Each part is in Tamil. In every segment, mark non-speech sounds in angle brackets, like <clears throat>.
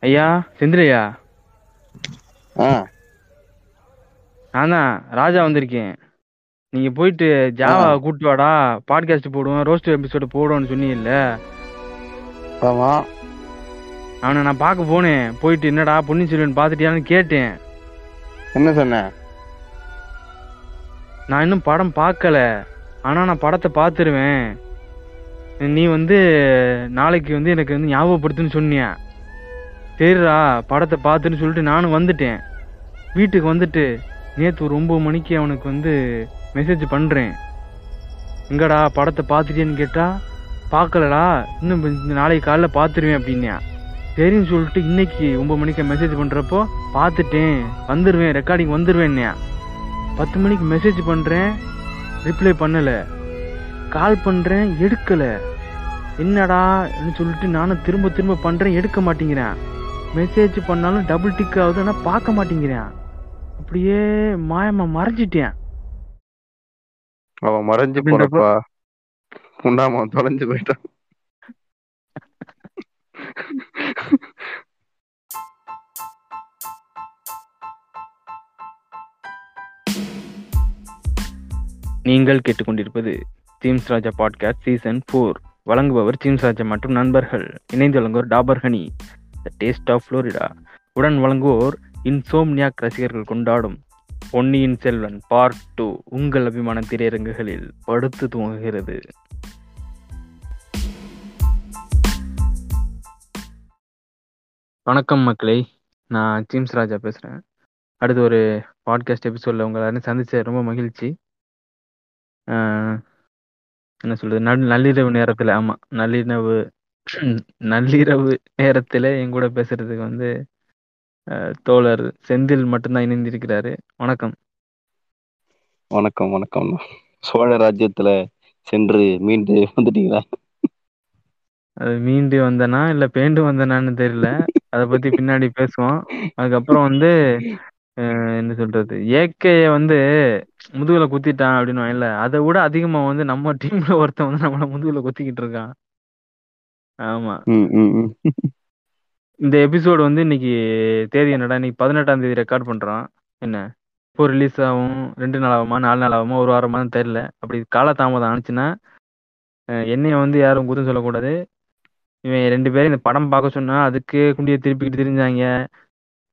ஐயா செந்திலையா? ஆ. நான் தான் ராஜா வந்திருக்கேன். நீங்க போயிட்டு ஜாவா கூட்டு வாடா பாட்காஸ்ட் போடுவோம் ரோஸ்ட் எபிசோடு போடுவோம்னு சொன்னீங்கல்ல. ஆமா. அவனை நான் பார்க்க போனேன். போயிட்டு என்னடா பொன்னியின் செல்வன் பார்த்துட்டியான்னு கேட்டேன். என்ன சொன்ன? நான் இன்னும் படம் பார்க்கல. ஆனா நான் படத்தை பார்த்துருவேன். நீ வந்து நாளைக்கு வந்து எனக்கு வந்து ஞாபகப்படுத்துன்னு சொன்னியா? சரிடா படத்தை பார்த்துன்னு சொல்லிட்டு நானும் வந்துட்டேன். வீட்டுக்கு வந்துட்டு நேற்று ஒரு ஒம்பது மணிக்கு அவனுக்கு வந்து மெசேஜ் பண்ணுறேன் எங்கடா படத்தை பார்த்துட்டேன்னு கேட்டால் பார்க்கலடா இன்னும் நாளைக்கு காலைல பார்த்துருவேன் அப்படின்னா சரின்னு சொல்லிட்டு இன்னைக்கு ஒம்பது மணிக்கு மெசேஜ் பண்ணுறப்போ பார்த்துட்டேன் வந்துடுவேன் ரெக்கார்டிங் வந்துடுவேன்யா பத்து மணிக்கு மெசேஜ் பண்ணுறேன் ரிப்ளை பண்ணலை. கால் பண்ணுறேன் எடுக்கலை. என்னடா சொல்லிட்டு நானும் திரும்ப திரும்ப பண்ணுறேன் எடுக்க மாட்டேங்கிறேன். மெசேஜ் பண்ணாலும் டபுள் டிக் ஆகுது. ஆனால் பார்க்க மாட்டேங்கிறேன். அப்படியே மாயமா மறைஞ்சிட்டேன். அவன் மறைஞ்சு போறப்பா உண்டாம தொலைஞ்சு போயிட்டான். நீங்கள் கேட்டுக்கொண்டிருப்பது Jeems Raja podcast season four வழங்குபவர் ஜீம்ஸ் ராஜா மற்றும் நண்பர்கள். இணைந்து வழங்குவோர் Dabur honey. The taste of Florida உடன் வழங்குவோர் இன்சோம்னியாக் ரசிகர்கள் கொண்டாடும் பொன்னியின் செல்வன் பார்ட் டூ உங்கள் அபிமான திரையரங்குகளில் படுத்து துவங்குகிறது வணக்கம் மக்களே. நான் ஜீம்ஸ் ராஜா பேசுகிறேன் அடுத்து ஒரு பாட்காஸ்ட் எபிசோடில் உங்கள் எல்லாரும் சந்திச்ச ரொம்ப மகிழ்ச்சி. என்ன சொல்கிறது நல் நள்ளிரவு நேரத்தில் ஆமாம் நள்ளிரவு நள்ளிரவு நேரத்தில் என் கூட பேசுறதுக்கு வந்து ஆஹ் தோழர் செந்தில் மட்டும்தான் இணைந்திருக்கிறாரு. வணக்கம். வணக்கம் வணக்கம். சோழ ராஜ்யத்துல சென்று மீண்டு வந்துட்டீங்களா? அது மீண்டு வந்தனா இல்லை பேண்டு வந்தனான்னு தெரியல. அதை பற்றி பின்னாடி பேசுவோம். அதுக்கப்புறம் வந்து ஆஹ் என்ன சொல்றது? ஏக்கைய வந்து முதுகுல குத்திட்டான் அப்படின்னு இல்ல அதை விட அதிகமா வந்து நம்ம டீம்ல ஒருத்தன் வந்து நம்மள முதுகுல குத்திக்கிட்டு இருக்கான். ஆமா. இந்த எபிசோடு வந்து இன்னைக்கு தேதி என்னடா இன்னைக்கு பதினெட்டாம் தேதி ரெக்கார்ட் பண்றோம். என்ன? இப்போ ரிலீஸ் ஆகும்? ரெண்டு நாள் ஆகுமா? நாலு நாள் ஆகுமா? ஒரு வாரமான்னு தெரியல. அப்படி காலதாமதம் ஆனிச்சுன்னா என்னைய வந்து யாரும் குத்தம் சொல்லக்கூடாது. இவன் ரெண்டு பேரும் இந்த படம் பார்க்க சொன்னா அதுக்கு குண்டியை திருப்பிக்கிட்டு திரிஞ்சாங்க.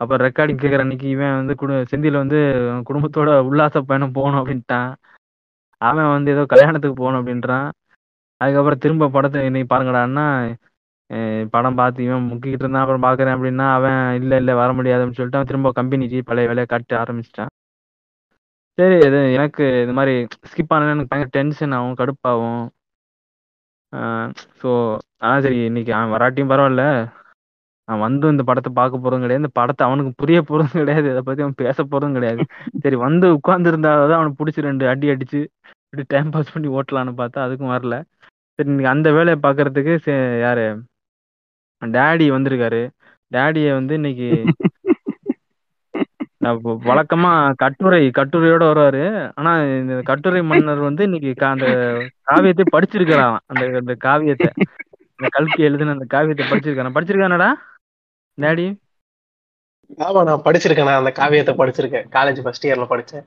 அப்புறம் ரெக்கார்டிங் கேட்குற அன்னைக்கு இவன் வந்து குடு செந்தில் வந்து குடும்பத்தோட உல்லாச பயணம் போகணும் அப்படின்ட்டான். அவன் வந்து ஏதோ கல்யாணத்துக்கு போகணும் அப்படின்றான். அதுக்கப்புறம் திரும்ப படத்தை இன்னைக்கு பாருங்கடான்னா அஹ் படம் பார்த்து இவன் முக்கிட்டு இருந்தான் அப்புறம் பார்க்குறேன் அப்படின்னா அவன் இல்லை இல்லை வர முடியாது அப்படின்னு சொல்லிட்டு அவன் திரும்ப கம்பெனிக்கு பழைய வேலையை காட்ட ஆரம்பிச்சிட்டான். சரி இது எனக்கு இது மாதிரி ஸ்கிப் ஆனா எனக்கு பயங்கர டென்ஷன் ஆகும் கடுப்பாகும். ஸோ ஆனால் சரி இன்னைக்கு அவன் வராட்டியும் பரவாயில்ல. அவன் வந்து இந்த படத்தை பார்க்க போறதும் கிடையாது. இந்த படத்தை அவனுக்கு புரிய போறதும் கிடையாது. இதை பத்தி அவன் பேச போறதும் கிடையாது. சரி வந்து உட்கார்ந்துருந்தாவது அவனை பிடிச்சி ரெண்டு அடி அடிச்சு இப்படி டைம் பாஸ் பண்ணி ஓட்டலான்னு பார்த்தா அதுக்கும் வரல. சரி இன்னைக்கு அந்த வேலையை பார்க்கறதுக்கு சே- யாரு? டேடி வந்திருக்காரு. டேடியை வந்து இன்னைக்கு <laughs> நான் வ- வழக்கமா கட்டுரை கட்டுரையோட வருவாரு. ஆனா இந்த கட்டுரை மன்னர் வந்து இன்னைக்கு கா- அந்த காவியத்தை படிச்சிருக்கிறான் அந்த அந்த காவியத்தை. இந்த கல்கி எழுதின அந்த காவியத்தை படிச்சிருக்கான் படிச்சிருக்கானடா டேடி? ஆமா நான் படிச்சிருக்கேன். நான் அந்த காவியத்தை படிச்சிருக்கேன். காலேஜ் ஃபர்ஸ்ட் இயர்ல படிச்சேன்.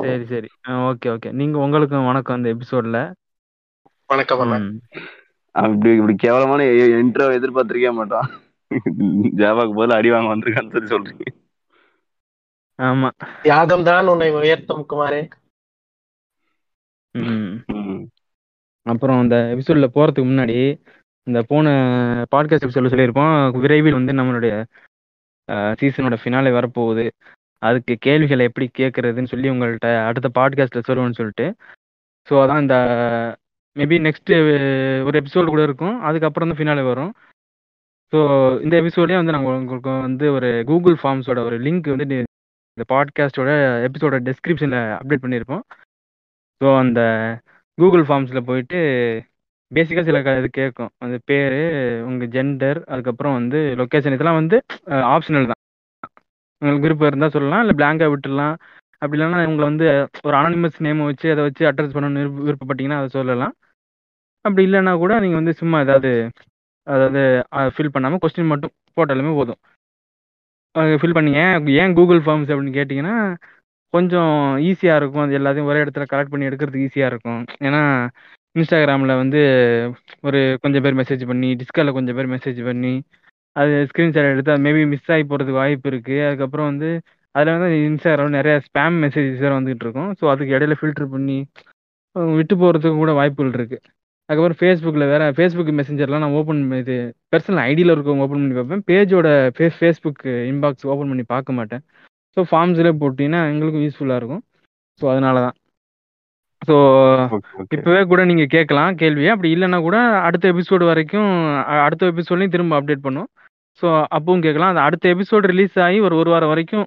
சரி சரி. Okay okay. நீங்க உங்களுக்கும் வணக்கம் அந்த எபிசோட்ல வணக்கம் அவன் இப்படி கேவலமான இன்ட்ரோ எதிர்பார்த்திருக்கே மாட்டான் ஜாவாக்கு பதிலா அடி வாங்க வந்திருக்கான்னு சொல்லி சொல்றீங்க. ஆமா. தியாகம் தான் உன்னை உயர்த்தும் குமாரே. அப்புறம் இந்த எபிசோட்ல போறதுக்கு முன்னாடி இந்த போன பாட்காஸ்ட் எபிசோட்ல சொல்லியிருப்போம் விரைவில் வந்து நம்மளுடைய சீசனோட ஃபினாலே வரப்போகுது. அதுக்கு கேள்விகளை எப்படி கேட்கறதுன்னு சொல்லி உங்கள்கிட்ட அடுத்த பாட்காஸ்ட்ல சொல்லுவேன்னு சொல்லிட்டு. ஸோ அதான் இந்த மேபி நெக்ஸ்ட் uh, ஒரு எபிசோடு கூட இருக்கும். அதுக்கப்புறம் தான் ஃபினாலே வரும். ஸோ இந்த எபிசோட்லேயே வந்து நாங்கள் உங்களுக்கு வந்து ஒரு கூகுள் ஃபார்ம்ஸோட ஒரு லிங்க் வந்து இந்த பாட்காஸ்டோட எபிசோட டெஸ்கிரிப்ஷனில் அப்டேட் பண்ணியிருப்போம் ஸோ அந்த கூகுள் ஃபார்ம்ஸில் போயிட்டு பேசிக்காக சில க- இது கேட்கும் அந்த பேர் உங்கள் ஜெண்டர் அதுக்கப்புறம் வந்து லொக்கேஷன் இதெல்லாம் வந்து ஆப்ஷனல் தான். உங்களுக்கு விருப்பம் இருந்தால் சொல்லலாம் இல்லை பிளாங்காக விட்டுடலாம். அப்படி இல்லைன்னா உங்களை வந்து ஒரு அனானிமஸ் நேம் வச்சு அதை வச்சு அட்ரஸ் பண்ணணும்னு விருப்ப- விருப்பப்பட்டீங்கன்னா அதை சொல்லலாம். அப்படி இல்லைன்னா கூட நீங்கள் வந்து சும்மா ஏதாவது அதாவது ஃபில் பண்ணாமல் கொஸ்டின் மட்டும் போட்டாலுமே போதும். ஃபில் பண்ணி ஏன் ஏன் கூகுள் ஃபார்ம்ஸ் அப்படின்னு கேட்டிங்கன்னா கொஞ்சம் ஈஸியாக இருக்கும். அது எல்லாத்தையும் ஒரே இடத்துல கலெக்ட் பண்ணி எடுக்கிறதுக்கு ஈஸியாக இருக்கும். ஏன்னா இன்ஸ்டாகிராமில் வந்து ஒரு கொஞ்சம் பேர் மெசேஜ் பண்ணி டிஸ்காலில் கொஞ்சம் பேர் மெசேஜ் பண்ணி அது ஸ்க்ரீன்ஷாட் எடுத்து அது மேபி மிஸ் ஆகி போகிறதுக்கு வாய்ப்பு இருக்குது அதுக்கப்புறம் வந்து அதில் வந்து இன்ஸ்டாகிராம் நிறைய ஸ்பேம் மெசேஜஸ் வேறு வந்துகிட்டு இருக்கும். ஸோ அதுக்கு இடையில ஃபில்டர் பண்ணி விட்டு போகிறதுக்கு கூட வாய்ப்புகள் இருக்குது அதுக்கப்புறம் ஃபேஸ்புக்கில் வேறு ஃபேஸ்புக் மெசேஞ்சர்லாம் நான் ஓப்பன் இது பர்சனல் ஐடியில் இருக்கவங்க ஓப்பன் பண்ணி பார்ப்பேன். பேஜோட ஃபேஸ் ஃபேஸ்புக் இன்பாக்ஸ் ஓப்பன் பண்ணி பார்க்க மாட்டேன். ஸோ ஃபார்ம்ஸில் போட்டிங்கன்னா எங்களுக்கும் யூஸ்ஃபுல்லாக இருக்கும். ஸோ அதனால தான் ஸோ இப்போவே கூட நீங்கள் கேட்கலாம் கேள்வியை அப்படி இல்லைன்னா கூட அடுத்த எபிசோடு வரைக்கும் அடுத்த எபிசோட்லையும் திரும்ப அப்டேட் பண்ணும் ஸோ அப்பவும் கேட்கலாம். அது அடுத்த எபிசோடு ரிலீஸ் ஆகி ஒரு ஒரு வாரம் வரைக்கும்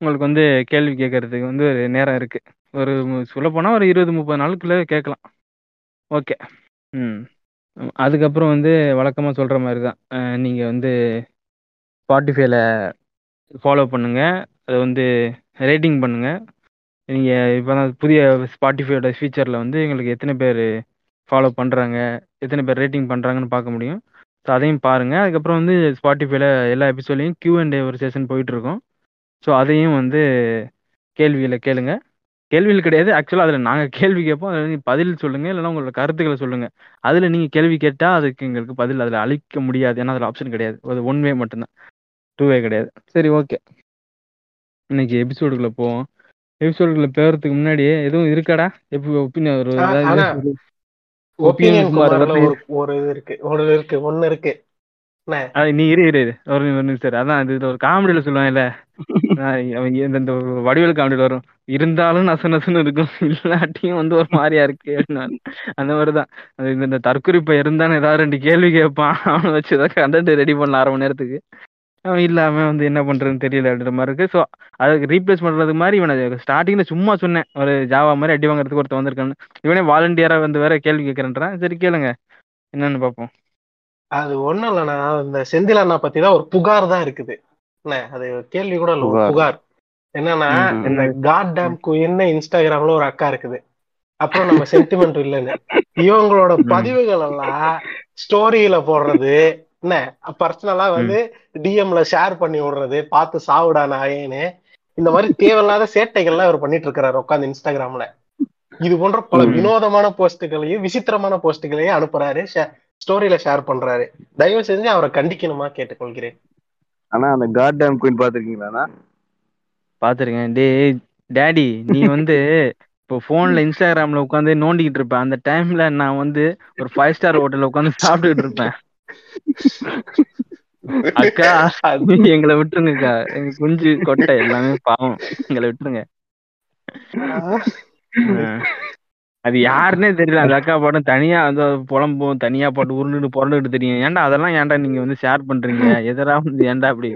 உங்களுக்கு வந்து கேள்வி கேட்கறதுக்கு வந்து ஒரு நேரம் இருக்குது ஒரு சொல்லப்போனால் ஒரு இருபது முப்பது நாளுக்குள்ளே கேட்கலாம். ஓகே ம். ம், அதுக்கப்புறம் வந்து வழக்கமாக சொல்கிற மாதிரி தான் நீங்கள் வந்து ஸ்பாட்டிஃபைல ஃபாலோ பண்ணுங்கள் அதை வந்து ரேட்டிங் பண்ணுங்கள் நீங்கள் இப்போ தான் புதிய ஸ்பாட்டிஃபையோட ஃபீச்சரில் வந்து எங்களுக்கு எத்தனை பேர் ஃபாலோ பண்ணுறாங்க எத்தனை பேர் ரேட்டிங் பண்ணுறாங்கன்னு பார்க்க முடியும். ஸோ அதையும் பாருங்கள் அதுக்கப்புறம் வந்து ஸ்பாட்டிஃபைல எல்லா எபிசோட்லையும் கியூ அண்ட் ஒரு செஷன் போயிட்டுருக்கோம் ஸோ அதையும் வந்து கேள்வியில் கேளுங்க. கேள்வியில் கிடையாது. ஆக்சுவலாக அதில் நாங்கள் கேள்வி கேட்போம். அதில் நீங்கள் பதில் சொல்லுங்கள் இல்லைன்னா உங்களோட கருத்துக்களை சொல்லுங்கள் அதில் நீங்கள் கேள்வி கேட்டால் அதுக்கு எங்களுக்கு பதில் அதில் அளிக்க முடியாது. ஏன்னா அதில் ஆப்ஷன் கிடையாது. அது ஒன் வே மட்டும்தான். டூ வே கிடையாது. சரி ஓகே இன்னைக்கு எபிசோடுக்குள்ளே போவோம். எபிசோடுக்குள்ள போகிறதுக்கு முன்னாடி எதுவும் இருக்காடா? எப்படி ஒப்பீனியன் ஒரு ஒப்பீனியன் ஒரு ஒரு இது இருக்கு. ஒரு இருக்கு. ஒண்ணு இருக்கு. நீ இரு இரு. ஒரு நிமி- ஒரு நிமிஷம் இரு. அதான் இது ஒரு காமெடியில சொல்லுவாங்கல்ல இந்த வடிவேல் காமெடியில் வரும் இருந்தாலும் நச நசன்னு இருக்கும் இல்லாட்டியும் வந்து ஒரு மாதிரியா இருக்கு அந்த மாதிரிதான் இந்த இந்த தற்குறிப்பை இருந்தாலும் ஏதாவது ரெண்டு கேள்வி கேட்பான் அவனை வச்சு ஏதாவது கண்டென்ட் ரெடி பண்ணலாம் அரை மணி நேரத்துக்கு அவன் இல்லாம வந்து என்ன பண்றதுன்னு தெரியல அப்படின்ற மாதிரி இருக்கு ஸோ அதுக்கு ரீப்ளேஸ் பண்றதுக்கு மாதிரி இவனை ஸ்டார்டிங்ல சும்மா சொன்னேன் ஒரு ஜாவா மாதிரி அடி வாங்குறதுக்கு ஒருத்தன் வந்திருக்கான்னு இவனே வாலண்டியரா வந்து வேற கேள்வி கேட்கறேன்றான் சரி கேளுங்க என்னன்னு பார்ப்போம் அது ஒண்ணும் இல்லண்ணா. இந்த செந்தில் அண்ணா பத்தி தான் ஒரு புகார் தான் இருக்குது. என்ன? அது கேள்வி கூட இல்ல புகார். என்னன்னா இந்த காட் டேம் குயின்னு இன்ஸ்டாகிராம்ல ஒரு அக்கா இருக்குது. அப்புறம் நம்ம சென்டிமெண்ட் இல்லைன்னு. இவங்களோட. பதிவுகள் எல்லாம் ஸ்டோரியில போடுறது என்ன? பர்சனலா வந்து டிஎம்ல ஷேர் பண்ணி விடுறது பார்த்து சாவுடா நாயேன்னு. இந்த மாதிரி தேவையில்லாத சேட்டைகள்லாம் இவர் பண்ணிட்டு இருக்கிறாரு உட்காந்து இன்ஸ்டாகிராம்ல இது போன்ற பல. வினோதமான போஸ்டுகளையும் விசித்திரமான போஸ்டுகளையும் அனுப்புறாரு. ஸ்டோரியில ஷேர் பண்றாரு. தயவு செஞ்சு அவரை கண்டிக்கணுமா கேட்டுக்கொள்கிறேன். ஆனா அந்த காட் டேம் குயின் பாத்திருக்கீங்களா பாத்துருக்கேன் டேய் டேடி நீ வந்து இப்போ போன்ல இன்ஸ்டாகிராம்ல உட்காந்து நோண்டிக்கிட்டு இருப்பேன் அந்த டைம்ல நான் வந்து ஒரு ஃபைவ் ஸ்டார் ஹோட்டல்ல உட்காந்து சாப்பிட்டுட்டு இருப்பேன். அக்கா எங்களை விட்டுருங்கக்கா. எங்க குஞ்சு கொட்டை எல்லாமே பாவம். எங்களை விட்டுருங்க. அது யாருன்னே தெரியல. அந்த அக்கா பாட்டும் தனியா அந்த புலம்பும் தனியா பாட்டு உருண்டு புரண்டுகிட்டு தெரியும். ஏன்டா அதெல்லாம் ஏன்டா நீங்க வந்து ஷேர் பண்றீங்க? எதரா வந்து ஏன்டா அப்படி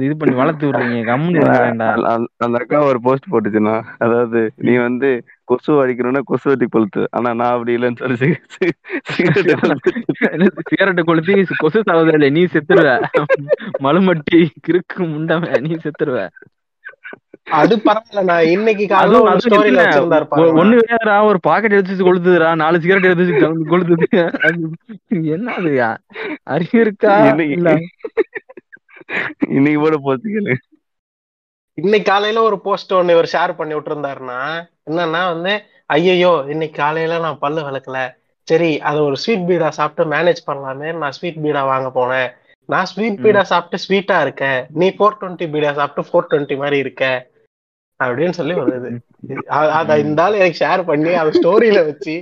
இது பண்ணி வளர்த்து விடுறீங்க? கம்முன்னு இருங்க வேண்டா அந்த- அக்கா ஒரு போஸ்ட் போட்டுச்சுன்னா அதாவது நீ வந்து கொசு அடிக்கணும்னா கொசு வெட்டி கொளுத்து. ஆனா நான் அப்படி இல்லைன்னு சொல்லி. சிகரெட்டை கொளுத்தி. கொசு சகோதரே நீ செத்துருவ. மலுமட்டி கிறுக்கு முண்டவ நீ செத்துருவ. அது பரவாயில்ல நான் இன்னைக்கு காலையில ஸ்டோரியில ஒண்ணு வேறா ஒரு பாக்கெட் எடுத்து கொளுத்துதுடா. நாலு சிகரெட் எடுத்து கொளுத்துது. என்ன அதுயா அறிவு இருக்கா? இன்னைக்கு இல்ல. இன்னைக்கு போட போஸ்ட் கேளு இன்னைக்கு காலையில ஒரு போஸ்ட் ஒண்ணு இவர் ஷேர் பண்ணி விட்டுருந்தாருன்னா என்னன்னா வந்து ஐயையோ இன்னைக்கு காலையில நான் பல்லு விளக்கல. சரி அதை ஒரு ஸ்வீட் பீடா சாப்பிட்டு மேனேஜ் பண்ணலாமே நான் ஸ்வீட் பீடா வாங்க போனேன். நான் ஸ்வீட் பீடா சாப்பிட்டு ஸ்வீட்டா இருக்கேன் நீ ஃபோர் டுவெண்ட்டி பீடா சாப்பிட்டு ஃபோர் டுவெண்ட்டி மாதிரி இருக்க. அப்படின்னு சொல்லி வருது அத இந்த ஆளு எனக்கு ஷேர் பண்ணி அது ஸ்டோரியில வச்சு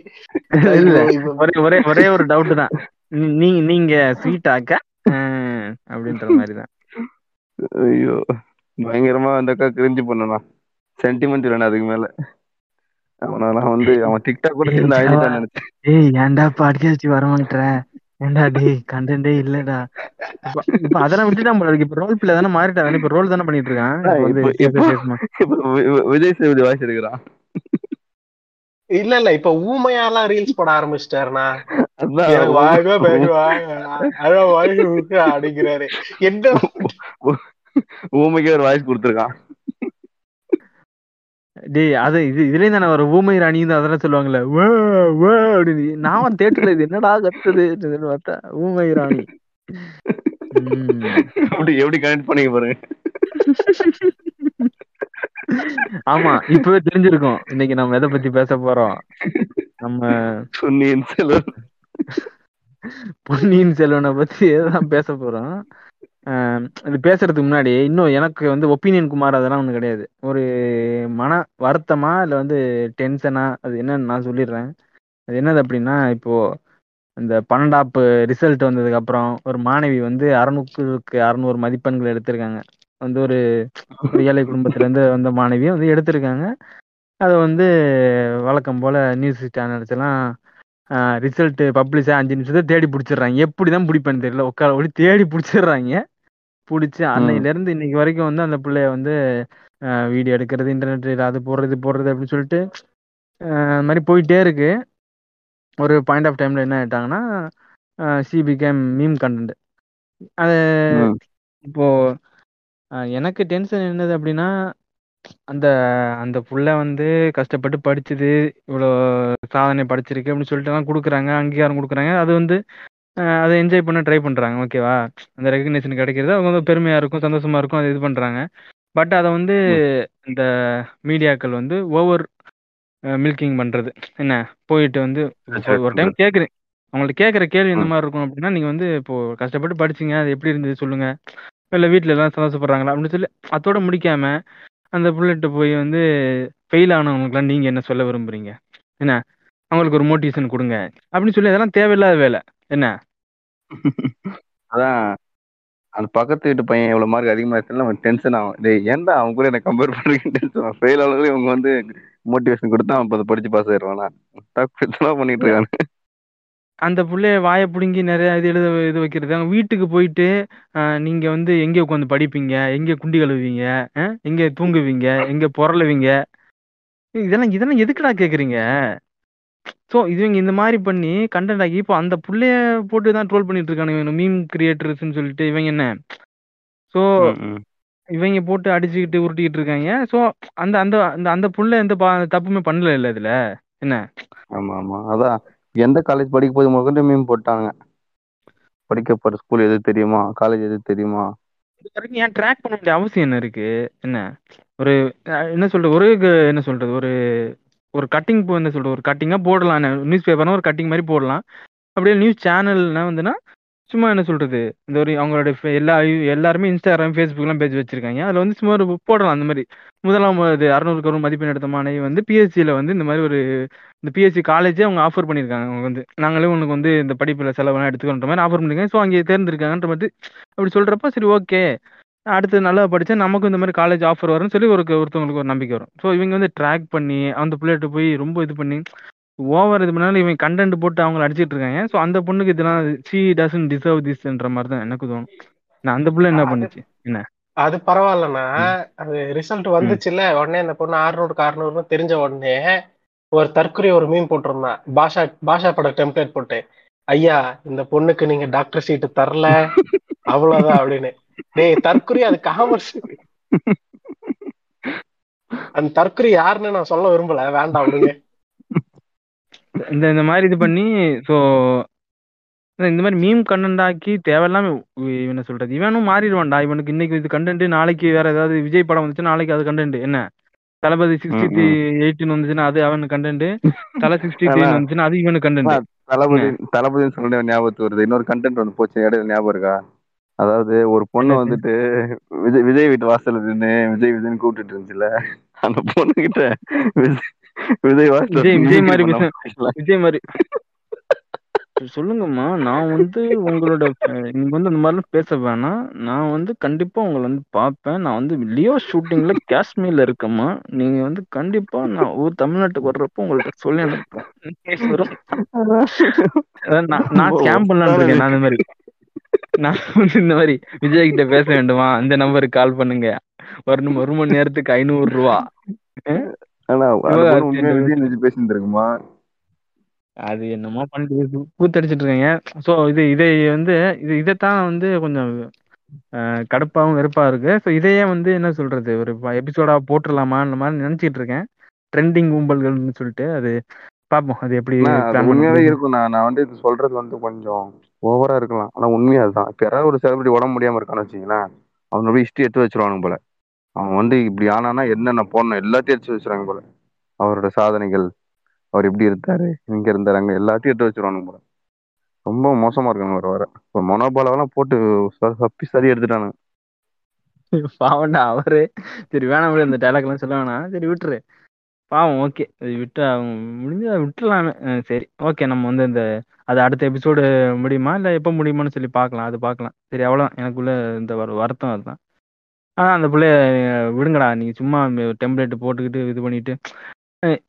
ஒரே ஒரே ஒரே ஒரு டவுட் தான். நீ- நீ நீங்க ஸ்வீட்டாக்க அப்படின்ற மாதிரி தான். ஐயோ பயங்கரமா அந்த அக்கா கிரிஞ்சு பண்ணனா. சென்டிமெண்ட் இல்லைண்ணா அதுக்கு மேல. அவனெல்லாம் வந்து அவன் டிக்டாக் கூட சேர்ந்து அழிஞ்சிட்டான்னு நினைச்சேன். ஏய் ஏன்டா பாட்காஸ்ட் வர மாட்டேற? ஏன்டா டேய் கண்டென்ட்டே இல்லடா. இப்ப அதெல்லாம் விட்டுட்டான் போல இப்ப ரோல் பிள்ளை தானே மாறிட்டான். இப்ப ரோல் தானே பண்ணிட்டு இருக்கான். விஜய் சேதுபதி வாய்ஸ் எடுக்கிறான். இல்ல இல்ல இப்ப ஊமையாலாம் ரீல்ஸ் போட ஆரம்பிச்சிட்டாருனா அதான். எனக்கு வாங்க பேசுவாங்க அதான் வாங்கி விட்டு அடிக்கிறாரு என்ன? ஊமைக்கே ஒரு வாய்ஸ் கொடுத்துருக்கான். டேய் அது இது இதுலயும் தானே வரும். ஊமை ராணின்னு அதெல்லாம் சொல்லுவாங்கல்ல வா வா அப்படின்னு. நான் தேட்டர்ல இது என்னடா கத்துது பார்த்தா ஊமை ராணி. <laughs> உம் எப்படி கனெக்ட் பண்ணீங்க பாருங்க ஆமா இப்பவே தெரிஞ்சிருக்கும். இன்னைக்கு நம்ம எதை பத்தி பேச போறோம்? நம்ம சொன்னீன் செல்வன். <laughs> பொன்னியின் செல்வனை பத்தி தான் பேச போறோம்? இது பேசுறதுக்கு முன்னாடி இன்னும் எனக்கு வந்து ஒப்பீனியன் குமார் அதெல்லாம் ஒன்றும் கிடையாது. ஒரு மன வருத்தமா இல்லை வந்து டென்ஷனா அது என்னன்னு நான் சொல்லிடுறேன். அது என்னது அப்படின்னா இப்போ இந்த பன்னெண்டாப்பு ரிசல்ட் வந்ததுக்கு அப்புறம் ஒரு மாணவி வந்து அறுநூறுக்கு அறுநூறு மதிப்பெண்கள் எடுத்திருக்காங்க. வந்து ஒரு ஏழை குடும்பத்திலேருந்து வந்த மாணவியை வந்து எடுத்திருக்காங்க. அதை வந்து வழக்கம் போல நியூஸ் சேனல்ஸ் எல்லாம் ரிசல்ட்டு பப்ளிஷாக அஞ்சு நிமிஷத்தை தேடி பிடிச்சிடுறாங்க. எப்படி தான் பிடிப்பேன்னு தெரியல. உட்கார ஒளி தேடி பிடிச்சிடுறாங்க. பிடிச்சி அன்னையில இருந்து இன்னைக்கு வரைக்கும் வந்து அந்த பிள்ளைய வந்து வீடியோ எடுக்கிறது இன்டர்நெட் அது போடுறது போடுறது அப்படின்னு சொல்லிட்டு அந்த மாதிரி போயிட்டே இருக்கு. ஒரு பாயிண்ட் ஆஃப் டைம்ல என்ன ஆயிட்டாங்கன்னா சி பிகேம் மீம் கண்டென்ட் அது. இப்போ எனக்கு டென்ஷன் என்னது அப்படின்னா அந்த அந்த புள்ள வந்து கஷ்டப்பட்டு படிச்சது இவ்வளோ சாதனை படிச்சிருக்கு அப்படின்னு சொல்லிட்டு எல்லாம் கொடுக்குறாங்க அங்கீகாரம் கொடுக்குறாங்க. அது வந்து அதை என்ஜாய் பண்ண ட்ரை பண்றாங்க. ஓகேவா அந்த ரெகக்னேஷன் கிடைக்கிறது அவங்க வந்து பெருமையா இருக்கும் சந்தோஷமா இருக்கும் அதை இது பண்றாங்க. பட் அதை வந்து இந்த மீடியாக்கள் வந்து ஓவர் மில்கிங் பண்றது. என்ன? போயிட்டு வந்து ஒரு டைம் கேட்குறேன் அவங்கள்ட்ட கேட்குற கேள்வி இந்த மாதிரி இருக்கும் அப்படின்னா நீங்க வந்து இப்போ கஷ்டப்பட்டு படிச்சீங்க அது எப்படி இருந்தது சொல்லுங்க. இல்லை வீட்டில் எல்லாம் சந்தோஷப்படுறாங்களா அப்படின்னு சொல்லி அதோட முடிக்காம அந்த புள்ளைகிட்ட போய் வந்து ஃபெயில் ஆனவங்களுக்குலாம் நீங்க என்ன சொல்ல விரும்புறீங்க? என்ன? அவங்களுக்கு ஒரு மோட்டிவேஷன் கொடுங்க. அப்படின்னு சொல்லி அதெல்லாம் தேவையில்லாத வேலை. என்ன? அதான் அந்த பக்கத்து வீட்டு பையன் எவ்வளவு மார்க் அதிகமா எடுத்தாலும் அவன் டென்ஷன் ஆகும் டேய் ஏன்டா அவன் கூட என்ன கம்பேர் பண்றீங்க டென்ஷன் ஆகும் ஃபெயில் ஆனவங்களே இவங்க வந்து மோட்டிவேஷன் கொடுத்தா அவன் அதை படிச்சு பாஸ் ஆயிடுவானா தப்பு பண்ணிட்டு இருக்கானு. அந்த புள்ளைய வாயை பிடுங்கி நிறைய இது எழுத இது வைக்கிறது. அவங்க வீட்டுக்கு போயிட்டு நீங்க வந்து எங்க உட்காந்து படிப்பீங்க? எங்க குண்டி கழுவுவீங்க? எங்க தூங்குவீங்க? எங்க பொருளுவீங்க? இதெல்லாம் இதெல்லாம் எதுக்குடா கேக்குறீங்க? ஸோ இவங்க இந்த மாதிரி பண்ணி கண்டென்ட் ஆகி இப்போ அந்த புள்ளைய போட்டு தான் ட்ரோல் பண்ணிட்டு இருக்கானுங்க மீம் கிரியேட்டர்ஸ்னு சொல்லிட்டு இவங்க என்ன? ஸோ இவங்க போட்டு அடிச்சுக்கிட்டு உருட்டிக்கிட்டு இருக்காங்க. ஸோ அந்த அந்த அந்த அந்த புள்ள எந்த பா- தப்புமே பண்ணல இல்ல இதுல? என்ன? ஆமா ஆமா. அதான் எந்த காலேஜ் படிக்க போது முதல்ல மீன் போட்டாங்க. படிக்க போற ஸ்கூல் எது தெரியுமா? காலேஜ் எது தெரியுமா? இது வரைக்கும் ஏன் ட்ராக் பண்ண வேண்டிய அவசியம் என்ன இருக்கு? என்ன? ஒரு அஹ், என்ன சொல்றது? ஒரு க- என்ன சொல்றது? ஒரு ஒரு கட்டிங் என்ன சொல்கிறது ஒரு கட்டிங்காக போடலாம் நியூஸ் பேப்பர்னா ஒரு கட்டிங் மாதிரி போடலாம். அப்படியே நியூஸ் சேனல்னா வந்துன்னா சும்மா என்ன சொல்கிறது இந்த ஒரு அவங்களோட எல்லா எல்லாருமே இன்ஸ்டாகிராம் ஃபேஸ்புக்லாம் பேஜ் வச்சிருக்காங்க. அதில் வந்து சும்மா ஒரு போடலாம் அந்த மாதிரி. முதலாம் இது அறநூறு கரும் மதிப்பெண் எடுத்த மாணவி வந்து பிஎஸ்சியில் வந்து இந்த மாதிரி ஒரு இந்த பிஎஸ்சி காலேஜே அவங்க ஆஃபர் பண்ணியிருக்காங்க அவங்க வந்து நாங்களே உனக்கு வந்து இந்த படிப்பில் செலவெல்லாம் எடுத்துக்கணுன்ற மாதிரி ஆஃபர் பண்ணிருக்காங்க. ஸோ அங்கே தேர்ந்தெடுக்காங்கன்ற மாதிரி அப்படி சொல்கிறப்ப சரி ஓகே அடுத்து நல்லா படிச்சா நமக்கும் இந்த மாதிரி காலேஜ் ஆஃபர் வரும்னு சொல்லி ஒரு ஒருத்தவங்களுக்கு ஒரு நம்பிக்கை வரும். ஸோ இவங்க வந்து ட்ராக் பண்ணி அந்த பிள்ளைகிட்ட போய் ரொம்ப இது பண்ணி ஓவர் இது பண்ணாலும் இவங்க கண்டென்ட் போட்டு அவங்கள அடிச்சிட்டு இருக்காங்க. ஸோ அந்த பொண்ணுக்கு இதெல்லாம் சி டசன் டிசர்வ் திஸ்ன்ற மாதிரி தான் எனக்கு தோணும். நான் அந்த புள்ள என்ன பண்ணுச்சு? என்ன? அது பரவாயில்லண்ணா. அது ரிசல்ட் வந்துச்சுல்ல உடனே அந்த பொண்ணு அறுநூறுக்கு அறுநூறுன்னு தெரிஞ்ச உடனே ஒரு தற்கொலை ஒரு மீன் போட்டிருந்தான். பாஷா பாஷா பட டெம்ப்ளேட் போட்டு ஐயா இந்த பொண்ணுக்கு நீங்க டாக்டர் சீட்டு தரல <laughs> அவ்வளவுதான் அப்படின்னு. டேய் தற்குறி அது காமர்ஸ். அந்த தற்குறி யாருன்னு நான் சொல்ல விரும்பல வேண்டாம் விடுங்க. இந்த இந்த மாதிரி இது பண்ணி ஸோ இந்த மாதிரி மீம் கண்டென்ட் ஆக்கி தேவையில்லாம என்ன சொல்றது. இவனும் மாறிடுவான்டா. இவனுக்கு இன்னைக்கு இது கண்டென்ட் நாளைக்கு வேற ஏதாவது விஜய் படம் வந்துச்சு நாளைக்கு அது கண்டென்ட் என்ன? தளபதி சிக்ஸ்டி த்ரீ எயிட்டின் வந்துச்சுன்னா அது அவனுக்கு கண்டென்ட் தலை சிக்ஸ்டி த்ரீ வந்துச்சுன்னா அது இவனுக்கு கண்டென்ட் தளபதி தளபதின்னு சொன்ன ஞாபகத்துக்கு வருது. இன்னொரு கண்டென்ட் வந்து போச்சு. இடையில ஞாபகம் இருக்கா? அதாவது ஒரு பொண்ணு? வந்துட்டு விஜய் விஜய் வீட்டு வாசல்ல நின்னு விஜய் விஜய்னு கூப்பிட்டுட்டு இருந்துச்சுல அந்த பொண்ணு கிட்ட விஜய் வாசல்ல விஜய் மாதிரி. விஜய் மாதிரி. சொல்லுங்கம்மா நான் வந்து உங்களோட நீங்க வந்து அந்த மாதிரிலாம் பேச வேணாம். நான் வந்து கண்டிப்பா உங்களை வந்து பார்ப்பேன். நான் வந்து லியோ ஷூட்டிங்ல காஷ்மீர்ல இருக்கேம்மா. நீங்க வந்து கண்டிப்பா நான் ஊர் தமிழ்நாட்டுக்கு வர்றப்போ உங்கள்ட்ட சொல்லி. அதான். நான் நான் ஸ்கேம் பண்ணலாம்னு இருக்கேன் நான் இந்த மாதிரி. நான் வந்து இந்த மாதிரி விஜய் கிட்ட பேச வேண்டுமா? அந்த நம்பருக்கு கால் பண்ணுங்க. ஒரு ஒரு மணி நேரத்துக்கு ஐநூறு ரூபா இருக்குமா அது என்னமோ பண்ணிட்டு கூத்தடிச்சிட்டு இருக்காங்க ஸோ இது இதை வந்து இது இதைத்தான் வந்து கொஞ்சம் கடுப்பாவும் வெறுப்பா இருக்கு. ஸோ இதையே வந்து என்ன சொல்றது? ஒரு எபிசோடா போட்டுடலாமான்ற மாதிரி நினைச்சிட்டு இருக்கேன் ட்ரெண்டிங் கும்பல்கள்னு சொல்லிட்டு அது பார்ப்போம் அது எப்படி இருக்கும் நான் நான் வந்து இது சொல்றது வந்து கொஞ்சம் ஓவரா இருக்கலாம். ஆனா உண்மையா அதுதான். இப்ப யாராவது ஒரு செலிபிரிட்டி உடம்பு முடியாம இருக்கான்னு வச்சுங்களேன் அவன் போய் ஹிஸ்டரி எடுத்து வச்சிருவானுங்க போல. அவன் வந்து இப்படி ஆனானா என்னென்ன போடணும் எல்லாத்தையும் எடுத்து வச்சிருவாங்க போல. அவரோட சாதனைகள் அவர் எப்படி இருந்தாரு இங்க இருந்தாரு அங்க எல்லாத்தையும் எடுத்து வச்சிருவானுங்க போல. ரொம்ப மோசமா இருக்காங்க வர வர. இப்போ மொனோபாலெல்லாம் போட்டு சப்பி சரி எடுத்துட்டானுங்க. பாவம்டா அவரு. சரி வேணாம் விடு இந்த டைலாக் எல்லாம் சொல்ல வேணாம். சரி விட்டுரு. பாவம் ஓகே விட்டு அவங்க முடிஞ்ச விட்டுலாமே சரி ஓகே நம்ம வந்து இந்த அது அடுத்த எபிசோடு முடியுமா? இல்லை எப்போ முடியுமான்னு சொல்லி பார்க்கலாம். அது பார்க்கலாம். சரி அவ்வளோ எனக்குள்ள இந்த வருத்தம் அதுதான். ஆனால் அந்த பிள்ளைய விடுங்கடா. நீங்கள் சும்மா டெம்ப்ளேட் போட்டுக்கிட்டு இது பண்ணிட்டு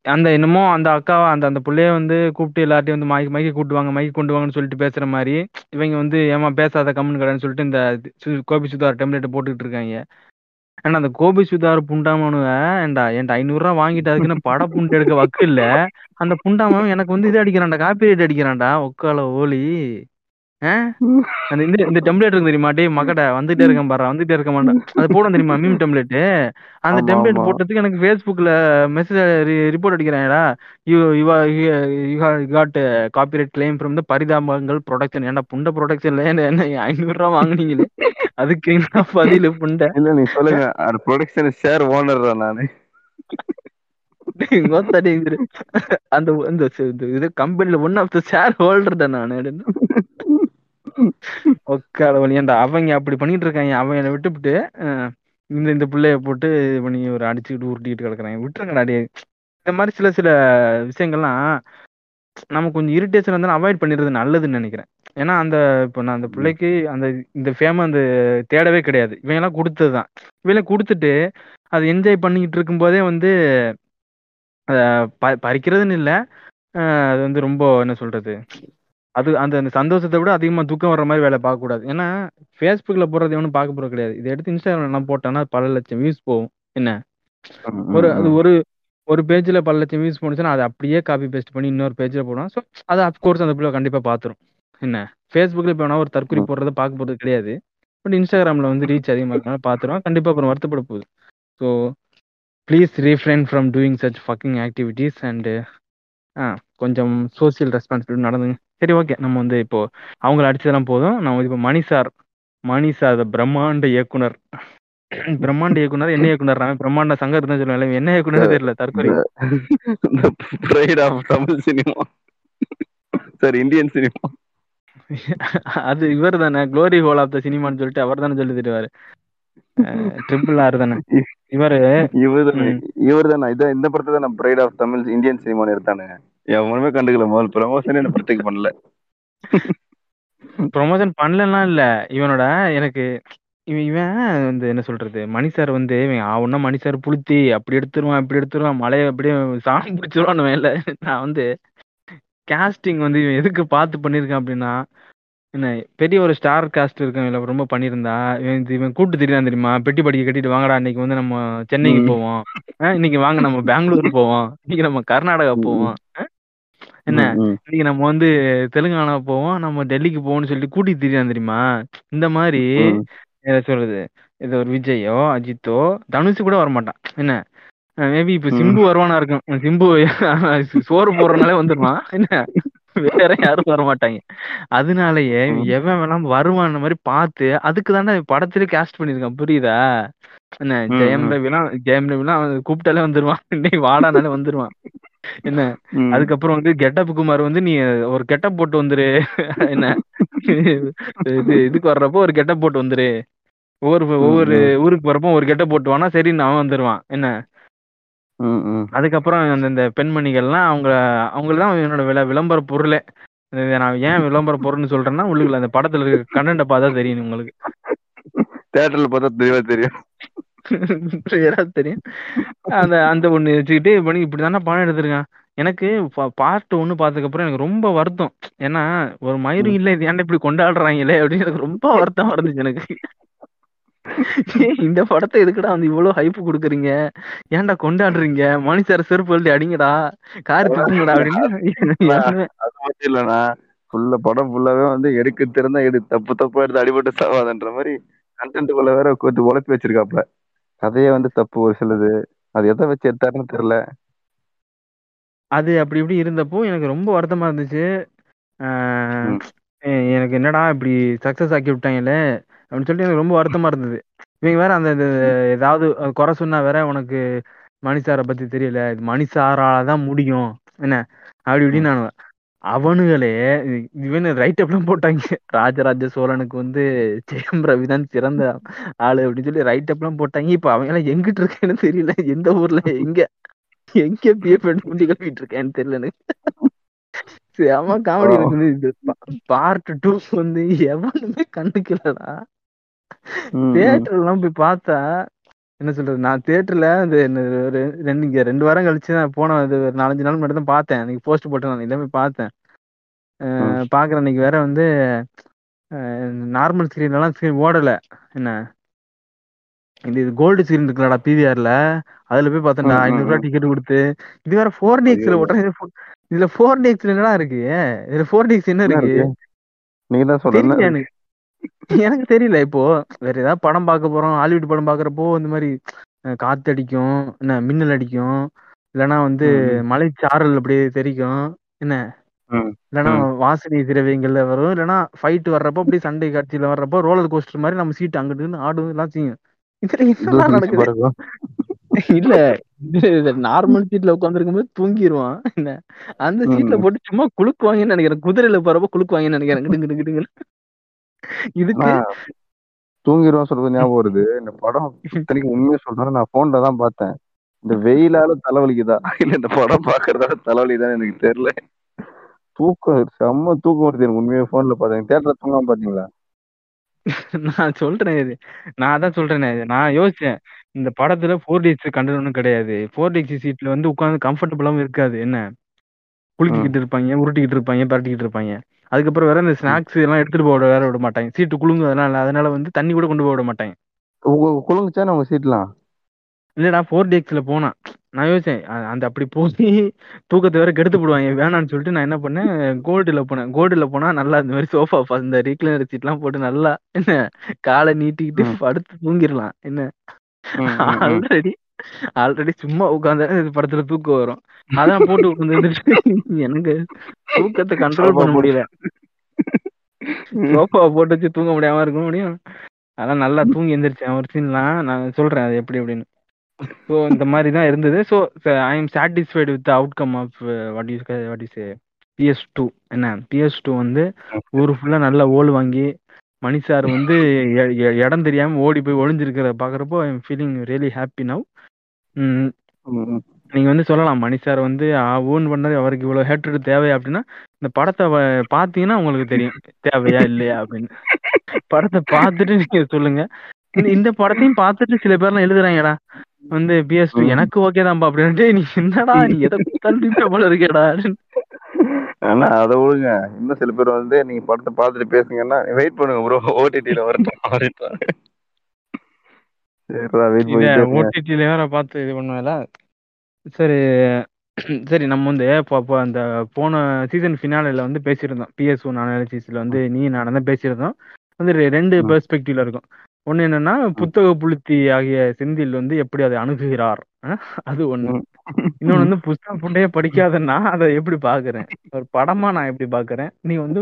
அந்த என்னமோ அந்த அக்காவை அந்த அந்த பிள்ளைய வந்து கூப்பிட்டு எல்லார்ட்டையும் வந்து மைக் மைக்கு கூட்டுவாங்க மைக்கு கொண்டு வாங்கன்னு சொல்லிட்டு பேசுகிற மாதிரி இவங்க வந்து ஏமா பேசாத கம்முன்னு கடைன்னு சொல்லிட்டு இந்த சு- கோபி சுதார் டெம்ப்ளேட்டை போட்டுக்கிட்டு இருக்காங்க. ஏன்னா அந்த கோபி சுதார் புண்டாமனுவ ஏன்டா என்கிட்ட ஐநூறுரூவா வாங்கிட்டு அதுக்குன்னு பட புண்டு எடுக்க வக்கு இல்ல? அந்த புண்டாமன் எனக்கு வந்து இது அடிக்கிறான்டா காப்பி ரைட் அடிக்கிறான்டா. ஒக்கால ஓலி? அந்த இந்த இந்த டெம்ப்ளேட் இருக்கு தெரியுமா? டேய் மகட வந்துட்டே இருக்கேன் பாரு வந்துட்டே இருக்க மாட்டேன். அது போடும் தெரியுமா மீம் டெம்ப்ளேட் அந்த டெம்ப்ளேட். போட்டதுக்கு எனக்கு ஃபேஸ்புக்ல message report அடிக்கிறாங்கடா you you got copyright claim from the Parithabangal production ஏன்டா புண்ட ப்ரொடக்ஷன்ல என்ன ஐநூறுரூவா வாங்குனீங்களே அதுக்கு என்ன பதில் புண்டை இல்ல நீ சொல்லுங்க. அது ப்ரொடக்ஷன் ஷேர் ஓனர் தான் நானு. அந்த இந்த இது கம்பெனில one of the shareholder தான் நான். உட்கார வழியாண்டா அவங்க அப்படி பண்ணிட்டு இருக்காங்க. அவன் என்னை விட்டுவிட்டு இந்த இந்த பிள்ளைய போட்டு பண்ணி ஒரு அடிச்சுக்கிட்டு உருட்டிக்கிட்டு கிடக்குறாங்க. விட்டுருங்கடா இந்த மாதிரி சில சில விஷயங்கள்லாம் நம்ம கொஞ்சம் இரிட்டேஷன் இருந்தாலும் அவாய்ட் பண்ணிடுறது நல்லதுன்னு நினைக்கிறேன். ஏன்னா அந்த இப்போ நான் அந்த பிள்ளைக்கு அந்த இந்த ஃபேம் அந்த தேடவே கிடையாது. இவங்க எல்லாம் கொடுத்தது தான் இவங்க கொடுத்துட்டு அதை என்ஜாய் பண்ணிக்கிட்டு இருக்கும்போதே வந்து ப- பறிக்கிறதுன்னு இல்லை. அது வந்து ரொம்ப என்ன சொல்றது அது அந்த அந்த சந்தோஷத்தை விட அதிகமாக துக்கம் வர்ற மாதிரி வேலை பார்க்கக்கூடாது ஏன்னா ஃபேஸ்புக்கில் போடுறது எவனும் பார்க்க போகிறது கிடையாது. இதை எடுத்து இன்ஸ்டாகிராம் எல்லாம் போட்டோன்னா பல லட்சம் வியூஸ் போகும். என்ன? ஒரு அது. ஒரு ஒரு பேஜில் பல லட்சம் வியூஸ் போனுச்சுன்னா அதை அப்படியே காப்பி பேஸ்ட் பண்ணி இன்னொரு பேஜில் போடுவோம் ஸோ அது அஃப்கோர்ஸ் அந்த பிள்ளை கண்டிப்பாக பார்த்துரும் என்ன? ஃபேஸ்புக்கில் இப்போ வேணா ஒரு தற்கொலை. போடுறத பார்க்க போகிறது கிடையாது. பட் இன்ஸ்டாகிராமில் வந்து ரீச் அதிகமாக இருக்கனால பார்த்துருவோம் கண்டிப்பாக அப்புறம் வருத்தப்பட போகுது. So please refrain from doing such fucking activities and uh கொஞ்சம் சோசியல் ரெஸ்பான்சிபிலிட்டி நடந்துங்க. சரி ஓகே நம்ம வந்து இப்போ அவங்கள அடிச்சதெல்லாம் போதும். நம்ம இப்போ மணி சார் மணி சார் பிரம்மாண்ட இயக்குனர். பிரம்மாண்ட இயக்குனர் என்ன இயக்குனர்? பிரம்மாண்ட சங்கர் தான் சொல்லுவேன். என்ன இயக்குனர் தெரியல தற்கொலை. pride of Tamil cinema sir Indian cinema அது இவர் தானே க்ளோரி ஹோல் ஆஃப் த சினிமான்னு சொல்லிட்டு அவர் தானே சொல்லி தருவாரு. ட்ரிபிள் ஆர் தானே. இவரு இவர் தானே. இவர் தானே. இதான் இந்த படத்தை தான் பிரைட் ஆஃப் தமிழ் இந்தியன் சினிமான்னு எடுத்தானே. எவனுமே கண்டுக்கல முதல் ப்ரமோஷனே என்ன படத்துக்கு பண்ணல. <laughs> ப்ரொமோஷன் பண்ணலாம் இல்ல. இவனோட எனக்கு இவன் இவன் வந்து என்ன சொல்றது மணி சார் வந்து இவன் ஆவுன்னா மணி சார் புளுத்தி அப்படி எடுத்துருவான் இப்படி எடுத்துருவான் மலையை அப்படியே சாமி பிடிச்சிருவான் இல்ல நான் வந்து கேஸ்டிங் வந்து இவன் எதுக்கு பார்த்து பண்ணியிருக்கான் அப்படின்னா என்ன பெரிய ஒரு ஸ்டார் காஸ்ட் இருக்கான் இல்ல ரொம்ப பண்ணியிருந்தா இவன் இவன் கூட்டு திரியான் தெரியுமா பெட்டி படிக்க கட்டிட்டு வாங்கடா இன்னைக்கு வந்து நம்ம சென்னைக்கு. போவோம் இன்னைக்கு வாங்க நம்ம பெங்களூர் போவோம் இன்னைக்கு நம்ம கர்நாடகா. போவோம்? என்ன. இன்னைக்கு நம்ம வந்து தெலுங்கானா போவோம் நம்ம டெல்லிக்கு போவோம்னு சொல்லிட்டு கூட்டி திரியான் தெரியுமா இந்த மாதிரி. என்ன சொல்றது? இது ஒரு விஜயோ அஜித்தோ தனுஷ் கூட வரமாட்டான். என்ன? மேபி இப்ப. சிம்பு வருவானா இருக்கும். சிம்பு <laughs> சோறு போடுறனாலே வந்துருவான். என்ன? வேற யாரும் வர மாட்டாங்க அதனாலயே. எவன் வேணாம் வருவான் மாதிரி பார்த்து அதுக்கு தானே படத்திலே கேஸ்ட் பண்ணிருக்கான் புரியுதா? என்ன? ஜெயம். ரவிலாம் ஜெயம் ரவிலாம் அவன் கூப்பிட்டாலே வந்துருவான். இன்னைக்கு வாடானாலே வந்துருவான். என்ன. அதுக்கப்புறம் வந்து கெட்டப் குமார் வந்து நீ ஒரு கெட்டப் போட்டு வந்துரு. <laughs> என்ன? இது இதுக்கு வர்றப்போ ஒரு கெட்டப் போட்டு வந்துரு. ஒவ்வொரு ஒவ்வொரு. ஊருக்கு வரப்போ ஒரு கெட்டப் போட்டு வானா சரி அவன் வந்துருவான். என்ன. அதுக்கப்புறம் அந்த இந்த பெண்மணிகள்லாம் அவங்க அவங்கள தான் என்னோட விள விளம்பர பொருளே. நான் ஏன் விளம்பர பொருள்னு சொல்றேன்னா உள்ளுக்குள்ள அந்த படத்துல இருக்க கண்டென்ட்டை பார்த்தா தெரியும் உங்களுக்கு. தியேட்டர்ல பார்த்தா தெளிவா தெரியும். தெரியும். அந்த அந்த ஒண்ணு வச்சுக்கிட்டு பண்ணி இப்படி தானே படம் எடுத்திருக்கான். எனக்கு பார்ட் ஒன்று பார்த்ததுக்கப்புறம் எனக்கு ரொம்ப வருத்தம். ஏன்னா ஒரு மயிரும் இல்லை இது ஏன்டா இப்படி கொண்டாடுறாங்களே அப்படின்னு எனக்கு ரொம்ப வருத்தம் இருந்துச்சு எனக்கு. <laughs> இந்த படத்தை எதுக்குடா வந்து இவ்வளவு ஹைப் கொடுக்குறீங்க? ஏன்டா கொண்டாடுறீங்க? மணி சார் செருப்பு எழுதி அடிங்கடா. கார் துப்புங்கடா அப்படின்னு இல்லண்ணா. ஃபுல்ல படம் ஃபுல்லாவே வந்து எடுக்க திறந்தா எடு. தப்பு தப்பா எடுத்து அடிபட்டு சாவாதன்ற மாதிரி கண்டென்ட்டுக்குள்ள வேற கொஞ்சம் உழைப்பி வச்சிருக்காப்ல கதையே வந்து தப்பு ஒரு சிலது. அது எதை வச்சு எடுத்தாருன்னு தெரியல. அது அப்படி இப்படி இருந்தப்போ எனக்கு ரொம்ப வருத்தமா இருந்துச்சு. எனக்கு என்னடா இப்படி சக்சஸ் ஆக்கி விட்டாங்களே? அப்படின்னு சொல்லிட்டு எனக்கு ரொம்ப வருத்தமா இருந்தது. இவங்க வேற அந்த ஏதாவது குறை சொன்னா வேற உனக்கு மணிசாரை பத்தி தெரியல. இது மணிசாரால தான் முடியும். என்ன? அப்படி இப்படின்னு நான் அவனுங்களே இவனு ரைட் அப்லாம் போட்டாங்க. ராஜராஜ சோழனுக்கு வந்து ஜெயம் ரவி தான் சிறந்த ஆளு அப்படின்னு சொல்லி ரைட் அப்லாம் போட்டாங்க. இப்ப அவங்க எல்லாம் எங்கிட்டு இருக்கேன்னு தெரியல. எந்த ஊர்ல எங்க எங்க பிஎஃப் முண்டி கழுவிட்டு இருக்கேன்னு தெரியல எனக்கு. செம காமெடி. இருக்குது. இது பார்ட் டூ வந்து எவனுமே கண்டுக்கலடா. ம், ம். தியேட்டர் எல்லாம் போய் பார்த்தா என்ன சொல்றது நான் தியேட்டர்ல இந்த இந்த ஒரு ரெண்டு இங்க ரெண்டு வாரம் கழிச்சு நான் போன இது ஒரு நாலஞ்சு நாள் மட்டும் தான் பார்த்தேன். அன்னைக்கு போஸ்ட் போட்டு நான் எல்லாமே பார்த்தேன். அஹ் பாக்குற அன்னைக்கு வேற வந்து நார்மல் ஸ்கிரீன்லாம் ஸ்கிரீன் ஓடல. என்ன? இது இது கோல்டு ஸ்கிரீன் இருக்குல்லடா பிவிஆர்ல அதுல போய் ம், ஐநூறு ரூபாய் ம். டிக்கெட் கொடுத்து. இது வேற ஃபோர் டிஎக்ஸ்ல ஓட்டுறேன் இதுல ஃபோர் டிஎக்ஸ்ல என்னடா இருக்கு? இதுல ஃபோர் டிஎக்ஸ் என்ன இருக்கு? நீங்க தான் சொல்ற என்ன தெரியல இருக்கு? எனக்கு தெரியல. இப்போ வேற ஏதாவது படம் பார்க்க போறோம் ஹாலிவுட் படம் பாக்குறப்போ இந்த மாதிரி அஹ், காத்து அடிக்கும் என்ன மின்னல் அடிக்கும் இல்லைன்னா வந்து ம், ம். மலைச்சாரல் அப்படியே தெரிக்கும். என்ன? இல்லைன்னா. வாசனை திரவியங்கள்ல வரும். இல்லைன்னா ஃபைட் வர்றப்போ அப்படியே <laughs> சண்டை காட்சியில வர்றப்போ ரோலர் கோஸ்டர் மாதிரி நம்ம சீட் அங்கிட்டு ஆடும் எல்லாம் செய்யும். <laughs> இல்ல நார்மல் சீட்ல உட்காந்துருக்கும் போது தூங்கிடுவான் என்ன? அந்த சீட்ல. போட்டு சும்மா குளுக்குவாங்கன்னு நினைக்கிறேன். குதிரையில போறப்ப குளுக்குவாங்கன்னு நினைக்கிறேன். கிடு கிடு கிடுன்னு இதுக்கு தூங்கிடுவோம் சொல்றது ஞாபகம் வருது. இந்த படம் இத்தனைக்கு உண்மையை சொல்றேன். நான் போன்ல தான் பார்த்தேன். இந்த வெயிலால தலைவலிக்குதா? இல்ல இந்த படம் பாக்குறதால தலைவலிதான் எனக்கு தெரியல. தூக்கம் செம்ம தூக்கம் வருது எனக்கு உண்மையா போன்ல பார்த்தேன். தேட்டர்ல தூங்காம பாத்தீங்களா நான் சொல்றேன் இது. நான் அதான் சொல்றேனே நான் யோசிச்சேன். இந்த படத்துல ஃபோர் டிஎக்ஸ் கண்டது ஒன்றும் கிடையாது. ஃபோர் டிஎக்ஸ் சீட்ல வந்து உட்காந்து கம்ஃபர்டபுளாவும் இருக்காது. என்ன? குலுக்கிக்கிட்டு இருப்பாங்க உருட்டிக்கிட்டு இருப்பாங்க பரட்டிக்கிட்டு இருப்பாங்க. அதுக்கப்புறம் வேற இந்த ஸ்நாக்ஸ் எல்லாம் எடுத்துட்டு போக வேற விட மாட்டாங்க. சீட்டு குலுங்கு அதெல்லாம் இல்ல அதனால வந்து தண்ணி கூட கொண்டு போக விட மாட்டாங்க. குழுங்குச்சா நம்ம சீட்லாம் இல்லடா ஃபோர் டிஎக்ஸ்ல போனா நான் யோசிச்சேன் அந்த அப்படி போய் தூக்கத்தை வேற கெடுத்து போடுவாங்க வேணாம்னு சொல்லிட்டு நான் என்ன பண்ணேன் கோல்டுல போனேன். கோல்டுல போனா நல்லா இந்த மாதிரி சோஃபா இந்த ரீக்ளைனர் சீட்லாம் போட்டு நல்லா என்ன காலை நீட்டிக்கிட்டு. படுத்து தூங்கிடலாம். என்ன. ஆல்ரெடி ஆல்ரெடி சும்மா உட்காந்தா இது படத்துல தூக்கம் வரும். அதான் போட்டு உட்காந்துட்டு எனக்கு தூக்கத்தை கண்ட்ரோல் பண்ண. முடியல. சோஃபா போட்டு வச்சு தூங்க முடியாம இருக்க முடியும்? அதான் நல்லா <laughs> தூங்கி எந்திரிச்சேன். ஒரு சீன்லாம் நான் சொல்றேன் அது எப்படி அப்படின்னு. ஸோ இந்த மாதிரி தான் இருந்தது. So I am satisfied with outcome of what is what is PS two என்ன? பிஎஸ் டூ வந்து ஊர் ஃபுல்லா நல்லா ஓல் வாங்கி மணி சார் வந்து <laughs> இடம் தெரியாம ஓடி போய் ஒளிஞ்சிருக்கிறத பாக்குறப்போ I am feeling really happy now ம், ம். நீங்க வந்து சொல்லலாம். மணி சார் வந்து ஓன் பண்ணது அவருக்கு இவ்வளவு ஹேட்ரட் தேவையா அப்படின்னா இந்த படத்தை வ- பாத்தீங்கன்னா உங்களுக்கு தெரியும். தேவையா இல்லையா? அப்படின்னு. படத்தை பார்த்துட்டு நீங்க சொல்லுங்க. இந்த இந்த படத்தையும் பார்த்துட்டு சில பேர்லாம் எழுதுறாங்கடா. வந்து பிஎஸ் ம். எனக்கு ஓகே தான்ப்பா அப்படின்ட்டு நீ என்னடா நீ எதை <laughs> கொடுத்தாலும் போல இருக்கேடா அப்படின்னு. ஆனா அதை விடுங்க. இன்னும் சில பேர் வந்து நீங்க படத்தை பார்த்துட்டு பேசுங்கன்னா வெயிட் பண்ணுங்க ப்ரோ ஓடிடில <laughs> வரட்டும். வரட்டும் சரிடா வெயிட் இத பண்ணிட்டே இருங்க. ஓடிடில வேற பார்த்து இது பண்ணுவேல. சரி <clears throat> சரி நம்ம வந்து இப்போ அந்த போன சீசன் ஃபினாலில் வந்து பேசியிருந்தோம். பிஎஸ் ஒன் அனாலிசிஸ்ல வந்து நீ நான் தான் பேசியிருந்தோம். வந்து ரெண்டு. பெர்ஸ்பெக்டிவ்ல இருக்கும். ஒண்ணு என்னன்னா புத்தக புளுத்தி ஆகிய செந்தில் வந்து எப்படி அதை அணுகுகிறார்? அது ஒண்ணு. ம். இன்னொன்னு வந்து புத்தகம் புண்டைய படிக்காதன்னா அதை எப்படி பாக்குறேன்? ஒரு படமா நான் எப்படி பாக்குறேன்? நீ வந்து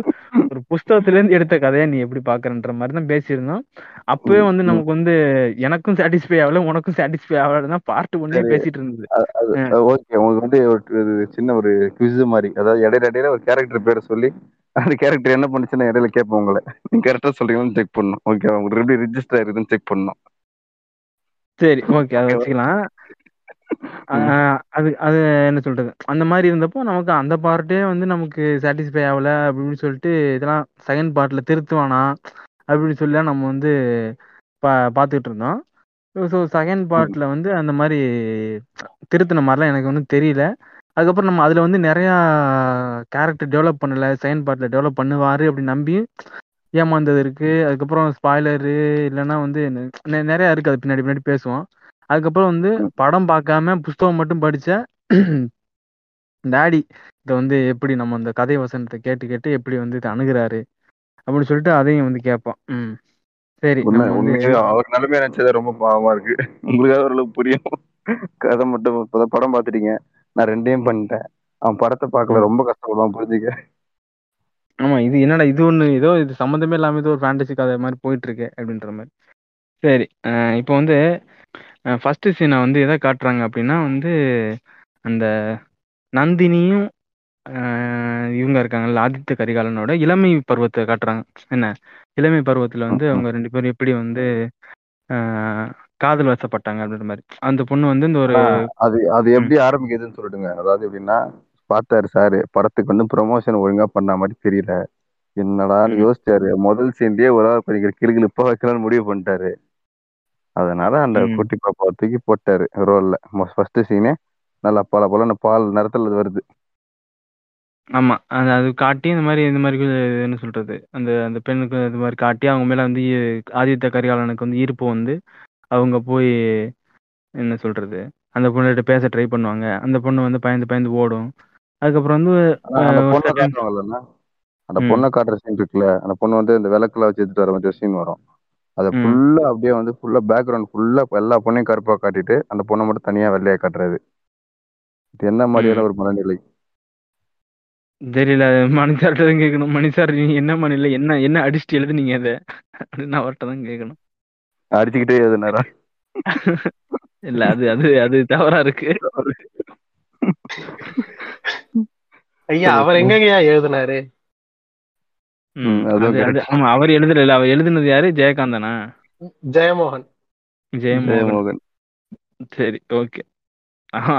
ஒரு புஸ்தகத்துல இருந்து எடுத்த கதையை நீ எப்படி பாக்குறன்ற மாதிரி தான் பேசியிருந்தோம். அப்பவே வந்து நமக்கு வந்து எனக்கும் சாட்டிஸ்ஃபை ஆகல உனக்கும் சாட்டிஸ்ஃபை ஆகலன்னா பார்ட் ஒன்னே. பேசிட்டு இருந்தது. ஓகே உங்களுக்கு வந்து ஒரு சின்ன ஒரு குவிஸ் மாதிரி அதாவது இடையில இடையில ஒரு கேரக்டர் பேரை சொல்லி அந்த கேரக்டர் என்ன பண்ணுச்சுன்னு இடையில கேட்போம் உங்களை. நீங்க கரெக்டா சொல்றீங்கன்னு செக் பண்ணணும். ஓகே உங்களுக்கு எப்படி ரிஜிஸ்டர் ஆயிருக்குன்னு செக் பண்ணணும். சரி ஓகே அதை வச்சுக்கலாம். அது அது என்ன சொல்றது? அந்த மாதிரி இருந்தப்போ நமக்கு அந்த பார்ட்டே வந்து நமக்கு சாட்டிஸ்ஃபை ஆகல அப்படின்னு சொல்லிட்டு இதெல்லாம் செகண்ட் பார்ட்ல திருத்துவானா அப்படின்னு சொல்லி நம்ம வந்து பா பார்த்துக்கிட்டு இருந்தோம். ஸோ செகண்ட் பார்ட்ல வந்து அந்த மாதிரி திருத்தின மாதிரிலாம் எனக்கு ஒன்றும் தெரியல. அதுக்கப்புறம் நம்ம அதில் வந்து நிறையா கேரக்டர் டெவலப் பண்ணல. செகண்ட் பார்ட்ல டெவலப் பண்ணுவாரு அப்படின்னு நம்பி ஏமாந்தது இருக்கு. அதுக்கப்புறம் ஸ்பாய்லரு இல்லைன்னா வந்து நிறைய இருக்கு. அது பின்னாடி பின்னாடி பேசுவோம். அதுக்கப்புறம் வந்து படம் பார்க்காம புஸ்தகம் மட்டும் படிச்ச டாடி இதை வந்து எப்படி நம்ம அந்த கதை வசனத்தை கேட்டு கேட்டு எப்படி வந்து இதை அணுகுறாரு அப்படின்னு சொல்லிட்டு அதையும் வந்து கேட்போம் ம். சரி அவர் நிலைமையை நினைச்சதே ரொம்ப பாவமா இருக்கு. உங்களுக்காக ஓரளவுக்கு புரியும். கதை மட்டும் இப்பதான் படம் பார்த்துட்டீங்க. நான் ரெண்டையும் பண்ணிட்டேன். அவன் படத்தை பார்க்கல ரொம்ப கஷ்டப்படுவான் புரிஞ்சுக்க. ஆமா இது என்னடா இது ஒண்ணு ஏதோ இது சம்மந்தமே இல்லாம ஏதோ ஒரு ஃபேண்டசி கதை மாதிரி போயிட்டு இருக்கு அப்படின்ற மாதிரி. சரி இப்போ வந்து ஃபர்ஸ்ட் சீனை வந்து எதை காட்டுறாங்க அப்படின்னா வந்து அந்த நந்தினியும் இவங்க இருக்காங்கல்ல ஆதித்த கரிகாலனோட இளமை பருவத்தை காட்டுறாங்க. என்ன? இளமை பருவத்துல வந்து அவங்க ரெண்டு பேரும் எப்படி வந்து காதல் வசப்பட்டாங்க அப்படின்ற மாதிரி. அந்த பொண்ணு வந்து இந்த ஒரு அது அது எப்படி ஆரம்பிக்குதுன்னு சொல்லிட்டுங்க அதாவது எப்படின்னா பார்த்தாரு சாரு படத்துக்கு வந்து ப்ரொமோஷன் ஒழுங்கா பண்ண மாதிரி தெரியல. என்னடான்னு ம். யோசிச்சாரு. முதல் சீன்லயே ஒரு ஆள் படிக்கிற கிளுகிழுப்பா வைக்கலாம்னு முடிவு பண்ணிட்டாரு. அதனால அந்த. குட்டி பாப்பாவை தூக்கி போட்டாரு ரோல்ல. ஃபர்ஸ்ட் சீனே நல்லா பல பல பால் நிறத்துல அது வருது. ஆமா. அது அது காட்டி இந்த மாதிரி இந்த மாதிரி என்ன சொல்றது? அந்த அந்த பெண்ணுக்கு இது மாதிரி காட்டி அவங்க மேல வந்து ஆதித்த கரிகாலனுக்கு வந்து ஈர்ப்பு வந்து அவங்க போய் என்ன சொல்றது? அந்த பொண்ணுகிட்ட பேச ட்ரை பண்ணுவாங்க. அந்த பொண்ணு வந்து பயந்து பயந்து ஓடும். அதுக்கப்புறம் வந்து அந்த அந்த. பொண்ணை காட்டுற சீன் இருக்குல்ல. அந்த பொண்ணு வந்து இந்த விளக்குல வச்சு எடுத்துட்டு வர மாதிரி சீன் வரும். அதை. ஃபுல்லா அப்படியே வந்து ஃபுல்லா பேக்ரவுண்ட் ஃபுல்லா எல்லா பொண்ணையும் கருப்பா காட்டிட்டு அந்த பொண்ணை மட்டும் தனியா வெள்ளையா காட்டுறது. இது என்ன மாதிரியான ஒரு மனநிலை? தெரியல மணி சார்ட்ட தான் கேட்கணும் மணி சார் நீங்க என்ன மணில என்ன என்ன அடிச்சுட்டு எழுதுனீங்க அதை? அப்படின்னு அவர்கிட்ட தான் கேட்கணும் அடிச்சுக்கிட்டே எழுதுனாரா? இல்ல அது அது அது தவறா இருக்கு. ஐயா அவர் எங்கய்யா எழுதினாரு ம், ம், அதுவும் அது அது ஆமா அவர் எழுதல இல்ல அவர் எழுதுனது யாரு? ஜெயகாந்தனா ஜெயமோகன். ஜெயமோகன். ஜெயமோகன். சரி ஓகே.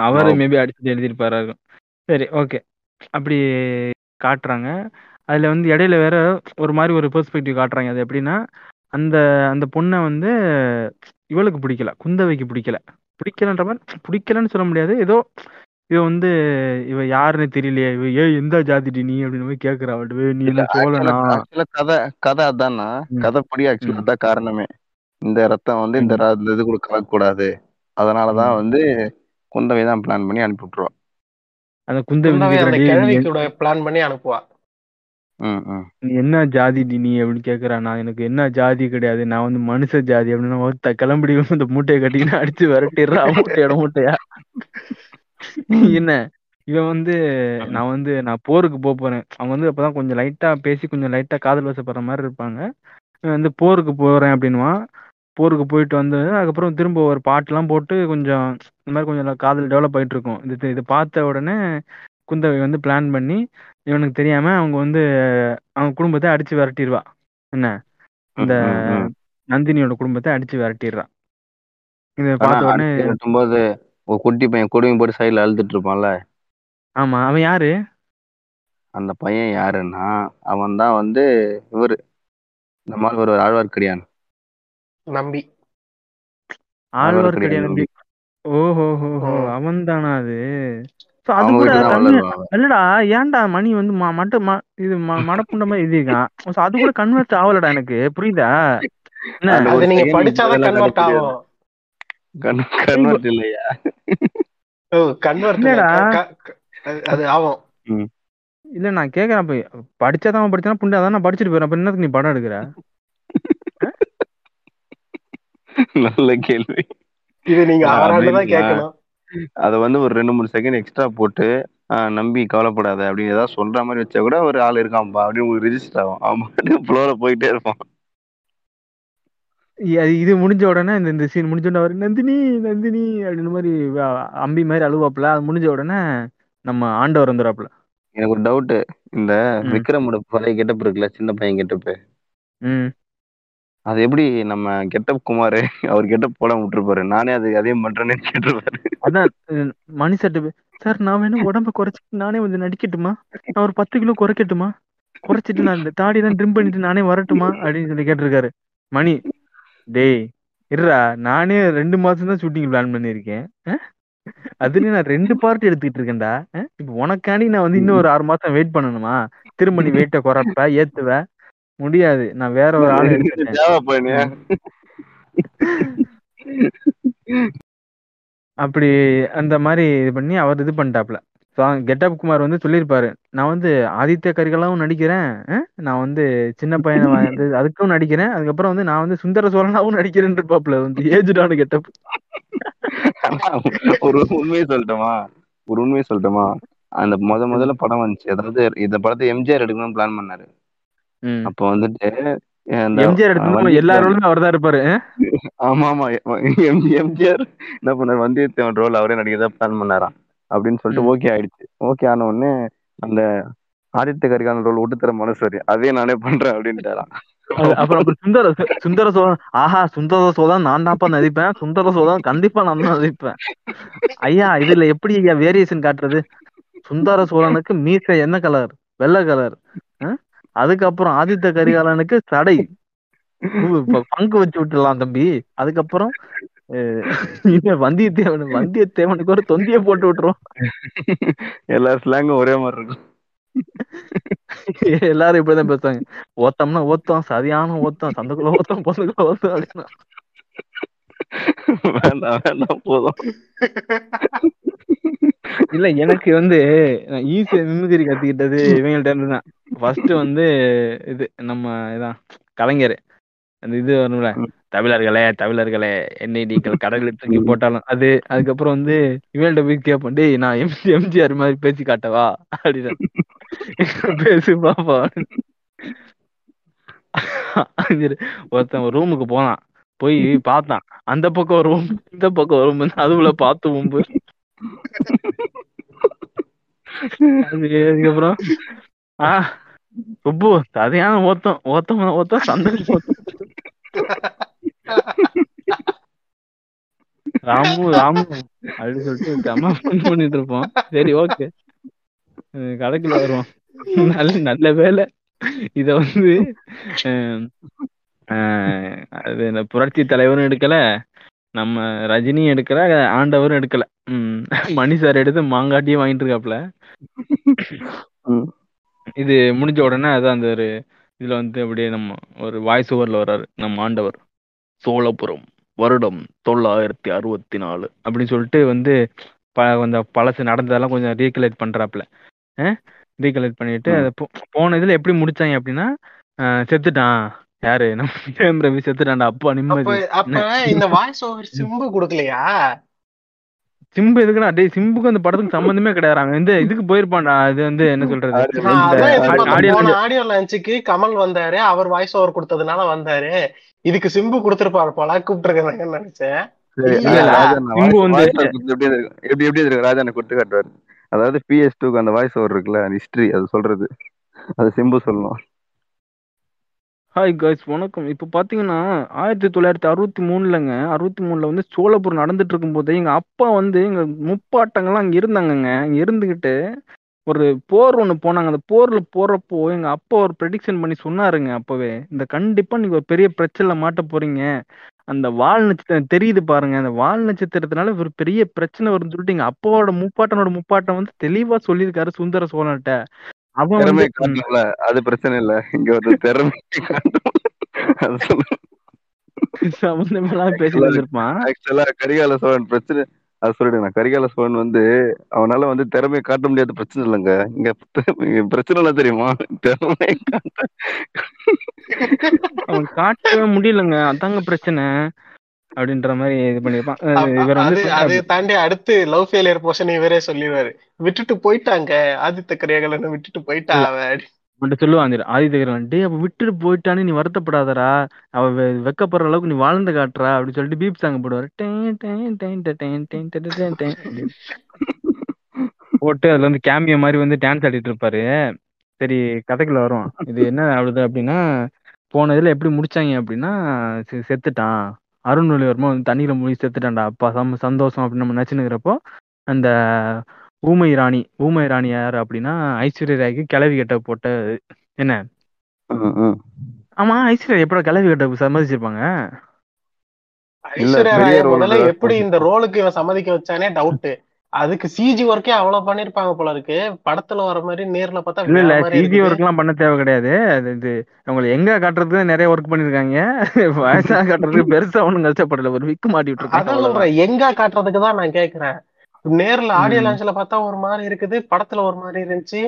அவர். மேபி அடிச்சுட்டு எழுதியிருப்பாரா சரி ஓகே. அப்படி காட்டுறாங்க. அதுல வந்து இடையில வேற ஒரு மாதிரி ஒரு பெர்ஸ்பெக்டிவ் காட்டுறாங்க. அது எப்படின்னா அந்த அந்த பொண்ணை வந்து இவளுக்கு பிடிக்கல குந்தவைக்கு பிடிக்கல. பிடிக்கலன்ற மாதிரி பிடிக்கலன்னு சொல்ல முடியாது. ஏதோ இவ வந்து இவ யாருன்னு தெரியலையே. இவ ஏ எந்த ஜாதிடி நீ? அப்படின்னு போய் கேக்குறா அவள்கிட்ட "ஏய், நீ சோழனா? கதை கதை அதான்னா. கதைப்படி ஆக்சுவலா. அதான் காரணமே. இந்த ரத்தம் வந்து இந்த இது கூட கலக்கக்கூடாது அதனாலதான். வந்து குந்தவை தான் பிளான் பண்ணி அனுப்பி விட்டுருவா. அந்த குந்தவை வந்து குந்தவை அந்த கேக்குறா, "டேய், கிழவி நீ கூட பிளான் பண்ணி அனுப்புவா. நீ என்ன ஜாதிடி நீ? அப்படின்னு கேக்குறா. நான் எனக்கு என்ன ஜாதி கிடையாது. நான் வந்து மனுஷ ஜாதி. அப்படின்னு ஒருத்த கிளம்பி இந்த மூட்டையை கட்டிக்கின்னு அடிச்சு விரட்டிடுறா மூட்டையோட மூட்டையா. <laughs> என்ன? இவன் வந்து நான் வந்து நான் போருக்கு போக போறேன். அவங்க வந்து அப்பதான் கொஞ்சம் லைட்டா பேசி கொஞ்சம் லைட்டா காதல் வசப்படுற மாதிரி இருப்பாங்க. இவன் வந்து போருக்கு போறேன் அப்படின்னுவான். போருக்கு போயிட்டு வந்து அதுக்கப்புறம் திரும்ப ஒரு பாட்டுலாம் போட்டு கொஞ்சம் இந்த மாதிரி கொஞ்சம் காதல் டெவலப் ஆயிட்டு இருக்கும். இது இது பார்த்த உடனே குந்தவை வந்து பிளான் பண்ணி இவனுக்கு தெரியாம அவங்க வந்து அவங்க குடும்பத்தை அடிச்சு விரட்டிடுவா. என்ன? இந்த. நந்தினியோட குடும்பத்தை அடிச்சு விரட்டிடுறா. இதை பார்த்த உடனே ஒரு குட்டி பையன் கொடுமையும் போட்டு சைடுல அழுதுட்டு இருப்பான்ல. ஆமா அவன் யாரு? அந்த பையன் யாருன்னா அவன் தான் வந்து இவரு. இந்த மாதிரி ஒரு ஆழ்வார்க்கடியான். நம்பி. ஆழ்வார்க்கடியான் நம்பி. ஓஹோ ஹோ ஹோ ம். அவன் தானா அது அது கூட. இல்லடா ஏன்டா மணி வந்து ம- மட்ட இது ம- மடப்புண்ட மாதிரி எழுதியிருக்கான்? அது கூட கன்வெர்ட் ஆகலடா எனக்கு. புரியுதா? நீங்க படிச்சாதான் கன்வெர்ட். ஆகும். கன்- convert <laughs> இல்லையா? ஓ கன்வெர்ட். அது ஆகும். இல்ல நான் கேக்குறேன். போய் படிச்சாதான் படிச்சானா புண்டை அதான் நான் படிச்சுட்டு போயிடறேன். அப்ப என்னத்துக்கு நீ படம் எடுக்கிற? <laughs> நல்ல கேள்வி. இது நீங்க ஆ, அவரால் தான் அப்படிங்களா? கேட்கணும். அத வந்து ஒரு ரெண்டு மூணு செகண்ட் எக்ஸ்ட்ரா போட்டு நம்பி கவலைப்படாத அப்படின்னு ஏதாவது சொல்ற மாதிரி வச்சா கூட ஒரு ஆள் இருக்கான்பா அப்படின்னு உங்களுக்கு ரிஜிஸ்டர் ஆகும். அவன் ஃப்ளோல போயிட்டே இருப்பான். இது முடிஞ்ச உடனே இந்த இந்த சீன் முடிஞ்ச உடனே நந்தினி நந்தினி அப்படின்னு மாதிரி அம்பி மாதிரி அழுவாப்புல. அது முடிஞ்ச உடனே நம்ம ஆண்டவர் வந்துடுறாப்புல எனக்கு ஒரு டவுட் இந்த. விக்ரமோட பழைய கெட்டப் இருக்குல்ல சின்ன பையன் கெட்டப் ம். அது எப்படி நம்ம கெட்டப் குமார் அவர் கெட்டப் போட விட்டுருப்பாரு? நானே அது அதே பண்றேன்னு கேட்டிருப்பாரு அதான் மணி சட்டு சார் நான் வேணும் உடம்ப குறைச்சிட்டு நானே வந்து நடிக்கட்டுமா? நான் ஒரு பத்து கிலோ குறைக்கட்டுமா? குறைச்சிட்டு நான் இந்த தாடியெல்லாம் ட்ரிம் பண்ணிட்டு நானே வரட்டுமா? அப்படின்னு சொல்லி கேட்டிருக்காரு. மணி டேய் இருடா. நானே ரெண்டு மாசம் தான் ஷூட்டிங் பிளான் பண்ணியிருக்கேன்? அதுலயும் நான் ரெண்டு பார்ட் எடுத்துக்கிட்டு இருக்கேன்டா? இப்போ உனக்காண்டி நான் வந்து இன்னும் ஒரு ஆறு மாசம் வெயிட் பண்ணணுமா? திரும்ப நீ வெயிட்ட குறைப்ப ஏத்துவ? முடியாது. நான் வேற ஒரு ஆள் எடுத்துட்டேன் அப்படி அந்த மாதிரி இது பண்ணி அவர் இது பண்ணிட்டாப்ல கெட்டப் குமார் வந்து சொல்லியிருப்பாரு. நான் வந்து ஆதித்ய கரிகாலாவும் நடிக்கிறேன். நான் வந்து சின்ன பையனை வந்து அதுக்கும் நடிக்கிறேன். அதுக்கப்புறம் வந்து நான் வந்து சுந்தர சோழனாவும் நடிக்கிறேன் இருப்பாப்ல வந்து ஏஜ்டான கெட்டப். <laughs> ஒரு உண்மையை சொல்லட்டுமா? ஒரு உண்மையை சொல்லட்டுமா? அந்த முத முதல்ல படம் வந்துச்சு. அதாவது இந்த படத்தை எம்ஜிஆர் எடுக்கணும்னு பிளான் பண்ணாரு. அப்போ வந்துட்டு எம்ஜிஆர் எடுத்து அவர் தான் இருப்பாரு? ஆமா ஆமா எம் எம்ஜிஆர் என்ன பண்ணாரு? வந்தியத்தேவன் ரோல் அவரே நடிக்கிறதா பிளான் பண்ணாராம் அப்படின்னு சொல்லிட்டு. ஓகே ஆயிடுச்சு. ஓகே ஆன உடனே அந்த ஆதித்ய கரிகாலன் ரோல் விட்டு தர மனசு அதே நானே பண்றேன் அப்படின்ட்டாராம். அது அப்புறம் சுந்தர சுந்தர சோழன் ஆஹா சுந்தர சோழன் நான் தான்ப்பா நடிப்பேன். சுந்தர சோழன் கண்டிப்பா நான் தான் நடிப்பேன். ஐயா இதுல எப்படி ஐயா வேரியேஷன் காட்டுறது? சுந்தர சோழனுக்கு மீசை என்ன கலர் வெள்ளை கலர் அதுக்கப்புறம் ஆதித்த கரிகாலனுக்கு சடை. பங்கு வச்சு விட்டுலாம் தம்பி. அதுக்கப்புறம் வந்தியத்தேவன் வந்தியத்தேவனுக்கு ஒரு தொந்திய போட்டு விட்டுரும். எல்லா ஸ்லாங்கும் ஒரே மாதிரி இருக்கும். எல்லாரும் இப்படிதான் பேசுவாங்க. ஓத்தம்னா ஓத்தம் சரியான ஓத்தம் சந்துக்குள்ள ஓத்தம் பொந்துக்குள்ள ஓத்தம் அப்படின்னா. வேண்டாம் வேண்டாம் போதும். இல்ல எனக்கு வந்து நான் ஈஸியா மிமிகிரி கத்துக்கிட்டது இவங்கள்ட்ட இருந்து தான் ஃபர்ஸ்ட் வந்து இது நம்ம இதான் கலைஞர். அந்த இது வரும்ல தமிழர்களே தமிழர்களே என்னை நீங்கள் கடலில் தூக்கி போட்டாலும் அது அதுக்கப்புறம் வந்து இவங்கள்ட்ட போய் கேட்பேன் டேய் நான் எம் எம்ஜிஆர் மாதிரி பேசி காட்டவா? அப்படின்னு. பேசு பாப்பா ஒருத்தன் ஒரு ரூமுக்கு போனான். போய் பார்த்தான். அந்த பக்கம் ஒரு ரூம் இந்த பக்கம் ரூம் அதுக்குள்ள பார்த்து அது அதுக்கப்புறம் ஆ சுப்பு சரியான ஓத்தம் ஓத்தம் ஓத்தம் சந்தன ஓத்தம். ராமு ராமு அப்படின்னு சொல்லிட்டு செம்ம fun பண்ணிட்டு இருப்போம். சரி ஓகே கடைக்குள்ள வருவோம். நல்ல நல்ல வேலை இத வந்து அது இந்த புரட்சி தலைவரும் எடுக்கல நம்ம ரஜினியும் எடுக்கல ஆண்டவரும் எடுக்கல. ம் மணி சார் எடுத்து மாங்காட்டியும் வாங்கிட்டு இருக்காப்ல. இது முடிஞ்ச உடனே அதான் அந்த ஒரு இதுல வந்து அப்படியே நம்ம ஒரு வாய்ஸ் ஓவர்ல வர்றாரு நம்ம ஆண்டவர். சோழபுரம் வருடம் தொள்ளாயிரத்தி அறுபத்தி நாலு அப்படின்னு சொல்லிட்டு வந்து ப அந்த பழசு நடந்ததெல்லாம் கொஞ்சம் ரீகலெக்ட் பண்றாப்ல ரீகலெக்ட் பண்ணிட்டு போன இதுல எப்படி முடிச்சாங்க அப்படின்னா செத்துட்டான். யாரு? நம்ம ரவி செத்துட்டான்டா. அப்பா நிம்மதி. இந்த வாய்ஸ் ஓவர் சிம்பு கொடுக்கலையா? சிம்பு எதுக்குடா? டேய் சிம்புக்கு அந்த படத்துக்கு சம்பந்தமே கிடையாது வந்து இதுக்கு போயிருப்பான்டா. இது வந்து என்ன சொல்றது? ஆடியோ இந்த லான்ச்சுக்கு கமல் வந்தாரு. அவர் வாய்ஸ் ஓவர் கொடுத்ததுனால வந்தாரு. இதுக்கு சிம்பு கொடுத்திருப்பாரு போல. கூப்பிட்டுருக்கேன் நினைச்சேன். சிம்பு வந்து- எப்படி இருக்கு- எப்படி எப்படி இருக்கு? ராஜா எனக்கு கொடுத்து காட்டுவாரு. அதாவது பிஎஸ் டூக்கு அந்த வாய்ஸ் ஓவர் இருக்குல்ல ஹிஸ்டரி அது சொல்றது. அது சிம்பு சொல்லணும். ஹாய் காய்ஸ் வணக்கம். இப்போ பார்த்தீங்கன்னா ஆயிரத்தி தொள்ளாயிரத்தி அறுபத்தி மூணுலங்க அறுபத்தி மூணுல வந்து சோழபுரம் நடந்துட்டு இருக்கும்போது எங்கள் அப்பா வந்து எங்கள் முப்பாட்டங்கள்லாம் அங்கே இருந்தாங்கங்க. அங்க இருந்துக்கிட்டு ஒரு போர் ஒன்று போனாங்க. அந்த போரில் போகிறப்போ எங்கள் அப்பா ஒரு ப்ரெடிக்ஷன் பண்ணி சொன்னாருங்க அப்போவே. இந்த கண்டிப்பாக நீங்கள் ஒரு பெரிய பிரச்சனையில் மாட்ட போகிறீங்க அந்த வால் நட்சத்திரம் தெரியுது பாருங்க. அந்த வால் நட்சத்திரத்தினால ஒரு பெரிய பிரச்சனை வரும்னு சொல்லிட்டு எங்க அப்பாவோட முப்பாட்டனோட முப்பாட்டம் வந்து தெளிவா சொல்லியிருக்காரு சுந்தர சோழன்ட்ட. அவன் திறமை காட்டணும்ல. அது பிரச்சனை இல்ல. இங்க ஒரு திறமை ஆக்சுவலா கரிகால சோழன் பிரச்சனை அது சொல்லிடுங்க. கரிகால சோழன் வந்து அவனால வந்து திறமையை காட்ட முடியாத பிரச்சனை இல்லைங்க. இங்க பிரச்சனை என்ன தெரியுமா? திறமை காட்ட. அவன் காட்டவே முடியலங்க. அதாங்க பிரச்சனை. அப்படின்ற மாதிரி இது பண்ணிருப்பான் அது தாண்டி அடுத்து லவ் ஃபெயிலியர் போர்ஷன் இவரே சொல்லிடுவாரு விட்டுட்டு போயிட்டாங்க ஆதித்த கரையகலன்னு விட்டுட்டு போயிட்டா அவன் மட்டும் சொல்லுவாங்க ஆதித்த கிரகன் டே அப்ப விட்டுட்டு போயிட்டான்னு நீ வருத்தப்படாதடா அவ வெக்கப்படுற அளவுக்கு நீ வாழ்ந்து காட்டுறா அப்படின்னு சொல்லிட்டு பீப் சாங் போடுவாரு டேன் டேன் டேன் டேன் டேன் டேன் டேன் போட்டு அதுல வந்து கேமியோ மாதிரி வந்து டான்ஸ் ஆடிட்டு இருப்பாரு சரி கதைக்குள்ள வரும் இது என்ன ஆகுது அப்படின்னா போன இதுல எப்படி முடிச்சாங்க அப்படின்னா செத்துட்டான் அருண்மொழிவர்மா வந்து தண்ணியில மூழ்கி செத்துட்டான்டா அப்பா சம சந்தோஷம் அப்படின்னு நம்ம நினைச்சுனுக்கிறப்போ அந்த ஊமை ராணி ஊமை ராணி யார் அப்படின்னா ஐஸ்வர்யா ராய்க்கு கிளவி கட்ட போட்ட என்ன. ஆமா ஐஸ்வர்யா எப்படா கிளவி கட்ட சம்மதிச்சிருப்பாங்க இல்ல, ஐஸ்வர்யா ராய. எப்படி இந்த ரோலுக்கு இவன் சம்மதிக்க வச்சானே டவுட் அதுக்கு சிஜி ஒர்க்கே அவ்வளவு பண்ணிருப்பாங்க போல இருக்கு. படத்துல வர மாதிரி நேர்ல பார்த்தா இல்ல இல்ல. சிஜி. ஒர்க் எல்லாம் பண்ண தேவை கிடையாது. அது இது அவங்களை எங்க காட்டுறதுக்கு நிறைய ஒர்க் பண்ணிருக்காங்க. <laughs> வயசா காட்டுறதுக்கு பெருசா ஒண்ணும் கஷ்டப்படல. ஒரு விக்கு மாட்டி அதான் விட்டுருக்காங்க சொல்றேன் எங்க காட்டுறதுக்கு தான் நான் கேக்குறேன். நேர்ல ஆடியோ. லான்ச்ல பார்த்தா ஒரு மாதிரி இருக்குது. படத்துல ஒரு மாதிரி இருந்துச்சு.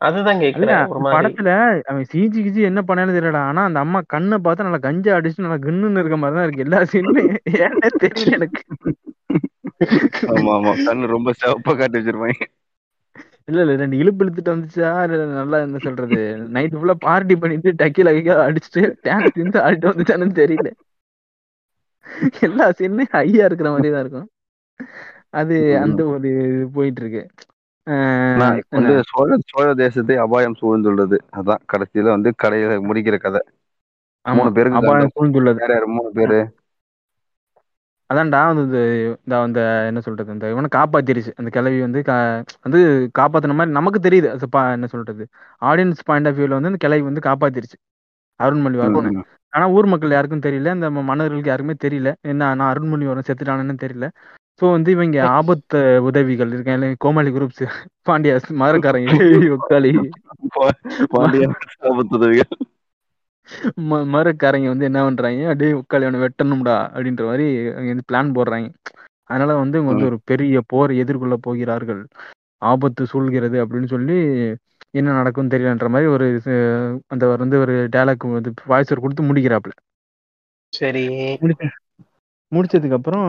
அதுதான் கேக்குறேன். படத்துல அவன் சிஜி கிஜி என்ன பண்ணாலும் தெரியலடா. ஆனா அந்த அம்மா கண்ணை பார்த்தா நல்லா கஞ்சா அடிச்சு நல்லா கண்ணுன்னு இருக்க மாதிரி தான் இருக்கு. எல்லா சீனுமே ஏன்னே தெரியல எனக்கு. ஆமா ஆமா கண்ணு ரொம்ப சிவப்பா காட்டி வச்சிருப்பாங்க. இல்ல இல்ல ரெண்டு இழுப்பு இழுத்துட்டு வந்துச்சா? நல்லா என்ன சொல்றது? நைட் ஃபுல்லா பார்ட்டி பண்ணிட்டு டக்கில அடிச்சுட்டு டான்ஸ் இருந்து ஆடிட்டு வந்துச்சான்னு தெரியல. எல்லா சீனுமே ஹையா இருக்கிற மாதிரி தான் இருக்கும். அது அந்த ஒரு இது போயிட்டு இருக்கு வந்து சோழ சோழ தேசத்தை அபாயம் சூழ்ந்துள்ளது அதான் கடைசியில வந்து கடையில முடிக்கிற கதை. மூணு பேருக்கு அபாயம். சூழ்ந்துள்ளது மூணு பேரு. அதான்டா அந்த இது- இந்த அந்த என்ன சொல்றது இந்த இவனை காப்பாத்திருச்சு. அந்த கிழவி வந்து கா- வந்து காப்பாத்தின மாதிரி நமக்கு தெரியுது. அது பா- என்ன சொல்றது ஆடியன்ஸ் பாயிண்ட் ஆஃப் வியூல வந்து அந்த கிழவி வந்து காப்பாத்திருச்சு. அருண்மொழிவர்மனை ம், ஆனா ஊர் மக்கள் யாருக்கும் தெரியல. இந்த மன்னர்களுக்கு யாருக்குமே தெரியல. என்ன நான் அருண்மொழிவர்மன் செத்துட்டானு தெரியல. சோ வந்து இவங்க <laughs> ஆபத்து உதவிகள் இருக்காங்க. கோமாளி குரூப்ஸ் பாண்டியா மதுரக்காரங்க பாண்டிய. ம- மதுரக்காரங்க வந்து என்ன பண்றாங்க? அப்படியே உட்காலி அவனை வெட்டணும்டா அப்படின்ற மாதிரி வந்து பிளான் போடுறாங்க. அதனால வந்து இவங்க வந்து ஒரு பெரிய போர் எதிர்கொள்ள போகிறார்கள். ஆபத்து சூழ்கிறது அப்படின்னு சொல்லி என்ன நடக்கும்னு தெரியலன்ற மாதிரி ஒரு அந்த வந்து ஒரு டேலாக் வந்து வாய்ஸ் கொடுத்து முடிக்கிறாப்புல சரி. முடிச்சு முடிச்சதுக்கு அப்புறம்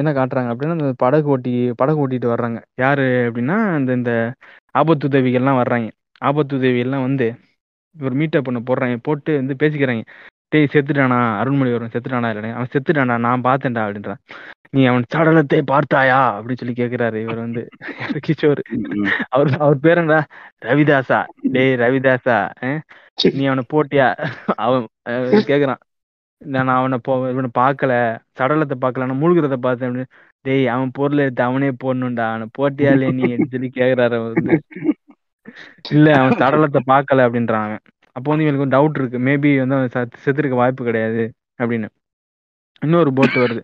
என்ன காட்டுறாங்க அப்படின்னா அந்த படகு ஓட்டி படகு ஓட்டிட்டு வர்றாங்க. யாரு அப்படின்னா இந்த இந்த ஆபத்துதவிகள்லாம் வர்றாங்க. ஆபத்துதவிகள்லாம் வந்து ஒரு மீட்டப் பண்ண போடுறாங்க போட்டு வந்து பேசிக்கிறாங்க டேய் செத்துட்டானா? அருண்மொழிவர்மன் செத்துட்டானா இல்லையா அவன் செத்துட்டானா? நான் பார்த்தேன்டா அப்படின்றான். நீ அவன் சடலத்தை பார்த்தாயா? அப்படின்னு சொல்லி கேக்குறாரு இவர் வந்து. கிஷோர். அவர் அவர் பேர் என்ன ரவிதாசா. டேய் ரவிதாசா அஹ், நீ அவனை போட்டியா? அவன் கேக்குறான். நான் அவனை போ இவனை பார்க்கல. சடலத்தை பார்க்கல நான் மூழ்கிறத பார்த்தேன் அப்படின்னு. டேய் அவன் பொருள் எடுத்து அவனே போடணும்டா. அவனை போட்டியா இல்லையே நீ? அப்படின்னு சொல்லி கேக்குறாரு அவர் வந்து. இல்ல அவன் சடலத்தை பார்க்கல அப்படின்றான் அவன். அப்போ வந்து இவனுக்கு டவுட் இருக்கு. மேபி வந்து அவன் செத்து- செத்துருக்க வாய்ப்பு கிடையாது அப்படின்னு. இன்னொரு போட்டு வருது.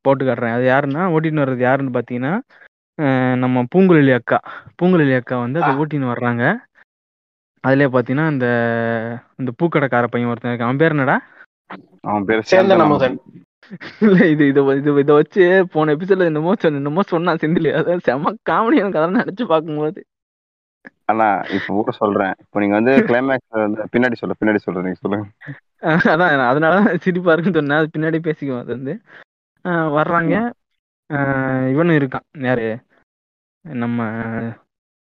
போட்டு காட்டுறேன் அது யாருன்னா ஓட்டின்னு வர்றது யாருன்னு பார்த்தீங்கன்னா நம்ம பூங்குழலி அக்கா. பூங்குழலி அக்கா வந்து அதை ஓட்டின்னு வர்றாங்க. அதுலயே பார்த்தீங்கன்னா இந்த இந்த பூக்கடைக்கார பையன் ஒருத்தன் இருக்கான். அவன் பேர் என்னடா? அவன் பேர் சேந்தன் சேந்தன். அமுதன் இல்ல இது இதை இது இதை வச்சு போன எபிசோட்ல என்னமோ சொன்ன என்னமோ சொன்னான் செந்தில். அதான் செம காமெடி எனக்கு அதெல்லாம் நினைச்சு பார்க்கும்போது. ஆனா இப்ப கூட சொல்றேன். இப்ப நீங்க வந்து கிளைமேக்ஸ் வந்து பின்னாடி சொல்ல பின்னாடி சொல்றேன் நீங்க சொல்லுங்க. அதான் அதனாலதான் சிரிப்பா இருக்குன்னு சொன்னேன். அது பின்னாடி பேசிக்குவோம் அது வந்து. வர்றாங்க. இவனும் இருக்கான் யாரு நம்ம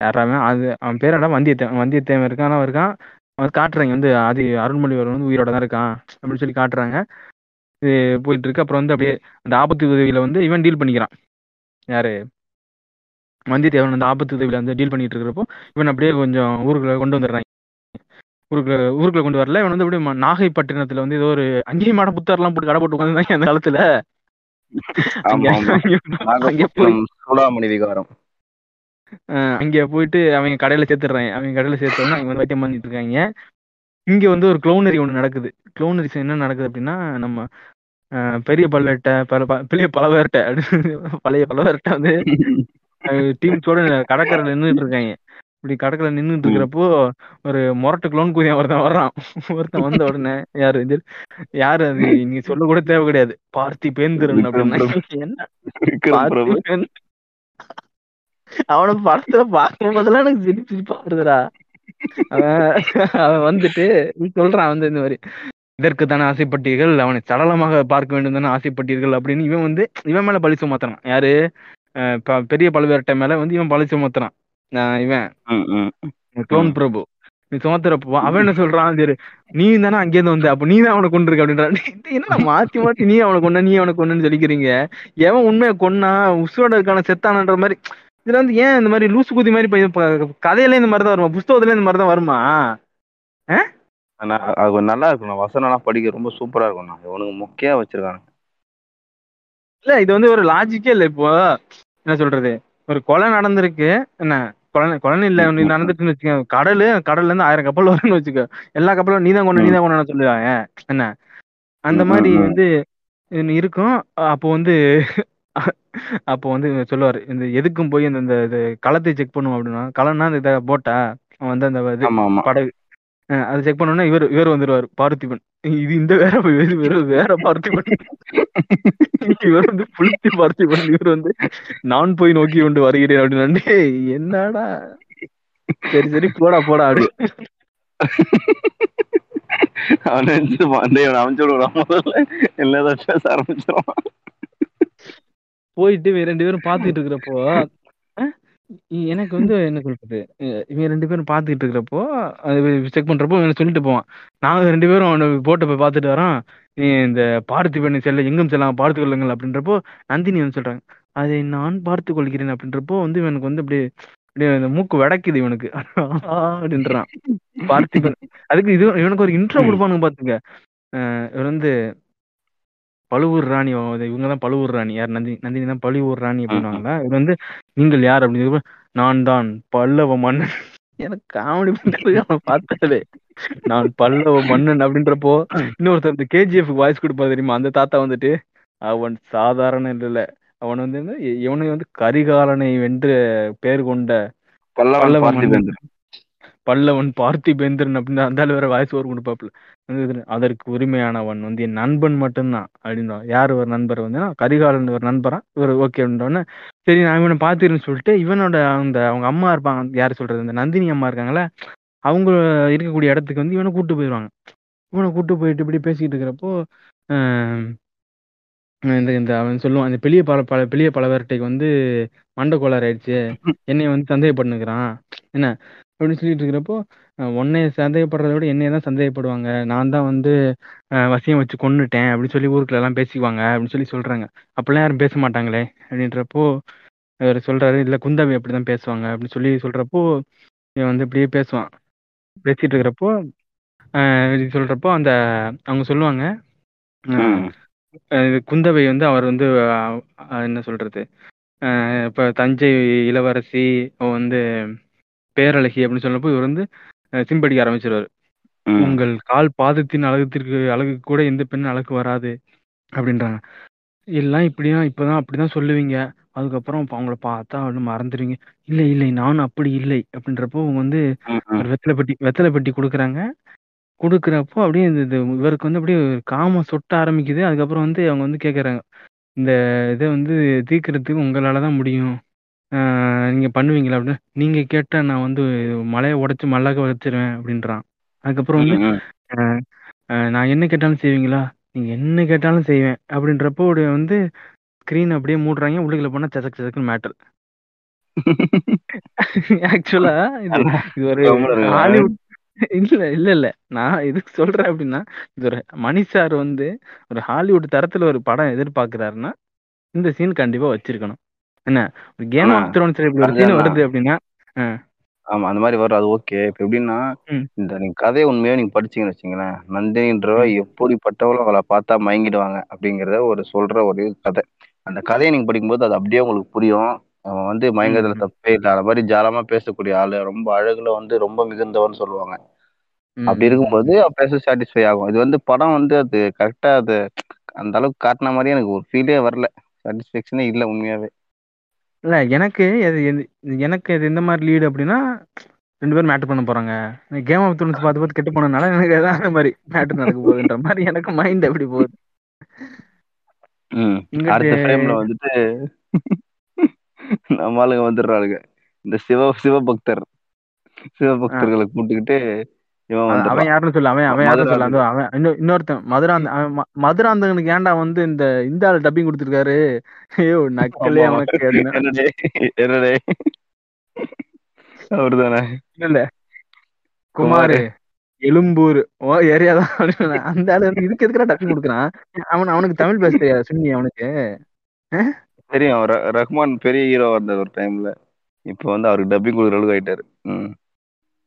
யாராவது அது அவன் பேர் என்ன வந்தியத்தேவன் வந்தியத்தேவன் இருக்கான் அவன் இருக்கான். அவன் காட்டுறாங்க வந்து அது அருண்மொழிவர்மன் வந்து உயிரோட தான் இருக்கான் அப்படின்னு சொல்லி காட்டுறாங்க. இது போயிட்டு இருக்கு. அப்புறம் வந்து அப்படியே அந்த ஆபத்து உதவியில வந்து இவன் டீல் பண்ணிக்கிறான். யாரு? வந்தியத்தேவன் அந்த ஆபத்து உதவியில வந்து டீல் பண்ணிட்டு இருக்கிறப்போ இவன் அப்படியே கொஞ்சம் ஊருக்குள்ள கொண்டு வந்துடுறாங்க. ஊருக்குள்ள ஊருக்குள்ள கொண்டு வரல இவன் வந்து அப்படியே நாகைப்பட்டினத்துல வந்து ஏதோ ஒரு அங்கேயும் மாட புத்தர்லாம் போட்டு கடை போட்டு உட்காந்துருந்தாங்க அந்த காலத்துல. சூடாமணி விகாரம். அங்க போயிட்டு அவங்க கடையில சேர்த்துடுறாங்க. அவங்க கடையில சேர்த்தோன்னா அவங்க வந்து வைத்தியம் பண்ணிட்டு இருக்காங்க. இங்க வந்து ஒரு க்ளோனரி ஒன்று நடக்குது. க்ளோனரிஸ் என்ன நடக்குது அப்படின்னா நம்ம பெரிய பல்லவர்கிட்ட பல பெரிய பலவர்கிட்ட பழைய பலவர்கிட்ட வந்து டீம்ஸோட கடற்கரையில நின்றுட்டு <laughs> இருக்காங்க. இப்படி கடற்கரை நின்றுட்டு இருக்கிறப்போ ஒரு முரட்டு க்ளோன் கூதியம் ஒருத்தன் வர்றான். ஒருத்தன் வந்த உடனே யாரு இது? யாரு அது? நீ சொல்ல கூட தேவை கிடையாது. பார்த்தி பேந்திரன் அப்படின்னா. <laughs> அவன படத்துல பார்க்கும் போதெல்லாம் எனக்கு சிரிப்பு சிரிப்பா வருதுடா. அவன் வந்துட்டு சொல்றான் வந்து இந்த மாதிரி இதற்கு தானே ஆசைப்பட்டீர்கள்? அவனை சடலமாக பார்க்க வேண்டும் தானே ஆசைப்பட்டீர்கள்? அப்படின்னு இவன் வந்து இவன் மேல பழி சுமத்துறான். யாரு? பெரிய பழுவேட்டை மேல வந்து இவன் பழி சுமத்துறான். இவன். க்ளோன் பிரபு. நீ சுமத்துறப்போ அவன் என்ன சொல்றான்? சரி நீ தானே அங்கேருந்து வந்த அப்ப நீ தான் அவனை கொண்டிருக்க அப்படின்றான். இது என்ன மாத்தி மாத்தி நீ அவனை கொன்ன நீ அவனை கொன்னு சொல்லிக்கிறீங்க? எவன் உண்மையை கொன்னா உசுரோட இருக்கான செத்தானன்ற மாதிரி இதுல வந்து ஏன் இந்த மாதிரி லூசு குதி மாதிரி கதையில இந்த மாதிரி தான் வருமா? புஸ்தகத்துல இந்த மாதிரி தான் வருமா ஆனா அது நல்லா இருக்கும் வசனம் எல்லாம் படிக்க ரொம்ப சூப்பரா இருக்கும் இவனுக்கு முக்கியா வச்சிருக்காங்க இல்ல இது வந்து ஒரு லாஜிக்கே இல்ல இப்போ. என்ன சொல்றது? ஒரு கொலை நடந்திருக்கு. என்ன? கொலை கொலை இல்ல நீ நடந்துட்டுன்னு வச்சுக்க. கடலு கடல்ல இருந்து ஆயிரம் கப்பல் வரும்னு வச்சுக்க. எல்லா கப்பலும் நீதான் கொண்டு நீதான் கொண்டு சொல்லுவாங்க. என்ன? அந்த மாதிரி. வந்து இருக்கும். அப்போ வந்து அப்போ வந்து சொல்லுவாரு இந்த எதுக்கும் போய் இந்த இந்த இது களத்தை செக் பண்ணுவோம் அப்படின்னா களம்னா இந்த இதை போட்டா அவன் வந்து அந்த படகு அதை செக் பண்ணோன்னா இவர் இவர் வந்துருவாரு பார்த்திபன். இது இந்த வேற வேற வேற பார்த்திபன். இவர் வந்து புளுத்தி பார்த்திபன். இவர் வந்து நான் போய் நோக்கி கொண்டு வருகிறேன் அப்படின்னு என்னடா? சரி சரி போடா போடா அப்படி. அவன் அமைச்சு பேச ஆரம்பிச்சிருவான். போயிட்டு ரெண்டு பேரும் பார்த்துட்டு இருக்கிறப்போ எனக்கு வந்து என்ன சொல்றது? இவங்க ரெண்டு பேரும் பார்த்துட்டு இருக்கிறப்போ செக் பண்றப்போ இவன் சொல்லிட்டு போவான். நாங்க ரெண்டு பேரும் அவனை போட்டை போய் பார்த்துட்டு வரோம் நீ இந்த பார்த்திபன் செல்ல எங்கும் செல்லாம் பார்த்து கொள்ளுங்கள் அப்படின்றப்போ நந்தினி வந்து சொல்றாங்க. அதை நான் பார்த்து கொள்கிறேன் அப்படின்றப்போ வந்து இவனுக்கு வந்து அப்படியே அப்படியே மூக்கு வடக்குது இவனுக்கு. அப்படின்றான். பார்த்திபன். அதுக்கு இது இவனுக்கு ஒரு இன்ட்ரோ. கொடுப்பானுங்க பாத்துங்க. இவர் வந்து பழுவூர் ராணி இவங்க தான் பழுவூர் ராணி. யார்? நந்தினி நந்தினி தான் பழுவூர் ராணி அப்படின்வாங்களா இது வந்து நீங்கள் யார் அப்படின்னு நான் தான் பல்லவ மன்னன். எனக்கு காமெடி பண்றது அவன் பார்த்தாலே நான் பல்லவ மன்னன் அப்படின்றப்போ இன்னொருத்தர் இந்த கேஜிஎஃப் வாய்ஸ் கொடுப்பா தெரியுமா? அந்த தாத்தா வந்துட்டு அவன் சாதாரண இல்ல. அவன் வந்து இவனை வந்து கரிகாலனை வென்று பேர் கொண்ட பல்லவ பார்த்திபேந்திரன். பல்லவன் பார்த்திபேந்திரன் அப்படின்னு அந்த வேற வாய்ஸ் ஓர் கொடுப்பாப்புல. அதற்கு உரிமையானவன் வந்து என் நண்பன் மட்டும்தான் அப்படின்னா யார் ஒரு நண்பர் வந்து கரிகாலன் ஒரு நண்பரா? இவர் ஓகே அப்படின்னோடனே சரி நான் இவனை பார்த்துருன்னு சொல்லிட்டு இவனோட அந்த அவங்க அம்மா இருப்பாங்க. யார் சொல்றது? இந்த நந்தினி அம்மா இருக்காங்களே அவங்க இருக்கக்கூடிய இடத்துக்கு வந்து இவனை கூட்டு போயிடுவாங்க இவனை கூட்டு போயிட்டு இப்படி பேசிக்கிட்டு இருக்கிறப்போ ஆஹ் இந்த இந்த அவன் சொல்லுவான் இந்த பெரிய பல பல பெரிய பலவர்கிட்டைக்கு வந்து மண்டை கோளாறு ஆயிடுச்சு. என்னை வந்து சந்தேகப்பட்டுக்கிறான் என்ன அப்படின்னு சொல்லிட்டு இருக்கிறப்போ அஹ் உன்னைய சந்தேகப்படுறத விட என்னைய தான் சந்தேகப்படுவாங்க. நான் தான் வந்து அஹ் வசியம் வச்சு கொன்னுட்டேன் அப்படின்னு சொல்லி ஊருக்குள்ள எல்லாம் பேசிக்குவாங்க அப்படின்னு சொல்லி சொல்றாங்க. அப்பெல்லாம் யாரும் பேச மாட்டாங்களே அப்படின்றப்போ அவர் சொல்றாரு இல்ல குந்தவி அப்படிதான் பேசுவாங்க. அப்படின்னு சொல்லி சொல்றப்போ இவன் வந்து இப்படியே பேசுவான். பேசிட்டு இருக்கிறப்போ அஹ் இது சொல்றப்போ அந்த அவங்க சொல்லுவாங்க இது குந்தவை வந்து அவர் வந்து என்ன சொல்றது அஹ் இப்ப தஞ்சை இளவரசி அவ வந்து பேரழகி அப்படின்னு சொன்னப்போ இவர் வந்து சிம்படிக்க ஆரம்பிச்சிருவாரு. உங்கள் கால் பாதத்தின் அழகத்திற்கு அழகு கூட எந்த பெண் அழகு வராது அப்படின்றாங்க. எல்லாம் இப்படிதான் இப்பதான் அப்படிதான் சொல்லுவீங்க. அதுக்கப்புறம் அவங்கள பார்த்தா ஒன்றும் மறந்துடுவீங்க இல்லை இல்லை நானும் அப்படி இல்லை. அப்படின்றப்போ அவங்க வந்து வெத்தலை பெட்டி வெத்தலை பெட்டி கொடுக்குறாங்க. கொடுக்குறப்போ அப்படியே இந்த இது இவருக்கு வந்து அப்படியே காமம் சொட்ட ஆரம்பிக்குது. அதுக்கப்புறம் வந்து அவங்க வந்து கேட்குறாங்க இந்த இதை வந்து தீர்க்கறதுக்கு உங்களால தான் முடியும். ஆஹ் நீங்க பண்ணுவீங்களா அப்படின்னு? நீங்க கேட்டா நான் வந்து மலையை உடைச்சு மல்லாக்க வச்சிருவேன் அப்படின்றான். அதுக்கப்புறம் வந்து நான் என்ன கேட்டாலும் செய்வீங்களா? நீங்க என்ன கேட்டாலும் செய்வேன் அப்படின்றப்போ ஒரு வந்து ஸ்க்ரீன் அப்படியே மூடுறாங்க. உள்ளுக்குள்ள போனா சசக் சசக்குன்னு மேட்டர் ஆக்சுவலா இது இது ஒரு கம்முனு. ஹாலிவுட் இல்ல இல்ல இல்ல. நான் எதுக்கு சொல்றேன் அப்படின்னா இது ஒரு மணி சார் வந்து ஒரு ஹாலிவுட் தரத்துல ஒரு படம் எதிர்பார்க்கிறாருன்னா இந்த சீன் கண்டிப்பா வச்சிருக்கணும். என்ன ஒரு கேம். ஆஃப் த்ரோன்ஸ் ஒரு சீன். வருது அப்படின்னா ஆமா அந்த மாதிரி வரும் அது ஓகே இப்ப எப்படின்னா. இந்த நீங்க கதையை உண்மையா நீங்க படிச்சீங்கன்னு வச்சுங்களேன் நந்தினின்றவ ம். எப்படிப்பட்டவளோ அவளை பார்த்தா மயங்கிடுவாங்க அப்படிங்கறத ஒரு சொல்ற ஒரு கதை அந்த கதையை நீங்க படிக்கும்போது அது அப்படியே உங்களுக்கு புரியும் அவன் வந்து மயங்கறதுல ம். தப்பே இல்லை அந்த மாதிரி ஜாலமா பேசக்கூடிய ஆளு ரொம்ப அழகுல வந்து ரொம்ப மிகுந்தவன்னு சொல்லுவாங்க. அப்படி இருக்கும்போது பேச சாட்டிஸ்ஃபை ஆகும் இது வந்து படம் வந்து அது கரெக்டா அது அந்த அளவுக்கு காட்டின மாதிரி எனக்கு ஒரு ஃபீலே வரல சாட்டிஸ்ஃபேக்ஷனே இல்லை உண்மையாவே இல்ல எனக்கு அது எது- எனக்கு அது எந்த மாதிரி லீடு அப்படின்னா ரெண்டு பேரும் மேட்டர் பண்ண போறாங்க. கேம் ஆஃப் த்ரோன்ஸ் பார்த்து பார்த்து கெட்டு போனதுனால எனக்கு அதான் அந்த மாதிரி மேட்டர் நடக்க போகுதுன்ற மாதிரி எனக்கு மைண்ட் எப்படி போகுது. ம் அடுத்த ஃப்ரேம்ல வந்துட்டு நம்ம ஆளுங்க வந்துடுறாளுங்க. இந்த சிவ சிவபக்தர். சிவபக்தர்களை கூப்பிட்டுக்கிட்டு அவன் யாருன்னு சொல்லு அவன் அவன் யாருன்னு சொல்லு அவன் இன்னொ- இன்னொருத்தன் மதுராந்த மதுராந்தகனுக்கு ஏன்டா வந்து இந்த இந்த ஆள் டப்பிங் கொடுத்துருக்காரு? ஐயோ நக்கலே. அவனுக்கு அவர்தானே? இல்ல குமாரு எழும்பூர் ஓ ஏரியா தான் அந்த ஆளு வந்து இதுக்கு எதுக்குடா டப்பிங் கொடுக்குறான்? அவன் அவனுக்கு தமிழ் பேச தெரியாது சுன்னி அவனுக்கு. தெரியும் ரஹ்மான் பெரிய ஹீரோ வந்தார் ஒரு டைம்ல இப்போ வந்து அவருக்கு டப்பிங் கொடுக்குற அளவுக்கு ஆயிட்டாரு. ம்.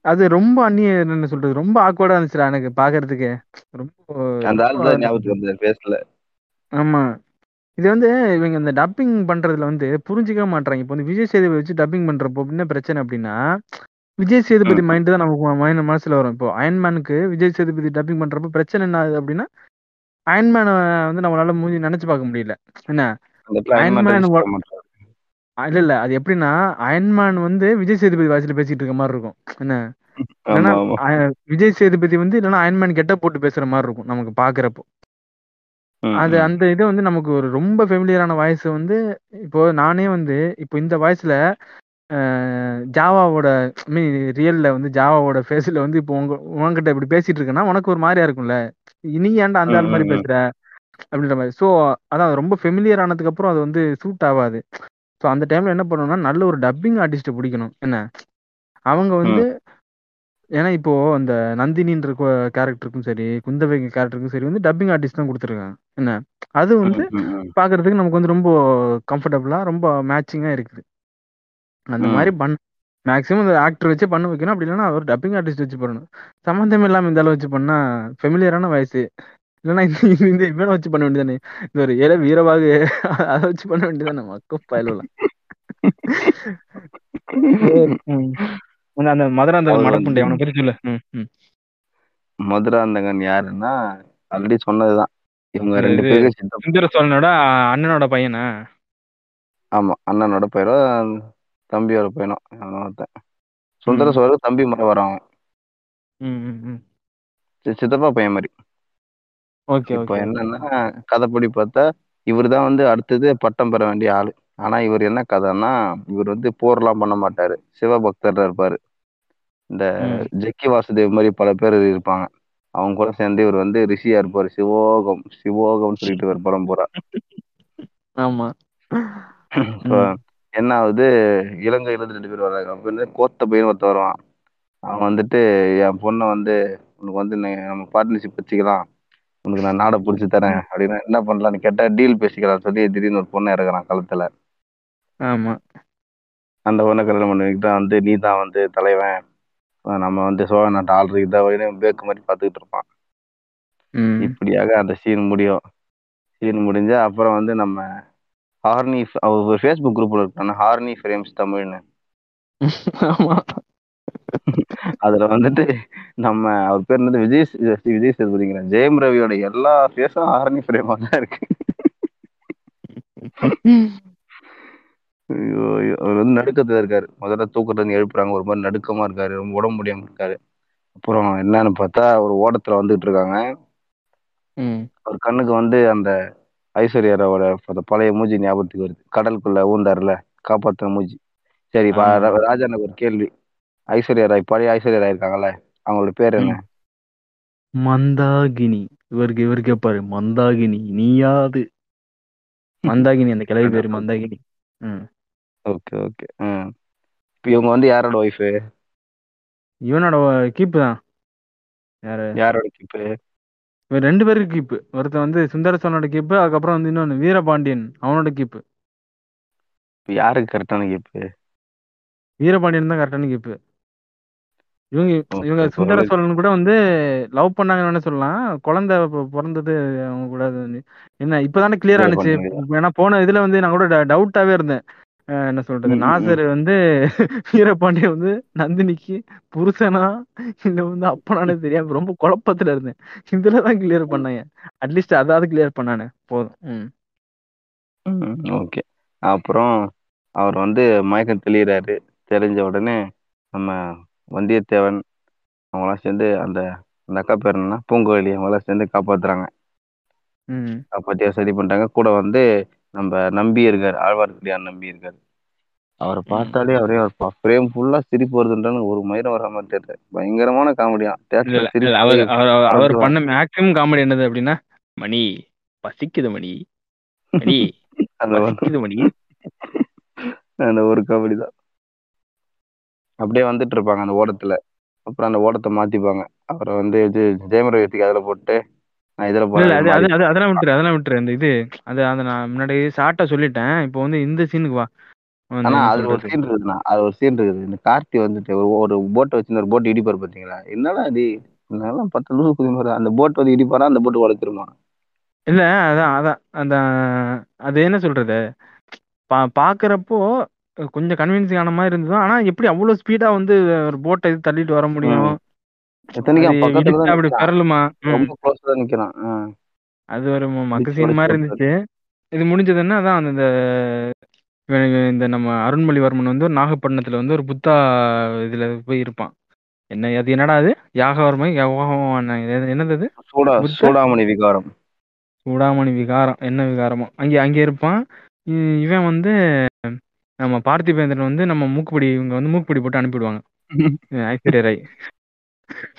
அது ரொம்ப அந்நிய என்ன சொல்றது? ரொம்ப ஆக்வர்டா இருந்துச்சுடா எனக்கு பாக்குறதுக்கு. ரொம்ப அந்த ஆள் ஞாபகத்துக்கு வந்தார் பேசல. ஆமா. இது வந்து இவங்க இந்த டப்பிங் பண்றதுல வந்து புரிஞ்சுக்க மாட்டாங்க இப்போ வந்து விஜய் சேதுபதி வச்சு டப்பிங் பண்றப்போ என்ன பிரச்சனை அப்படின்னா விஜய் சேதுபதி. மைண்ட் தான் நமக்கு மைண்ட் மனசுல வரும். இப்போ அயன்மேனுக்கு விஜய் சேதுபதி டப்பிங் பண்றப்போ பிரச்சனை என்ன ஆகுது அப்படின்னா அயன்மேனை வந்து நம்மளால மூஞ்சி நினைச்சு பார்க்க முடியல. என்ன? அந்த இல்ல இல்ல. அது எப்படின்னா அயன்மேன் வந்து விஜய் சேதுபதி வாய்ஸ்ல பேசிட்டு இருக்க மாதிரி இருக்கும். என்ன? அஹ், விஜய் சேதுபதி வந்து இல்லைன்னா அயன்மேன் கெட்ட போட்டு பேசுற மாதிரி இருக்கும் நமக்கு பாக்குறப்போ. அது. அந்த இது வந்து நமக்கு ஒரு ரொம்ப ஃபெமிலியரான வாய்ஸ் வந்து இப்போ நானே வந்து இப்போ இந்த வாய்ஸ்ல ஜாவாவோட மீன் ரியல்ல வந்து ஜாவாவோட ஃபேஸ்ல வந்து இப்போ உங்க உன்கிட்ட இப்படி பேசிட்டு இருக்கேன்னா உனக்கு ஒரு மாதிரியா இருக்கும்ல? நீ ஏன்டா அந்த ஆள் மாதிரி. பேசுற? அப்படின்ற மாதிரி. ஸோ அதான் ரொம்ப ஃபெமிலியர் ஆனதுக்கு அப்புறம் அது வந்து சூட் ஆகாது. ஸோ அந்த டைம்ல என்ன பண்ணணும்னா நல்ல ஒரு டப்பிங் ஆர்டிஸ்ட்டை பிடிக்கணும். என்ன? அவங்க வந்து ஏன்னா இப்போ அந்த நந்தினின்ற கேரக்டருக்கும் சரி குந்தவை கேரக்டருக்கும் சரி வந்து டப்பிங் ஆர்டிஸ்ட் தான் கொடுத்துருக்காங்க. என்ன? அது வந்து. பார்க்கறதுக்கு நமக்கு வந்து ரொம்ப கம்ஃபர்டபுளா ரொம்ப மேட்சிங்கா இருக்குது. அந்த. மாதிரி பண்ண மேக்ஸிமம் இந்த ஆக்டர் வச்சு பண்ண வைக்கணும். அப்படி இல்லைன்னா ஒரு டப்பிங் ஆர்டிஸ்ட் வச்சு பண்ணணும். சம்மந்தம் இல்லாம இந்த அளவு வச்சு பண்ணா ஃபெமிலியரான வயசு இல்லைன்னா இந்த இவனை வச்சு பண்ண வேண்டியதானே இந்த ஒரு ஏழை வீரவாகு அதை வச்சு பண்ண வேண்டியதானே மக்க பயலாம் அந்த மதுராந்த அவர் மடப்புண்டை அவனை பத்தி சொல்லு. மதுராந்தகன் யாருன்னா ஆல்ரெடி சொன்னதுதான். இவங்க ரெண்டு சித்தப்பா சுந்தர சோழனோட அண்ணனோட பையனா? ஆமா அண்ணனோட பேரோ தம்பியோட பையனோ அவன ஒருத்தன். சுந்தர. சோழர் தம்பி முறை வரான் ம், ம், ம். சித்தப்பா பையன் மாதிரி. இப்போ என்னன்னா கதைப்படி பார்த்தா இவர் தான் வந்து அடுத்தது பட்டம் பெற வேண்டிய ஆளு. ஆனா இவர் என்ன கதைன்னா இவர் வந்து போர்லாம் பண்ண மாட்டாரு. சிவபக்தர்ல இருப்பாரு. இந்த. ஜக்கி வாசுதேவ் மாதிரி பல பேர் இருப்பாங்க. அவங்க கூட சேர்ந்து இவர் வந்து ரிஷியா இருப்பாரு. சிவோகம் சிவோகம்னு சொல்லிட்டு ஒரு படம் போறா ஆமா. என்ன ஆகுது? இலங்கையில இருந்து ரெண்டு பேர் வர்றாங்க. அப்ப வந்து கோத்த பையன் ஒருத்த வருவான். அவன் வந்துட்டு என் பொண்ணை வந்து உனக்கு வந்து நம்ம பார்ட்னர்ஷிப் வச்சுக்கலாம். உனக்கு நான் நாடை பிடிச்சி தரேன் அப்படின்னா என்ன பண்ணலாம்னு கேட்டா டீல் பேசிக்கலாம்னு சொல்லி திடீர்னு ஒரு பொண்ணை இறக்குறான் களத்துல ஆமா. அந்த பொண்ணை கல்யாணம் பண்ணிக்கிட்டு வந்து நீ தான் வந்து தலைவன். நம்ம வந்து சோழ நாட்டு ஆள்றதுக்கு தான் வழின்னு பேக்கு மாதிரி பார்த்துக்கிட்டு இருப்பான். இப்படியாக அந்த சீன் முடியும். சீன் முடிஞ்சா அப்புறம் வந்து நம்ம ஹார்னி அவர் ஃபேஸ்புக் குரூப்ல இருக்கான ஹார்னி ஃப்ரேம்ஸ் தமிழ்னு. அதுல வந்துட்டு நம்ம அவர் பேர் என்னது? விஜய் விஜய் சேதுபதிங்கிற. ஜெயம் ரவியோட எல்லா ஃபேஸும் ஹார்னி ஃப்ரேமா தான் இருக்கு. ஐயோ. அவர் வந்து நடுக்கத்துல இருக்காரு. முதல்ல தூக்கத்துல இருந்து எழுப்புறாங்க. ஒரு மாதிரி நடுக்கமா இருக்காரு. ரொம்ப உடம்பு முடியாம இருக்காரு. அப்புறம் என்னன்னு பார்த்தா ஒரு ஓடத்துல வந்துட்டு இருக்காங்க. அவர் கண்ணுக்கு வந்து அந்த ஐஸ்வர்யாரோட அந்த பழைய மூஞ்சி ஞாபகத்துக்கு வருது. கடலுக்குள்ள ஊந்தாருல காப்பாத்துன மூஞ்சி. சரி ராஜா ஒரு கேள்வி. ஐஸ்வர்யா ராய் பழைய ஐஸ்வர்யா ராய் இருக்காங்கல்ல அவங்களோட பேர் என்ன. மந்தாகினி. இவருக்கு இவரு கேட்பாரு மந்தாகினி. நீயாது. மந்தாகினி அந்த கிளவி பேரு மந்தாகினி. ம். Okay okay. இப்போ இவங்க வந்து யாரோட ஒய்ஃபு இவனோட கீப்பு தான். யாரு? யாரோட கிப்பு இவன் ரெண்டு பேருக்கு கீப்பு ஒருத்தன் வந்து சுந்தர சோழனோட கீப்பு அதுக்கப்புறம் வந்து இன்னொன்னு வீரபாண்டியன் அவனோட கீப்பு யாருக்கு கரெக்டான கிப்பு வீரபாண்டியன் தான் கரெக்டான கீப்பு இவங்க இவங்க சுந்தர சோழன் கூட வந்து லவ் பண்ணாங்கன்னு சொல்லலாம். குழந்தை பிறந்தது அவங்க கூட என்ன இப்பதானே கிளியர் ஆனிச்சு? ஏன்னா போன இதுல வந்து நான் கூட டவுட்டாவே இருந்தேன். என்ன சொல்றது. நாசர் வந்து <laughs> வீரபாண்டியன் வந்து நந்தினிக்கு புருஷனா இல்ல வந்து அப்பனானே தெரியாம ரொம்ப குழப்பத்துல இருந்தேன். இதுலதான் கிளியர் பண்ணாங்க அட்லீஸ்ட் அதாவது கிளியர் பண்ணானே. போதும். ஓகே. அப்புறம் அவர் வந்து மயக்கம் தெளிகிறாரு தெரிஞ்ச உடனே நம்ம வந்தியத்தேவன் அவங்களாம் சேர்ந்து அந்த அந்த அக்கா பேர் என்ன பூங்கோழி அவங்களாம் சேர்ந்து காப்பாத்துறாங்க. காப்பாத்தியா சரி பண்ணிட்டாங்க. கூட வந்து நம்ம நம்பி இருக்காரு ஆழ்வார்க்கடியான் நம்பி இருக்காரு அவரை பார்த்தாலே அவரே ஃப்ரேம் ஃபுல்லா சிரிப்பு வருதுன்றான்னு ஒரு மயிரம் வர மாதிரி தெரியல. பயங்கரமான காமெடியா அவர் அவர் அவர்- அவர் பண்ண மேக்ஸிமம் காமெடி என்னது அப்படின்னா மணி பசிக்குது மணி. மணி அந்த <laughs> மணி. அந்த ஒரு காமெடி <laughs> தான். அப்படியே வந்துட்டு இருப்பாங்க அந்த ஓடத்துல. அப்புறம் அந்த ஓடத்தை மாத்திப்பாங்க. அவரை வந்து இது ஜெயமரவியத்துக்கு அதில் போட்டு நான் இதில் போறேன். அது அதெல்லாம் விட்டுரு அதெல்லாம் விட்டுரு அந்த இது. அது அதை நான் முன்னாடி ஷார்ட்டா சொல்லிட்டேன். இப்போ வந்து இந்த சீனுக்கு வா. ஆனா அது ஒரு? சீன் இருக்குதுண்ணா அது ஒரு சீன் இருக்குது. இந்த கார்த்தி வந்துட்டு ஒரு ஒரு போட்டை வச்சு ஒரு போட் இடிப்பாரு பாத்தீங்களா? என்னடா அது என்னெல்லாம் பத்து லூசு புதிய அந்த போட் வந்து இடிப்பாரா? அந்த போட்டு உடைச்சிருமா? இல்ல அதான் அதான். அந்த அது என்ன சொல்றது? பா பாக்குறப்போ கொஞ்சம் கன்வின்சிங் ஆன மாதிரி இருந்தது ஆனா எப்படி அவ்வளவு ஸ்பீடா வந்து ஒரு போட்டை இது தள்ளிட்டு வர முடியும்? அப்படி நிக்கிறான். பெறலுமா ம். ரொம்ப க்ளோஸ் தான் நிக்கிறான் ஆ. அது ஒரு ம- மக்கு இடிச்சு சீன் மாதிரி இருந்துச்சு. இது முடிஞ்சதுன்னா அதான் அந்த இந்த இவன் இந்த நம்ம அருண்மொழிவர்மன் வந்து ஒரு நாகப்பட்டினத்துல வந்து ஒரு புத்தா இதுல போய் இருப்பான். என்ன அது என்னடா அது? யாகவர்மை என்னது? சூடாமணி விகாரம். சூடாமணி விகாரம். என்ன விகாரமோ? அங்கே அங்கே இருப்பான். இவன் வந்து நம்ம பார்த்திபேந்திரன் வந்து நம்ம மூக்குப்படி இவங்க வந்து மூக்குப்படி போட்டு அனுப்பிடுவாங்க ஐஸ்வர்யா <laughs> ராய்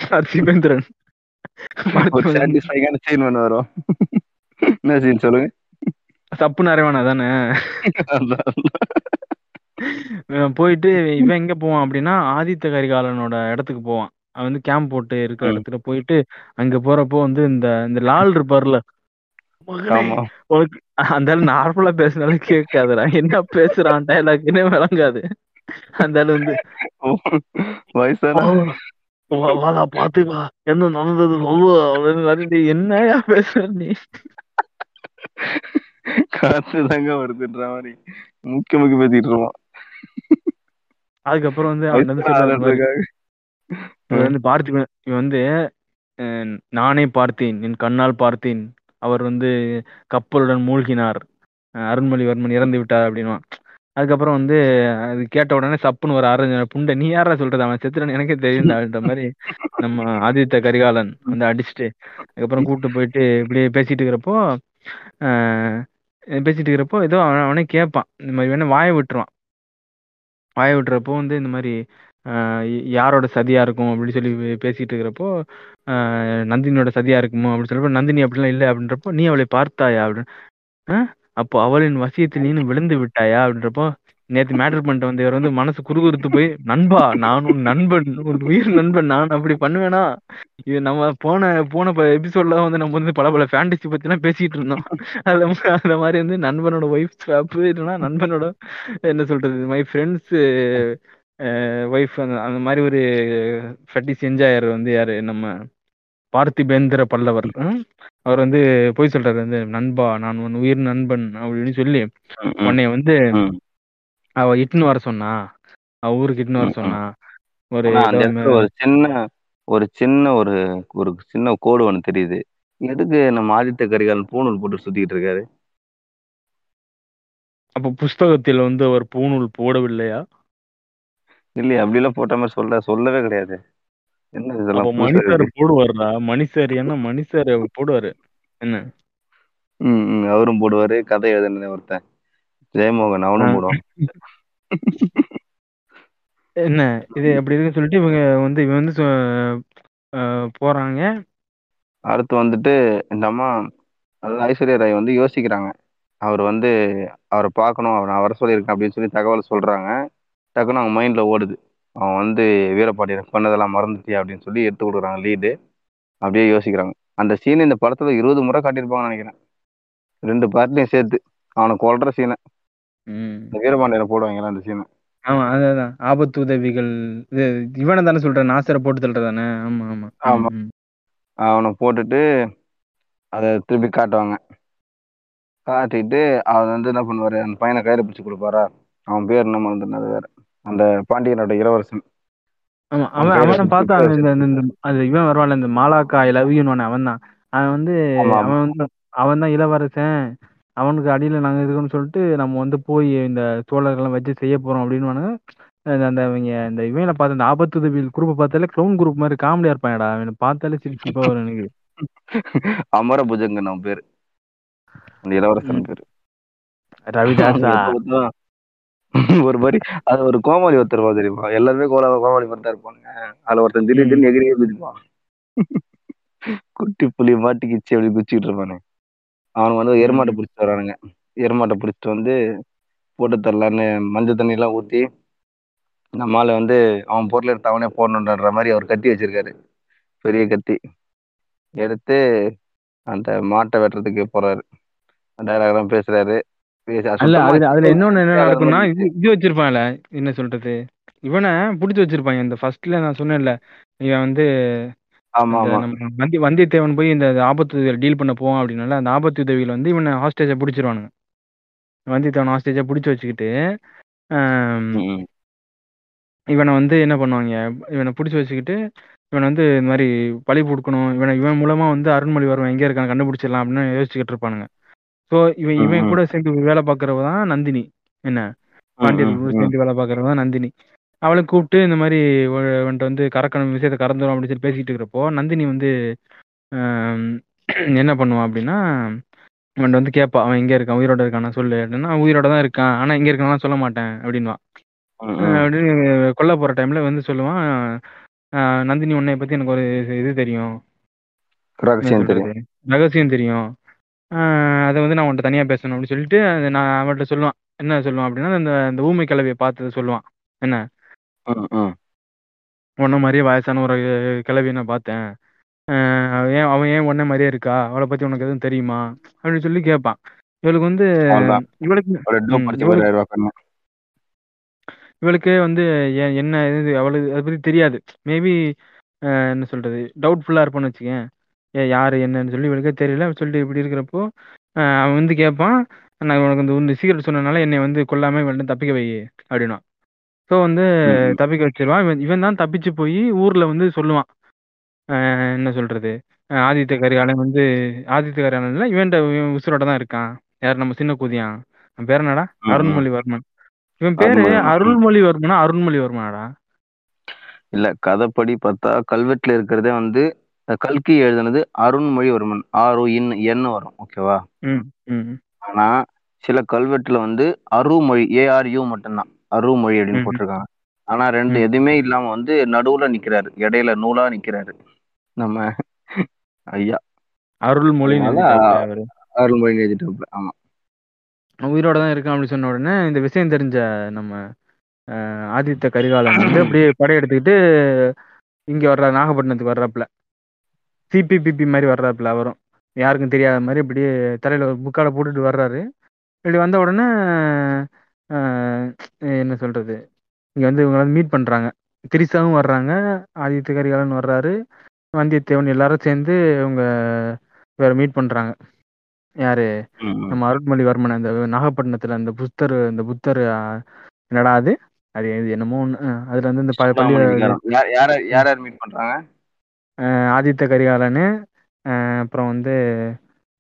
பார்த்திபேந்திரன். சீன் வரும். என்ன சீன் சொல்லுங்க? சப்பு நிறைவானா தானே போயிட்டு இவன் எங்க போவான் அப்படின்னா ஆதித்த கரிகாலனோட இடத்துக்கு போவான். அவன் வந்து கேம்ப் போட்டு இருக்கிற. இடத்துல போயிட்டு அங்க போறப்போ வந்து இந்த இந்த லால் இருப்பார்ல உனக்கு அந்த நார்மலா பேசினாலும் கேட்காதுடா. என்ன பேசுறான் டைலாக்னே விளங்காது. அந்த வந்து வயசான வாடா பாத்து வா என்ன நடந்தது? சொல்லு அப்படின்னு என்னய்யா பேசுற நீ? காத்து தாங்க வருதுன்ற மாதிரி முக்கிய முக்கிய பேசிட்டு இருப்பான். அதுக்கப்புறம் வந்து அவன் வந்து வயசானதுக்காக. இவன் வந்து பார்த்திபன் இவன் வந்து அஹ், நானே பார்த்தேன் என் கண்ணால் பார்த்தேன். அவர் வந்து கப்பலுடன் மூழ்கினார். அருண்மொழிவர்மன் இறந்து விட்டார் அப்படின்னுவான். அதுக்கப்புறம் வந்து அது கேட்ட உடனே சப்புன்னு ஒரு அரை புண்டை நீ யாரா சொல்றது? அவன் செத்துறன் எனக்கே தெரியும்டான்ற மாதிரி நம்ம ஆதித்த கரிகாலன் வந்து அடிச்சுட்டு அதுக்கப்புறம் கூப்பிட்டு போயிட்டு இப்படியே பேசிட்டு இருக்கிறப்போ ஆஹ் பேசிட்டு இருக்கிறப்போ ஏதோ அவன் அவனே கேட்பான் இந்த மாதிரி வேணா வாயை விட்டுருவான். வாயை விட்டுறப்போ வந்து இந்த மாதிரி யாரோட சதியா இருக்கும் அப்படின்னு சொல்லி பேசிட்டு இருக்கிறப்போ நந்தினியோட சதியா இருக்குமோ அப்படின்னு சொல்றப்போ நந்தினி அப்படிலாம் இல்லை அப்படின்றப்போ நீ அவளை பார்த்தாயா அப்படின்னு. அப்போ அவளின் வசியத்தில் நீனு விழுந்து விட்டாயா அப்படின்றப்போ நேத்து மேட்டர் பண்ணிட்டு வந்து இவர் வந்து மனசு குறுகுறுத்து போய் நண்பா நான் உன் நண்பன் உன் உயிர் நண்பன் நான் அப்படி பண்ணுவேனா? இது நம்ம போன போன எபிசோட்ல வந்து நம்ம வந்து பல பல ஃபேண்டசி பத்தி எல்லாம் பேசிட்டு இருந்தோம். அதுல அந்த மாதிரி வந்து நண்பனோட ஒய்ஃப் ஸ்வாப் இல்லைன்னா நண்பனோட என்ன சொல்றது மை ஃப்ரெண்ட்ஸ் ஒய்ஃப் அந்த அந்த மாதிரி ஒரு ஃபட்டிஸ் என்ஜாயர் வந்து யாரு? நம்ம பார்த்திபேந்திர பல்லவர்? அவர் வந்து போய் சொல்றாரு வந்து நண்பா நான் உன் உயிர் நண்பன் அப்படின்னு சொல்லி ம், ம், உன்னை வந்து. அவ இட்டுன்னு வர சொன்னா அவ ஊருக்கு இட்டுன்னு வர. சொன்னா ஒரு சின்ன ஒரு சின்ன ஒரு ஒரு சின்ன கோடு ஒண்ணு தெரியுது. எதுக்கு நம்ம ஆதித்த கரிகாலன் பூணூல் போட்டு சுத்திட்டு இருக்காரு? அப்ப புஸ்தகத்தில் வந்து அவர் பூணூல் போடவில்லையா? இல்லையா அப்படி எல்லாம் போட்ட மாதிரி சொல்ல சொல்லவே கிடையாது. என்ன இதெல்லாம் இருக்கு? போடுவாருடா. மனுஷர் என்ன மனுஷர் போடுவாரு. என்ன? ம், அவரும் போடுவாரு. கதை எழுதுன ஒருத்தன். ஜெயமோகன் அவனும். போடுவான். என்ன? இது அப்படி இருக்குன்னு சொல்லிட்டு இவங்க வந்து இவன் வந்து போறாங்க. அடுத்து வந்துட்டு இந்த அம்மா ஐஸ்வர்யா ராய் வந்து யோசிக்கிறாங்க. அவர் வந்து அவரை பார்க்கணும் அவர் நான் வர சொல்லியிருக்கேன் அப்படின்னு சொல்லி தகவல் சொல்றாங்க. டக்குன்னு அவங்க மைண்ட்ல ஓடுது. அவன் வந்து வீரபாண்டியன் பண்ணதெல்லாம் மறந்துட்டியா அப்படின்னு சொல்லி எடுத்து கொடுக்குறாங்க லீடு அப்படியே யோசிக்கிறாங்க. அந்த சீன் இந்த படத்துல இருபது முறை காட்டியிருப்பாங்கன்னு நினைக்கிறேன். ரெண்டு பார்ட்லையும் சேர்த்து. அவனை கொல்ற சீனை. இந்த வீரபாண்டியனை போடுவாங்களா அந்த சீனை ஆமா அதான் ஆபத்து உதவிகள். இது இவனை தானே சொல்றேன். நாசரை போட்டு தள்ளுறதானே? ஆமா ஆமா. ஆமா. அவனை போட்டுட்டு அதை திருப்பி காட்டுவாங்க. காட்டிட்டு அவர் வந்து என்ன பண்ணுவாரு? அந்த பையனை கையில பிடிச்சி கொடுப்பாரா? அவன் பேர் என்ன மறந்துன்னு அது வேற. அந்த பாண்டியனோட இளவரசன். ஆமா அவன் அவன் பார்த்தா அது இவன் வருவான்ல இந்த மாலாக்கா ஐ லவ் யூன்னு அவன் தான் அவன் வந்து. அவன் வந்து அவன் தான் இளவரசன். அவனுக்கு அடியில நாங்க இருக்கோம்னு சொல்லிட்டு நம்ம வந்து போய் இந்த சோழர்கள்லாம் வச்சு செய்ய போறோம் அப்படின்னு அந்த அந்த இவங்க இந்த இவங்கள பார்த்த இந்த ஆபத்து உதவியில் குரூப் பார்த்தாலே க்ளவுன் குரூப் மாதிரி காமெடியா இருப்பாங்கடா அவனை பார்த்தாலே சிரிச்சிப்பா வரும் எனக்கு. <laughs> அமர புஜங்கன் அவன் பேரு. அந்த இளவரசன் பேரு. ரவிதாசா ஒரு மாதிரி அது ஒரு கோமாளி ஒருத்தர் தெரியுமா? எல்லாருமே கோலா கோமாளி மாதிரி தான் இருப்பாங்க அதுல ஒருத்தன் திடீர் திடீர்னு எகிரியே குதிப்பான். குட்டி புலி மாட்டிக்கிச்சு அப்படி குச்சிட்டு இருப்பானு. அவனுக்கு வந்து எருமாட்டை பிடிச்சிட்டு வரானுங்க. எருமாட்டை பிடிச்சிட்டு வந்து போட்டு தரலான்னு மஞ்சள் தண்ணி எல்லாம் ஊத்தி நம்மால வந்து அவன் பொருள் எடுத்து அவனே போடணுன்ற மாதிரி அவர் கத்தி வச்சிருக்காரு. பெரிய கத்தி. எடுத்து அந்த மாட்டை வெட்டுறதுக்கு போறாரு. எல்லாம் பேசுறாரு. அல்ல அதுல அதுல இன்னொன்னு என்ன நடக்கும்னா இது இது வச்சிருப்பான்ல என்ன சொல்றது? இவனை புடிச்சு வச்சிருப்பாங்க இந்த ஃபர்ஸ்ட்ல நான் சொன்னேன்ல இவன் வந்து வந்தி வந்தியத்தேவன் போய் இந்த ஆபத்து டீல் பண்ண போவான் அப்படின்னால அந்த ஆபத்து உதவியில வந்து இவனை ஹாஸ்டேஜை பிடிச்சிருவானுங்க. வந்தியத்தேவன் ஹாஸ்டேஜை பிடிச்சி வச்சுக்கிட்டு. இவனை வந்து என்ன பண்ணுவாங்க? இவனை பிடிச்சி வச்சுக்கிட்டு இவனை வந்து இந்த மாதிரி பழி கொடுக்கணும் இவனை இவன் மூலமா வந்து அருண்மொழிவர்மன் எங்க இருக்கான்னு கண்டுபிடிச்சிடலாம் அப்படின்னு யோசிச்சுக்கிட்டு இருப்பானுங்க. ஸோ இவன் இவன். கூட சேர்ந்து வேலை பார்க்கறவ தான் நந்தினி. என்ன? கூட ம். சேர்ந்து வேலை பார்க்கறவ தான் நந்தினி. அவளை கூப்பிட்டு இந்த மாதிரி வந்துட்டு வந்து கறக்கணும் விஷயத்தை கறந்துரும் அப்படின்னு சொல்லி பேசிட்டு இருக்கிறப்போ நந்தினி வந்து என்ன பண்ணுவான் அப்படின்னா அவன் வந்து கேட்பா அவன் எங்க இருக்கான் உயிரோட இருக்கானா சொல்லு. அப்படின்னா "அவன் உயிரோட தான் இருக்கான் ஆனா எங்க இருக்கானா சொல்ல மாட்டேன் அப்படின்வான். அப்படின்னு கொல்ல போற டைம்ல வந்து சொல்லுவான் நந்தினி உன்னை பத்தி எனக்கு ஒரு இது தெரியும். ரகசியம் தெரியும். ரகசியம் தெரியும். அதை வந்து நான் உன்கிட்ட தனியா பேசணும் அப்படின்னு சொல்லிட்டு அது நான் அவன்கிட்ட சொல்லுவான். என்ன சொல்லுவான் அப்படின்னா அந்த அந்த ஊமை கிளவியை பார்த்ததை சொல்லுவான். என்ன. உன்ன மாதிரியே வயசான ஒரு கிளவியை நான் பார்த்தேன். அவ ஏன் அவன் ஏன் உன்ன மாதிரியே இருக்கா? அவளை பத்தி உனக்கு எதுவும் தெரியுமா? அப்படின்னு சொல்லி கேட்பான். இவளுக்கு வந்து அவ்வளவுதான். இவளுக்கு ஒரு டோப் ம், படிச்ச இவளுக்கு வந்து எ- என்ன இது அவளுக்கு அதை பத்தி தெரியாது. மேபி என்ன சொல்றது? டவுட்ஃபுல்லா இருப்பான்னு வச்சுக்கேன். யாரு என்னன்னு சொல்லி இவளுக்கே தெரியல. சொல்லிட்டு இப்படி இருக்கிறப்போ அவன் வந்து கேட்பான். நான் உனக்கு இந்த இந்த சீக்கிரம் சொன்னனால என்னை வந்து கொல்லாம இவன் தப்பிக்க வை அப்படின்னா. ஸோ வந்து. தப்பிக்க வச்சிருவான். இவன் இவன் தான் தப்பிச்சு போய் ஊர்ல வந்து சொல்லுவான். என்ன சொல்றது? ஆதித்த கரிகாலன் வந்து ஆதித்த கரிகாலன்ல இவன் இவன் உசுரோட தான் இருக்கான். யார் நம்ம சின்ன கூதியான். பேர் என்னடா. அருண்மொழிவர்மன். இவன் பேரு. அருள்மொழிவர்மனா அருண்மொழிவர்மனாடா? இல்ல கதைப்படி பார்த்தா கல்வெட்டுல இருக்கிறதே வந்து கல்கி எழுதுனது அருண்மொழிவர்மன் ஆர் இன் என் வரும். ஓகேவா ஆனா சில கல்வெட்டுல வந்து அருமொழி ஏஆர்யூ மட்டும்தான். அருமொழி அப்படின்னு. போட்டிருக்காங்க. ஆனா ரெண்டு. எதுவுமே இல்லாம வந்து நடுவுல நிக்கிறாரு. இடையில நூலா நிக்கிறாரு. நம்ம ஐயா. அருள்மொழி அருள்மொழி எழுதிட்டு ஆமா. உயிரோட தான் இருக்கான் அப்படின்னு சொன்ன உடனே இந்த விஷயம் தெரிஞ்ச நம்ம ஆதித்த கரிகாலன் வந்து அப்படியே படையெடுத்துக்கிட்டு இங்க வர்ற நாகப்பட்டினத்துக்கு வர்றாப்புல சிபிபிபி மாதிரி வர்றாப்புல அவரும். யாருக்கும் தெரியாத மாதிரி இப்படியே தலையில ஒரு புக்கால போட்டுட்டு வர்றாரு. இப்படி வந்த உடனே என்ன சொல்றது? இங்க வந்து இவங்க வந்து மீட் பண்றாங்க. திரிசாவும் வர்றாங்க. ஆதித்த கரிகாலன் வர்றாரு. வந்தியத்தேவன் எல்லாரும் சேர்ந்து இவங்க வேற மீட் பண்றாங்க. யாரு. நம்ம அருள்மொழிவர்மன் அந்த நாகப்பட்டினத்துல அந்த புத்தர் அந்த புத்தர் என்னடா அது? அது என்னமோ அஹ், அதுல வந்து இந்த பள்ளி. யார் யார் மீட் பண்றாங்க? ஆதித்த கரிகாலன் ஆஹ், அப்புறம் வந்து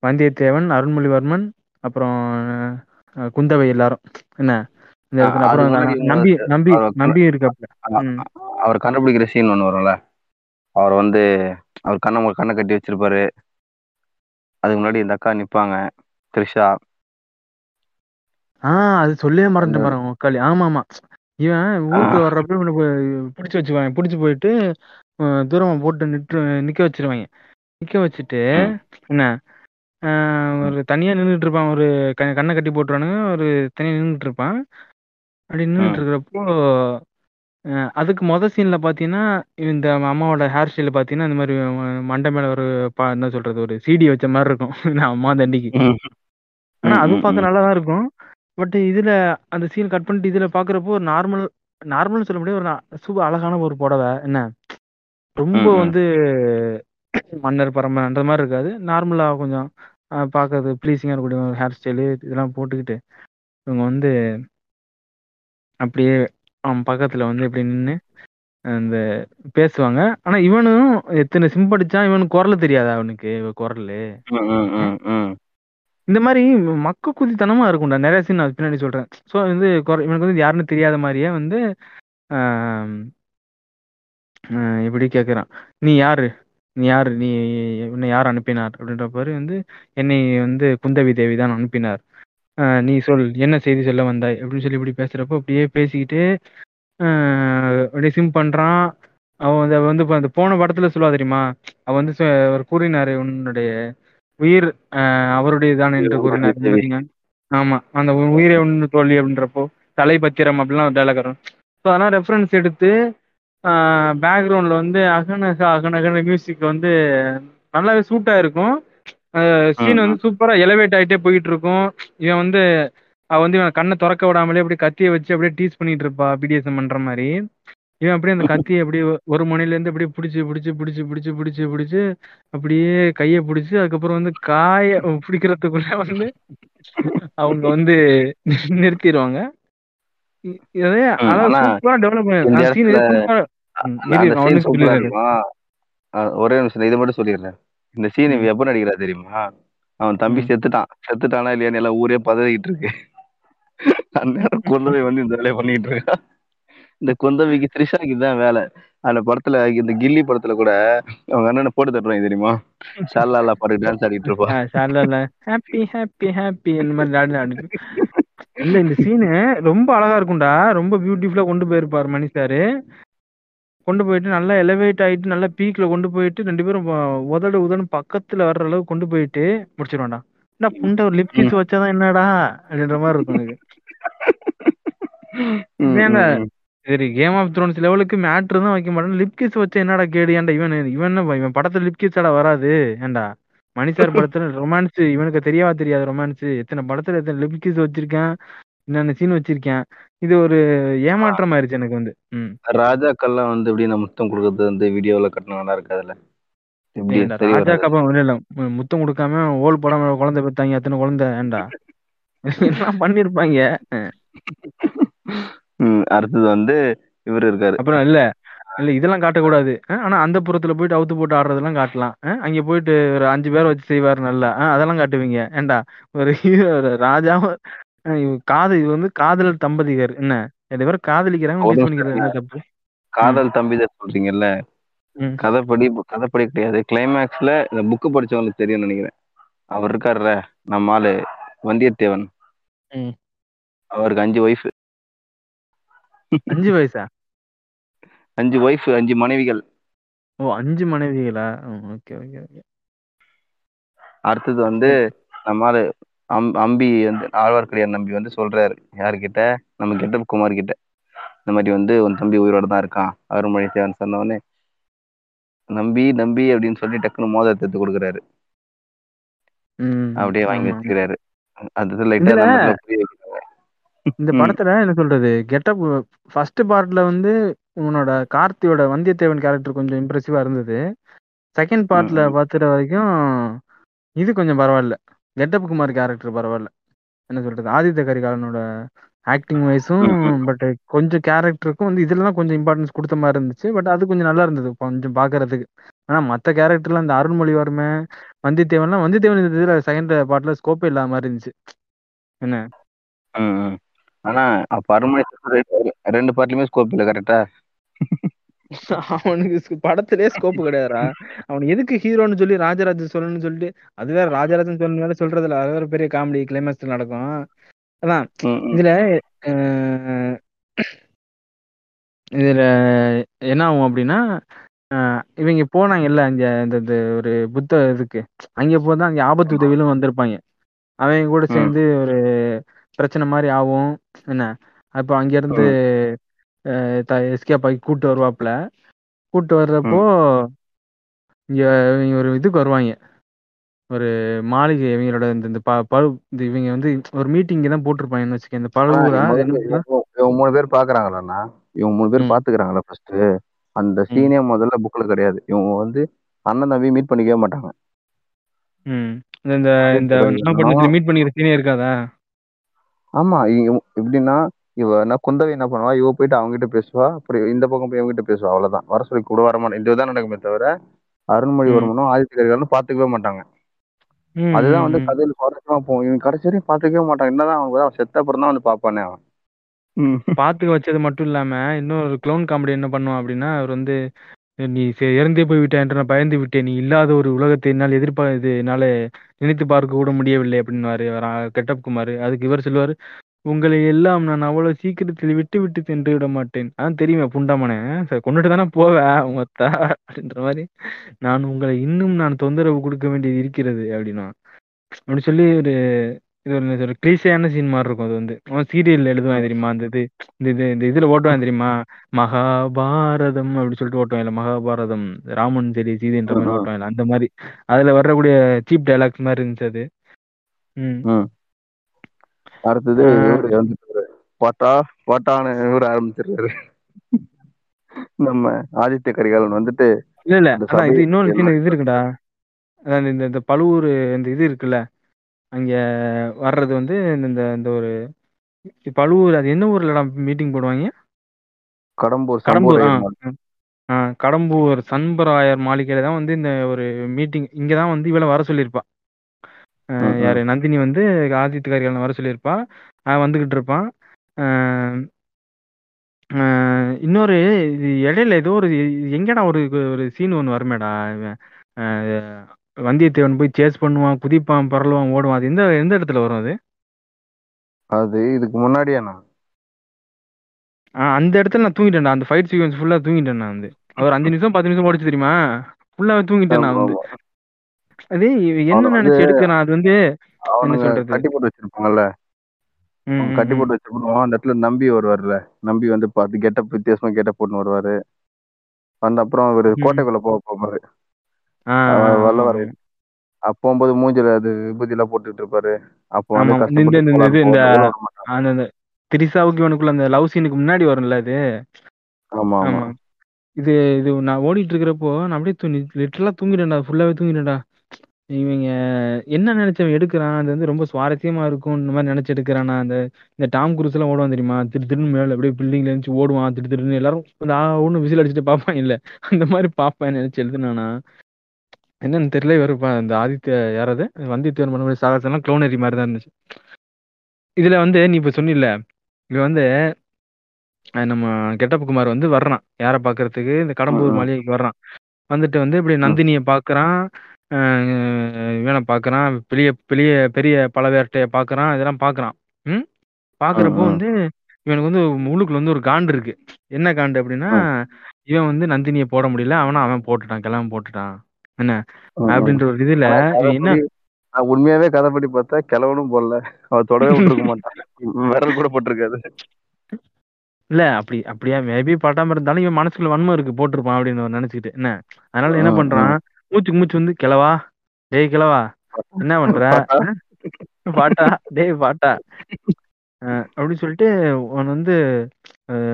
வந்தியத்தேவன் அருள்மொழிவர்மன் அப்புறம் ஆஹ், குந்தவை எல்லாரும். என்ன? அப்புறம் நம்பி நம்பி நம்பி ம். அவர் கண்டுபிடிக்கிற சீன் ஒண்ணு வரும்ல? அவர் வந்து அவர் கண்ணை கண்ணை கட்டி வச்சிருப்பாரு. அதுக்கு முன்னாடி இந்த அக்கா நிப்பாங்க த்ரிஷா. ஆ அது சொல்லவே மறந்துட்டு பாருங்க உக்காளி ஆமா ஆமா இவன் ஊருக்கு வர்றப்ப பிடிச்சி பிடிச்சி போயிட்டு அஹ், தூரமா போட்டு நிட்டு நிக்க வச்சிருவாங்க. நிக்க வச்சுட்டு ம். என்ன? ஒரு தனியா நின்றுட்டு இருப்பான் ஒரு க- கண்ணை கட்டி போட்டுருவானுங்க. ஒரு தனியா நின்றுட்டு இருப்பான் அப்படி நின்றுட்டு ம். இருக்கிறப்போ அதுக்கு மொதல் சீன்ல பாத்தீங்கன்னா இந்த அம்மாவோட ஹேர் ஸ்டைல பாத்தீங்கன்னா இந்த மாதிரி அஹ், மண்டை மேல ஒரு பா- என்ன சொல்றது ஒரு சீடி வச்ச மாதிரி இருக்கும். <laughs> அம்மா தண்டிக்கு. ம். ஆனா ம், அது ம், பார்க்க ம். நல்லா தான் இருக்கும். பட் இதுல அந்த சீன் கட் பண்ணிட்டு இதுல பாக்குறப்போ ஒரு நார்மல் நார்மல் சொல்ல முடியாது. ஒரு சூப்பர் அழகான ஒரு புடவை. என்ன? ரொம்ப. வந்து மன்னர் பரம்பரை அந்த மாதிரி இருக்காது. நார்மலா கொஞ்சம் அஹ், பார்க்கறது ப்ளீஸிங்கா இருக்கக்கூடிய ஒரு ஹேர் ஸ்டைலு இதெல்லாம் போட்டுக்கிட்டு இவங்க வந்து அப்படியே அவன் பக்கத்துல வந்து இப்படி நின்று அந்த பேசுவாங்க. ஆனா இவனும் எத்தனை சிம் படிச்சான் இவனுக்கு குரல் தெரியாதா அவனுக்கு குரல்? ம், ம். இந்த மாதிரி மக்க குதித்தனமா இருக்கும்டா. நிறைய சீன் நான் பின்னாடி சொல்றேன். ஸோ வந்து இவனுக்கு வந்து யாருன்னு தெரியாத மாதிரியே வந்து இப்படி கேட்குறான் நீ யாரு? நீ யாரு? நீ உன்னை யார் அனுப்பினார்? அப்படின்ற பாரு வந்து என்னை வந்து குந்தவி தேவி தான் அனுப்பினார். ஆஹ் நீ சொல் என்ன செய்தி சொல்ல வந்தாய்? அப்படின்னு சொல்லி இப்படி பேசுறப்போ அப்படியே பேசிக்கிட்டு அப்படியே சிம் பண்றான். அவன் வந்து அவ வந்து இப்ப அந்த போன படத்துல சொல்லுவா தெரியுமா? அவ வந்து சொ- அவர் கூறினாரு உன்னுடைய உயிர் ஆஹ் அவருடையதான் என்று கூறினார். பாத்தீங்க ஆமா அந்த உ- உயிரை ஒன்று தோல்வி அப்படின்றப்போ தலைபத்திரம் அப்படிலாம் ஒரு டைலாக் வரும். ஸோ அதெல்லாம் ரெஃபரன்ஸ் எடுத்து பேக்ரவுண்ட்ல வந்து அகநக அகநகன மியூசிக் வந்து நல்லாவே சூட்டா இருக்கும். சீன் வந்து சூப்பரா எலவேட் ஆயிட்டே போயிட்டு இருக்கும் இவன் வந்து அவ வந்து இவன் கண்ணை திறக்க விடாமலே அப்படியே கத்தியை வச்சு அப்படியே டீஸ் பண்ணிட்டு இருப்பா பிடிஎஸ்எம் பண்ற மாதிரி. இவன் அப்படியே அந்த கத்தியை அப்படியே ஒரு மணில இருந்து அப்படியே பிடிச்சி பிடிச்சி பிடிச்சி பிடிச்சி பிடிச்சி பிடிச்சி அப்படியே கையை பிடிச்சி அதுக்கப்புறம் வந்து காய பிடிக்கிறதுக்குள்ள வந்து அவங்க வந்து நிறுத்திடுவாங்க. ஒரே நிமிஷம் இதை மட்டும் சொல்லிடுறேன். இந்த சீன். எப்ப நடிக்கிறா தெரியுமா? அவன் தம்பி. செத்துட்டான். செத்துட்டானா இல்லையான்னு எல்லாம் ஊரே பதவிட்டு இருக்கு. அந்நேரம் கொள்ளவே வந்து இந்த வேலையை பண்ணிட்டு இருக்கா. இந்த குந்தவிக்கு த்ரிஷாக்கு தான் வேலை. அந்த படத்துல இந்த கில்லி படத்துல கூட அவங்க அண்ணனை போட்டு தட்டுவாங்க தெரியுமா? ஷாலாலா பாட்டு டான்ஸ் ஆடிட்டு இருப்பா. ஷாலால ஹாப்பி ஹாப்பி ஹாப்பி இந்த மாதிரி ஆடி ஆடிட்டு இல்ல இந்த சீனு ரொம்ப அழகா இருக்கும்டா. ரொம்ப பியூட்டிஃபுல்லா கொண்டு போயிருப்பாரு மணி சாரு கொண்டு போயிட்டு நல்லா எலவேட் ஆயிட்டு நல்லா பீக்ல கொண்டு போயிட்டு ரெண்டு பேரும் உதடு உதடு பக்கத்துல வர்ற அளவுக்கு கொண்டு போயிட்டு முடிச்சிருவான்டா. என்ன புண்டை ஒரு லிப் கிஸ் வச்சாதான் என்னடா அப்படின்ற மாதிரி இருக்கும் எனக்கு. ஏன்டா? சரி கேம் ஆஃப் த்ரோன்ஸ் லெவலுக்கு மேட்ரு தான் வைக்க மாட்டேன். லிப் கிஸ் வச்சா என்னடா கேடு? ஏன்டா இவன் இவன் என்ன இவன் படத்துல லிப் கிஸ்ஸாடா வராது. ஏன்டா? மணி சார் படத்துல ரொமான்ஸ் இவனுக்கு தெரியவா தெரியாது ரொமான்ஸ் எத்தனை படத்துல எத்தனை லிப் கிஸ் வச்சிருக்கேன் என்னென்ன சீன் வச்சிருக்கேன். இது ஒரு ஏமாற்றம் ஆயிருச்சு எனக்கு வந்து. ராஜாக்கள்லாம் வந்து இப்படி நம்ம முத்தம் கொடுக்கறது வந்து வீடியோல கட்டினா நல்லா ஏன்டா சரி ராஜா. கப்பம் இல்ல. முத்தம் கொடுக்காம ஓல் படம் குழந்தை பெத்தாங்க எத்தனை குழந்தை ஏன்டா என்ன பண்ணிருப்பாங்க? அடுத்தது வந்து இவர் இருக்காரு. அப்புறம் இல்ல இல்ல இதெல்லாம் காட்டக்கூடாது. ஆனா அந்த புறத்துல போயிட்டு அவுத்து போட்டு ஆடுறதெல்லாம் காட்டலாம். அங்க போயிட்டு ஒரு அஞ்சு பேரை வச்சு செய்வாரு நல்லா. அதெல்லாம் காட்டுவீங்க. ஏன்டா ஒரு ராஜாவும் காது இது வந்து காதல் தம்பதிகர். என்ன? ரெண்டு பேரும் காதலிக்கிறாங்க தப்பு காதல் தம்பிதான் சொல்றீங்கல்ல. கதைப்படி கதைப்படி கிடையாது. கிளைமேக்ஸ்ல இந்த புக்கு படிச்சவங்களுக்கு தெரியும் நினைக்கிறேன். அவர் இருக்காருல்ல நம்ம ஆளு வந்தியத்தேவன். அவருக்கு அஞ்சு ஒய்ஃப் அஞ்சு வயசா? அஞ்சு ஒய்ஃப் அஞ்சு மனைவிகள். ஓ அஞ்சு மனைவிகளா? ஓகே ஓகே ஓகே அடுத்தது வந்து நம்ம ஆளு அம் அம்பி வந்து ஆழ்வார்க்கடியார் நம்பி வந்து சொல்றாரு. யாருக்கிட்ட? நம்ம கெட்ட குமார் கிட்ட இந்த மாதிரி வந்து உன் தம்பி உயிரோட தான் இருக்கான். அருள்மொழி தேவன் சொன்ன உடனே நம்பி நம்பி அப்படின்னு சொல்லி டக்குன்னு மோதிரத்தை எடுத்து கொடுக்குறாரு. அப்படியே வாங்கி. வச்சுக்கிறாரு. அது லைட்டா இந்த. படத்துல என்ன சொல்றது? கெட்டப் ஃபர்ஸ்ட் பார்ட்ல வந்து உன்னோட கார்த்தியோட வந்தியத்தேவன் கேரக்டர் கொஞ்சம் இம்ப்ரெசிவா இருந்தது. செகண்ட் பார்ட்ல ம். பார்த்துற வரைக்கும் இது கொஞ்சம் பரவாயில்ல. கெட்டப் குமார் கேரக்டர் பரவாயில்ல. என்ன சொல்றது? ஆதித்ய கரிகாலனோட ஆக்டிங் வைஸும் பட் கொஞ்சம் கேரக்டருக்கும் வந்து இதுலலாம் கொஞ்சம் இம்பார்ட்டன்ஸ் கொடுத்த மாதிரி இருந்துச்சு. பட் அது கொஞ்சம் நல்லா இருந்தது கொஞ்சம் பாக்குறதுக்கு. ஆனா மத்த கேரக்டர்லாம் இந்த அருண்மொழிவர்ம வந்தியத்தேவன்லாம் வந்தியத்தேவன் இந்த இதுல செகண்ட் பார்ட்ல ஸ்கோப்பே இல்லாத மாதிரி இருந்துச்சு. என்ன? ம், ம். ஆனா அப்ப அருண்மொழி ரெண்டு- ரெண்டு பார்ட்லயுமே ஸ்கோப் இல்ல கரெக்டா அவனுக்கு படத்திலே ஸ்கோப் கிடையாதுடா. அவன் எதுக்கு ஹீரோன்னு சொல்லி ராஜராஜ சோழன்னு சொல்லிட்டு அது வேற ராஜராஜன் சோழன் வேற சொல்றதுல அது வேற பெரிய காமெடி கிளைமேக்ஸ் நடக்கும். அதான். இதுல இதுல என்ன ஆகும் அப்படின்னா இவங்க போனாங்கல்ல அங்க இந்த இந்த ஒரு புத்த இதுக்கு. அங்க போதான் அங்க ஆபத்து உதவியிலும் வந்திருப்பாங்க. அவங்க கூட. சேர்ந்து ஒரு பிரச்சனை மாதிரி ஆகும். என்ன? அப்போ அங்க இருந்து எஸ்கேப் ஆகி கூட்டு வருவாப்புல. கூட்டு வர்றப்போ இங்க ஒரு இதுக்கு வருவாங்க. ஒரு மாளிகை இவங்களோட இந்த இந்த ப- பழு இவங்க வந்து ஒரு மீட்டிங் தான் போட்டிருப்பாங்கன்னு வச்சுக்க இந்த பழுவூரா? இவங்க மூணு பேர் பாக்குறாங்களாண்ணா? இவங்க மூணு பேர். பாத்துக்கிறாங்களா ஃபர்ஸ்ட் அந்த சீனே முதல்ல புக்ல கிடையாது. இவங்க வந்து அண்ணன் தம்பி மீட் பண்ணிக்கவே மாட்டாங்க. ம். இந்த இந்த மீட் பண்ணிக்கிற சீனே இருக்காதா? ஆமா எப்படின்னா இவ என்ன குந்தவை என்ன பண்ணுவா? இவ போயிட்டு அவங்க கிட்ட பேசுவா. அப்படி இந்த பக்கம் போய் அவங்க கிட்ட பேசுவா. அவ்வளவுதான். வர சொல்லி கூட வர மாட்டேன் இதுதான் நடக்குமே தவிர அருண்மொழிவர்மனும் ஆதித்ய கரிகாலனும் பாத்துக்கவே மாட்டாங்க. அதுதான் வந்து. கதையில சுவாரஸ்யமா போகும். இவன் கடைசி வரையும் பாத்துக்கவே மாட்டான். என்னதான் அவன் அவன் செத்த அப்புறம் தான் வந்து பாப்பானே அவன். ம். பாத்துக்க வச்சது மட்டும் இல்லாம இன்னொரு க்ளோன் காமெடி என்ன பண்ணுவான் அப்படின்னா அவர் வந்து நீ இறந்தே போய் விட்டாய் என்று நான் பயந்து விட்டேன். நீ இல்லாத ஒரு உலகத்தை என்னால் எதிர்பார்த்து இது என்னால நினைத்து பார்க்க கூட முடியவில்லை அப்படின்னுவாரு கெட்டப் குமார். அதுக்கு இவர் சொல்லுவாரு உங்களை எல்லாம் நான் அவ்வளவு சீக்கிரத்தில் விட்டு விட்டு சென்று விட மாட்டேன். அதான் தெரியுமே புண்டாமனே சரி, கொன்னுட்டு தானே போவேன் உங்க அத்தா அப்படின்ற மாதிரி. நான் உங்களை இன்னும் நான் தொந்தரவு கொடுக்க வேண்டியது இருக்கிறது அப்படின்னா. அப்படி சொல்லி ஒரு இது ஒரு ஒரு கிளீசையான சீன் மாதிரி இருக்கும் அது வந்து. அவன் சீரியல்ல எழுதுவான் தெரியுமா அந்த இது இந்த இது இந்த இதுல ஓட்டுவான் தெரியுமா? மகாபாரதம் அப்படி சொல்லிட்டு ஓட்டுவான் இல்ல மகாபாரதம் ராமன் சரி சீதைன்ற மாதிரி. ஓட்டுவான் இல்ல அந்த மாதிரி. அதுல வரக்கூடிய சீப் டைலாக்ஸ் மாதிரி இருந்துச்சு அது. அடுத்தது இவரு வந்துட்டாரு பாட்டா? பாட்டான்னு இவரு ஆரம்பிச்சிருக்காரு நம்ம ஆதித்ய கரிகாலன் வந்துட்டு இல்ல இல்ல. இது இன்னொரு இது இருக்குடா. அதான் இந்த இந்த பழுவூர் இந்த இது இருக்குல்ல. அங்க வர்றது வந்து இந்த இந்த ஒரு பழுவூர் அது என்ன ஊர்லடா மீட்டிங் போடுவாங்க? கடம்பூர் கடம்பூர் கடம்பூர் சண்பராயர் மாளிகையில தான் வந்து இந்த ஒரு மீட்டிங் இங்க தான் வந்து இவளை வர சொல்லியிருப்பா. யாரு? நந்தினி வந்து ஆதித்ய கரிகாலன் வர சொல்லியிருப்பா. அவன் வந்துகிட்டு இருப்பான் ஆஹ் இன்னொரு இது இடையில ஏதோ ஒரு எங்கடா ஒரு ஒரு சீன் ஒன்று வருமேடா இவன், வந்தியத்தேவன் போய் சேஸ் பண்ணுவான் குதிப்பான் பரலுவான் ஓடுவான். அது எந்த எந்த இடத்துல வரும் அது? அது இதுக்கு முன்னாடியே நான் ஆஹ் அந்த இடத்துல நான் தூங்கிட்டேன்டா. அந்த ஃபைட் சீக்வன்ஸ் ஃபுல்லா தூங்கிட்டேன் நான் வந்து. ஒரு அஞ்சு நிமிஷம் பத்து நிமிஷம் ஓடிச்சு தெரியுமா? ஃபுல்லாவே தூங்கிட்டேன் நான் வந்து. அது என்ன நினைச்சு எடுக்கிறான் அது வந்து என்ன அவனுங்க சொல்றது? கட்டி போட்டு வச்சிருப்பாங்கல்ல? கட்டி. போட்டு வச்சிருப்பான் அந்த இடத்துல நம்பி வருவார்ல. நம்பி வந்து பார்த்து கெட்டப் வித்தியாசமா கெட்டப் போட்டுன்னு வருவாரு. அந்த அப்புறம் அவரு ம். கோட்டைக்குள்ள போக போகும்போது வல்லவர. போகும்போது மூஞ்சில அது விபூதி எல்லாம் போட்டுட்டு இருப்பாரு. அப்போ வந்து. அந்த திரிசாவுக்கு இவனுக்குள்ள அந்த லவ் சீனுக்கு முன்னாடி வரும்ல அது? ஆமா ஆமா. ஆமா. இது இது நான் ஓடிட்டு இருக்கிறப்போ நான் அப்படியே தூங்கி லிட்டரலா தூங்கிட்டேன்டா. ஃபுல்லாவே தூங்கிட்டேன்டா. இவங்க என்ன நினைச்சவன் எடுக்கிறான் அது வந்து ரொம்ப சுவாரஸ்யமா இருக்கும். இந்த மாதிரி நினைச்சு எடுக்கிறான் அந்த இந்த டாம் குரூஸ் எல்லாம் ஓடுவான் தெரியுமா? திரு திருன்னு மேல அப்படியே பில்டிங்ல இருந்து ஓடுவான். திரு திருன்னு எல்லாரும் அந்த ஆ ஒண்ணு விசில் அடிச்சுட்டு இல்ல அந்த மாதிரி பார்ப்பேன். நினைச்சு எழுதுனானா என்னன்னு தெரியல இவரு பா- இந்த ஆதித்ய யாராவது வந்தியத்தேவன் பண்ண மாதிரி சாகசம் எல்லாம் க்ளோனரி மாதிரி தான் இருந்துச்சு. இதுல வந்து நீ இப்ப சொன்னில இது வந்து நம்ம கெட்டப் குமார் வந்து வர்றான். யாரை பாக்குறதுக்கு இந்த கடம்பூர் ம். மாளிகைக்கு வர்றான். வந்துட்டு வந்து இப்படி நந்தினியை பாக்குறான் அஹ் இவனை பாக்குறான்? பெரிய பெரிய பெரிய பழவேட்டைய பாக்குறான் இதெல்லாம் பாக்குறான். ம்? பாக்குறப்போ ம். வந்து இவனுக்கு வந்து உள்ளுக்குள்ள வந்து ஒரு காண்டு இருக்கு. என்ன காண்டு அப்படின்னா இவன் வந்து நந்தினியை போட முடியல அவனா அவன் போட்டுட்டான் கிளம்ப போட்டுட்டான். என்ன. அப்படின்ற ஒரு இதுல ஆனா இவன் என்ன கதைப்படி- உண்மையாவே கதைப்படி பார்த்தா கிழவனும் போடல. அவ தொடவே விட்டுருக்க <laughs> மாட்டான். விரல் கூட போட்டிருக்காது. இல்ல அப்படி அப்படியா மேபி பட்டாம இருந்தாலும் இவன் மனசுக்குள்ள வன்மம் இருக்கு போட்டிருப்பான் அப்படின்னு அவன் நினைச்சுக்கிட்டு. என்ன? அதனால என்ன பண்றான்? மூச்சுக்கு மூச்சு வந்து கிளவா டேய் கிளவா என்ன பண்ற? பாட்டா? டேய் பாட்டா. அப்படின்னு சொல்லிட்டு அவன் வந்து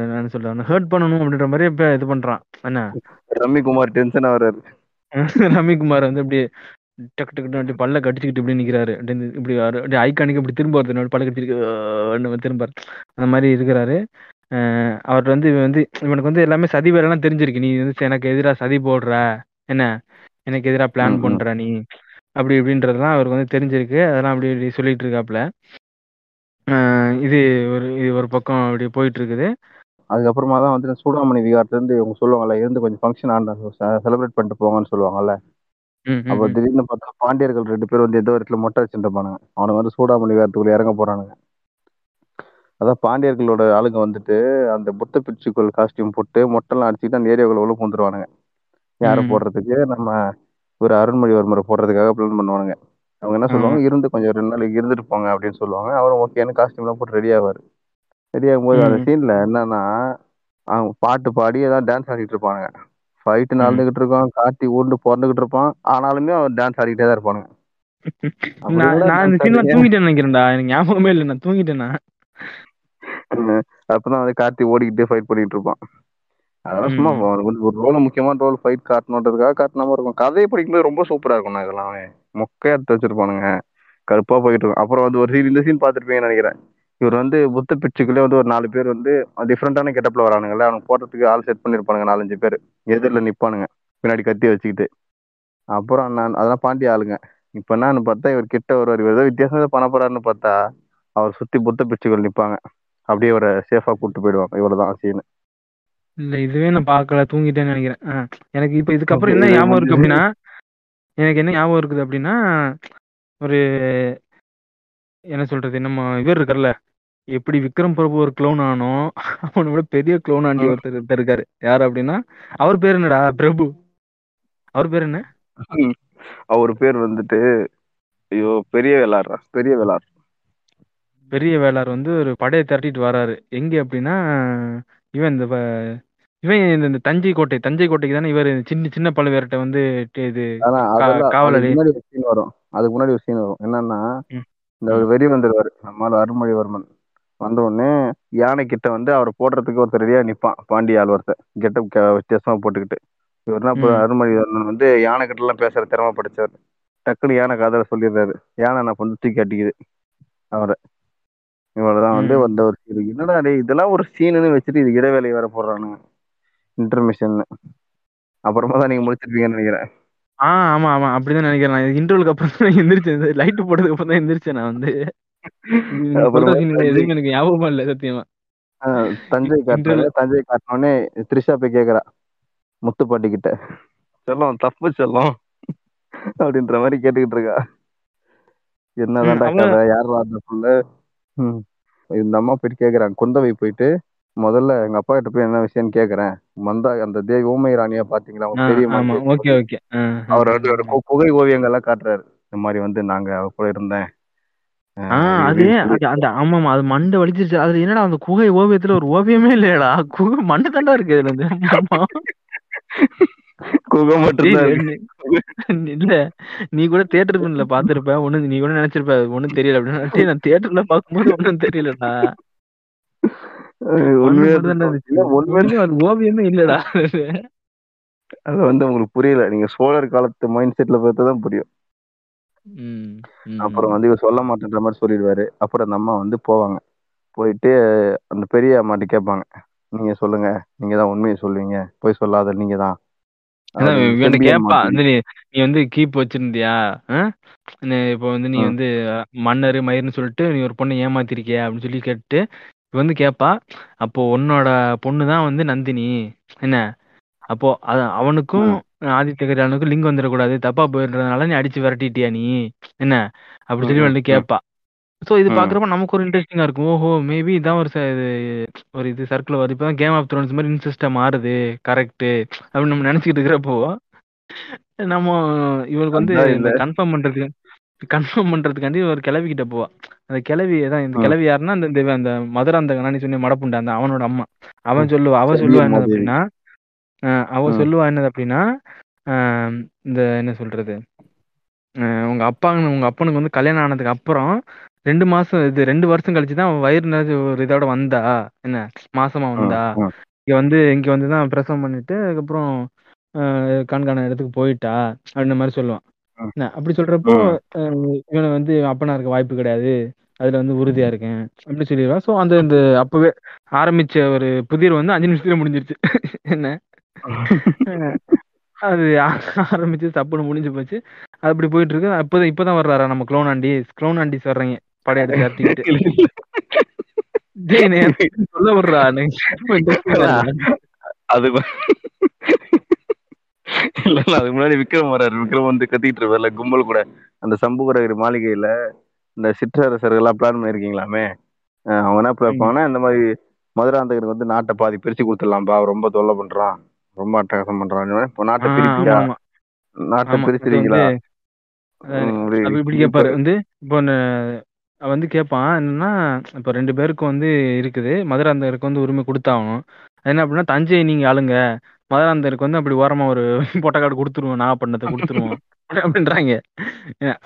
நான் சொல்றேன் ஹர்ட் பண்ணணும் அப்படின்ற மாதிரி இப்ப இது பண்றான். என்ன? ரம்மி குமார் டென்ஷன் ஆகுறாரு <laughs> ரவிக்குமார் வந்து அப்படியே டக்கு டக்கு அப்படி பல்ல கடிச்சுக்கிட்டு இப்படி நிக்கிறாரு. அப்படி இந்த- இப்படி அப்படியே ஐகானிக் இப்படி திரும்ப வருது. பல்ல கடிச்சிருக்கு திரும்ப அந்த மாதிரி இருக்கிறாரு. அவர் வந்து இவன் வந்து இவனுக்கு வந்து எல்லாமே சதி வேலைலாம் தெரிஞ்சிருக்கு. நீ வந்து எனக்கு எதிராக சதி போடுற. என்ன? எனக்கு எதிராக பிளான். பண்ற நீ? அப்படி இப்படின்றதெல்லாம் அவருக்கு வந்து தெரிஞ்சிருக்கு. அதெல்லாம் அப்படி இப்படி சொல்லிட்டு இருக்காப்புல அஹ் இது ஒரு இது ஒரு பக்கம் அப்படி போயிட்டு இருக்குது அதுக்கப்புறமா தான் வந்து சூடாமணி விகாரத்துல இருந்து இவங்க சொல்லுவாங்கல்ல இருந்து கொஞ்சம் ஃபங்க்ஷன் ஆண்டா செலிப்ரேட் பண்ணிட்டு போங்கன்னு சொல்லுவாங்கல்ல. அப்ப. திடீர்னு பார்த்தா பாண்டியர்கள் ரெண்டு பேர் வந்து ஏதோ இடத்துல மொட்டை வச்சுட்டு இருப்பானுங்க. அவனுங்க வந்து சூடாமணி விகாரத்துக்குள்ள இறங்க போறானுங்க. அதான் பாண்டியர்களோட ஆளுங்க வந்துட்டு அந்த புத்த பிச்சுக்கள் காஸ்டியூம் போட்டு மொட்டைலாம் அடிச்சுட்டு அந்த ஏரியாவுக்குள்ள உள்ள பூந்துருவானுங்க. யாரை. போடுறதுக்கு நம்ம ஒரு அருண்மொழிவர்மரை போடுறதுக்காக பிளான் பண்ணுவானுங்க. அவங்க என்ன சொல்லுவாங்க? இருந்து கொஞ்சம் ரெண்டு நாளைக்கு இருந்துட்டு போங்க அப்படின்னு சொல்லுவாங்க. அவரும் ஓகேன்னு காஸ்டியூம்லாம் போட்டு ரெடி ஆவார். ரெடி ஆகும்போது அந்த. சீன்ல என்னன்னா அவங்க பாட்டு பாடி ஏதாவது டான்ஸ் ஆடிட்டு இருப்பானுங்க. ஃபைட்டு. நடந்துகிட்டு இருக்கான் காத்தி ஊண்டு பிறந்துகிட்டு இருப்பான் ஆனாலுமே அவன் டான்ஸ் ஆடிக்கிட்டே தான் இருப்பானுங்க. <laughs> நான் இந்த சீன்ல ஆடுறீங்க? தூங்கிட்டேன்னு நினைக்கிறேன்டா. எனக்கு ஞாபகமே இல்லை. நான் தூங்கிட்டேனா? <laughs> அப்பதான் வந்து கார்த்தி ஓடிக்கிட்டே ஃபைட் பண்ணிட்டு இருப்பான். அதெல்லாம் சும்மா ஒரு ரோல் முக்கியமான ரோல் ஃபைட் காட்டணுன்றதுக்காக காட்டினாம இருக்கும். கதையை படிக்கும்போது ரொம்ப சூப்பரா இருக்கும் இதெல்லாம். மொக்கையா எடுத்து வச்சிருப்பானுங்க. கருப்பா போயிட்டு இருக்கும். அப்புறம் வந்து ஒரு சீன் இந்த சீன் பார்த்துருப்பீங்கன்னு நினைக்கிறேன். இவர் வந்து புத்த பிச்சுக்குள்ளே வந்து ஒரு நாலு பேர் வந்து டிஃப்ரெண்டான கெட்டப்ல வரானுங்கல்ல. அவனுக்கு போடுறதுக்கு ஆள் செட் பண்ணிருப்பானுங்க நாலஞ்சு பேர். எதிரில் நிப்பானுங்க. பின்னாடி கத்தி வச்சுக்கிட்டு. அப்புறம் நான் அதெல்லாம் பாண்டி ஆளுங்க. இப்ப என்னன்னு பார்த்தா இவர் கிட்ட வருவார் இவர் ஏதோ வித்தியாசமா பண்ண போறாருன்னு பார்த்தா அவர் சுத்தி புத்த பிச்சுகள் நிப்பாங்க. அப்படியே அவரை சேஃபா கூட்டு போயிடுவாங்க. இவ்வளவுதான் சீன் இல்ல இதுவே நான் பார்க்கல தூங்கிட்டேன்னு நினைக்கிறேன். ஆ, எனக்கு இப்ப இதுக்கப்புறம் என்ன ஞாபகம் இருக்கு அப்படின்னா எனக்கு என்ன ஞாபகம் இருக்குது அப்படின்னா ஒரு என்ன சொல்றது நம்ம இவர் இருக்கார்ல எப்படி விக்ரம் பிரபு ஒரு க்ளோன் ஆனோ அவனை விட பெரிய க்ளோன் ஆண்டி ஒருத்தர் ஒருத்தர் இருக்காரு யார் அப்படின்னா அவர் பேர் என்னடா பிரபு? அவர் பேர் என்ன? அவர் பேர் வந்துட்டு ஐயோ பெரிய வேளாடுறா பெரிய வேளார். பெரிய வேளார் வந்து ஒரு படையை திரட்டிட்டு வராரு. எங்க அப்படின்னா இவன் இந்த இவன் இந்த இந்த தஞ்சை கோட்டை தஞ்சை கோட்டைக்கு தானே இவர் சின்ன சின்ன பழுவேரட்டை வந்து இது காவலர் முன்னாடி ஒரு சீன் வரும். அதுக்கு முன்னாடி ஒரு சீன் வரும். என்னன்னா. இந்த ஒரு வெறி வந்துருவாரு நம்மால அருள்மொழிவர்மன் வந்த உடனே யானை கிட்ட வந்து அவரை போடுறதுக்கு ஒருத்தர் ரெடியா நிப்பான். பாண்டிய ஆள் ஒருத்தர். கெட்டப் வித்தியாசமா போட்டுக்கிட்டு. இவர்னா இப்போ. அருள்மொழிவர்மன் வந்து யானை கிட்ட எல்லாம் பேசுற திறமை படிச்சவர். டக்குனு யானை காதல சொல்லிடுறாரு. யானை நான் வந்து தூக்கி அடிக்குது அவரை. இவ்வளவுதான் வந்து. வந்த ஒரு சீன் என்னடா இதெல்லாம் ஒரு சீனுன்னு வச்சுட்டு இது இடைவேளை வேற போடுறானுங்க. இன்டர்மிஷன் அப்புறமா தான் நீங்க முடிச்சிருப்பீங்கன்னு நினைக்கிறேன். ஆ ஆமா ஆமா. அப்படிதான் நினைக்கிறேன் நான். இன்டர்வலுக்கு அப்புறம் தான் எந்திரிச்சேன். லைட் போட்டதுக்கு அப்புறம் தான் எந்திரிச்சேன் நான் வந்து. எதுவுமே எனக்கு ஞாபகமா இல்லை சத்தியமா. தஞ்சை கிண்டல். தஞ்சை காட்டினோடனே த்ரிஷா போய் கேக்குறா. முத்துப்பாட்டி கிட்ட. செல்லம் தப்பு செல்லம். அப்படின்ற மாதிரி கேட்டுக்கிட்டு இருக்கா. என்னதான்டா யார் ம். இந்த அம்மா போயிட்டு கேக்குறாங்க குந்தவை போயிட்டு முதல்ல எங்க அப்பா கிட்ட போய் என்ன விஷயம்னு கேக்குறேன். மந்தா அந்த தேவி ஊமை ராணியா பாத்தீங்களா ஓகே ஓகே. அவர் புகை ஓவியங்கள்லாம் காட்டுறாரு. இந்த மாதிரி வந்து நாங்க அவ கூட இருந்தேன். அது அந்த ஆமாமா அது மண்டை வலிச்சிருச்சு. அது என்னடா அந்த குகை ஓவியத்துல ஒரு ஓவியமே இல்லையடா? குகை மண்டை தாண்டா இருக்கு அதுல இருந்து. குகை மட்டும் இல்ல. நீ கூட தியேட்டர் பாத்திருப்ப ஒண்ணு நீ கூட நினைச்சிருப்ப. ஒண்ணும் தெரியல அப்படின்னு நான் தியேட்டர்ல பாக்கும்போது ஒண்ணும் தெரியலடா. ஓவியமே இல்லடா. அது வந்து உங்களுக்கு புரியல. நீங்க சோழர் காலத்து மைண்ட் செட்ல பார்த்தா தான் புரியும். அப்புறம் வந்து இவர் சொல்ல மாட்டேன்ற மாதிரி சொல்லிடுவாரு. அப்புறம் அந்த அம்மா வந்து போவாங்க. போயிட்டு அந்த பெரிய அம்மாட்ட கேட்பாங்க. நீங்க சொல்லுங்க. நீங்க தான் உண்மையை சொல்லுவீங்க. போய் சொல்லாத நீங்க தான். நீ நீ வந்து கீப் வச்சிருந்தியா? இப்போ வந்து நீ. வந்து மன்னர் மயிர்னு சொல்லிட்டு நீ ஒரு பொண்ணை ஏமாத்திருக்கியா? அப்படின்னு சொல்லி கேட்டு வந்து கேப்பா அப்போ உன்னோட பொண்ணு தான் வந்து நந்தினி. என்ன? அப்போ அவனுக்கும் ஆதித்ய கரிகாலனுக்கும் லிங்க் வந்துடக்கூடாது. தப்பா போயிடுறதுனால நீ அடிச்சு விரட்டிட்டியா நீ? என்ன? அப்படி சொல்லி வந்து ம். கேப்பா. ஸோ இது. பாக்குறப்ப நமக்கு ஒரு இன்ட்ரெஸ்டிங்கா இருக்கும். ஓஹோ மேபி இதான் ஒரு ஒரு இது சர்க்கிள் வருது. இப்போ கேம் ஆஃப் த்ரோன்ஸ் மாதிரி இன்ட்ரெஸ்டா மாறுது. கரெக்ட் அப்படின்னு நம்ம நினைச்சிட்டு இருக்கிறப்போ நம்ம இவருக்கு வந்து. கன்ஃபார்ம் பண்றதுக்கு கன்ஃபார்ம் பண்றதுக்காண்டி ஒரு கிளவி கிட்ட போவா அந்த கிளவி தான் இந்த. கிளவி யாருன்னா அந்த அந்த மதுராந்த நீ சொன்ன மடப்புண்டா அந்த அவனோட அம்மா அவன். சொல்லுவா அவ சொல்லுவா என்னது. அப்படின்னா அவ. சொல்லுவா என்னது அப்படின்னா இந்த என்ன சொல்றது உங்க அப்பாங்க உங்க அப்பனுக்கு வந்து கல்யாணம் ஆனதுக்கு அப்புறம் ரெண்டு மாசம் இது ரெண்டு வருஷம் கழிச்சு தான் அவன் வயிறு நிறைஞ்ச ஒரு இதோட வந்தா என்ன மாசமா வந்தா. இங்க வந்து இங்க வந்து தான் பிரசவம் பண்ணிட்டு அதுக்கப்புறம் கண்காண இடத்துக்கு போயிட்டா அப்படின்ற மாதிரி சொல்லுவான் அப்படி சொல்றப்போ இவனை வந்து அப்பனா இருக்க வாய்ப்பு கிடையாது. அதுல வந்து உறுதியா இருக்கேன். அப்படி சொல்லிடுவான் ஸோ அந்த இந்த அப்பவே ஆரம்பிச்ச ஒரு புதிர் வந்து அஞ்சு நிமிஷத்துல முடிஞ்சிருச்சு. என்ன? அது ஆரம்பிச்சு தப்புன்னு முடிஞ்சு போச்சு. அது அப்படி போயிட்டு இருக்கு அப்பதான் இப்பதான் வர்றாரா நம்ம க்ளோன் ஆண்டி? க்ளோன் ஆண்டிஸ் வர்றீங்க படையெடுத்து எனக்கு சொல்ல விடுறா. அது இல்ல இல்ல அதுக்கு முன்னாடி விக்ரம் வர்றாரு விக்ரம் வந்து கத்திட்டு இருப்பார்ல கும்பல் கூட. அந்த சம்புகரகிரி மாளிகையில இந்த சிற்றரசர்கள்லாம் பிளான் பண்ணிருக்கீங்களாமே? அவங்க என்ன பண்ணா இந்த மாதிரி மதுராந்தகருக்கு வந்து நாட்டை பாதி பிரிச்சு கொடுத்துடலாம்பா. ரொம்ப தொல்லை பண்றான். ரொம்ப அட்டகாசம் பண்றான். இப்போ நாட்டை பிரிப்பியா. நாட்டை பிரிச்சிருக்கீங்களா இப்படி கேட்பாரு வந்து இப்போ வந்து கேட்பான் என்னன்னா இப்போ ரெண்டு பேருக்கும் வந்து இருக்குது. மதுராந்தகருக்கு வந்து உரிமை கொடுத்தாகணும். என்ன அப்படின்னா தஞ்சை நீங்க ஆளுங்க. மதுராந்தகருக்கு வந்து அப்படி ஓரமா ஒரு <laughs> பொட்டக்காடு கொடுத்துருவோம் நாகப்பட்டினத்தை கொடுத்துருவோம் <laughs> அப்படின்றாங்க.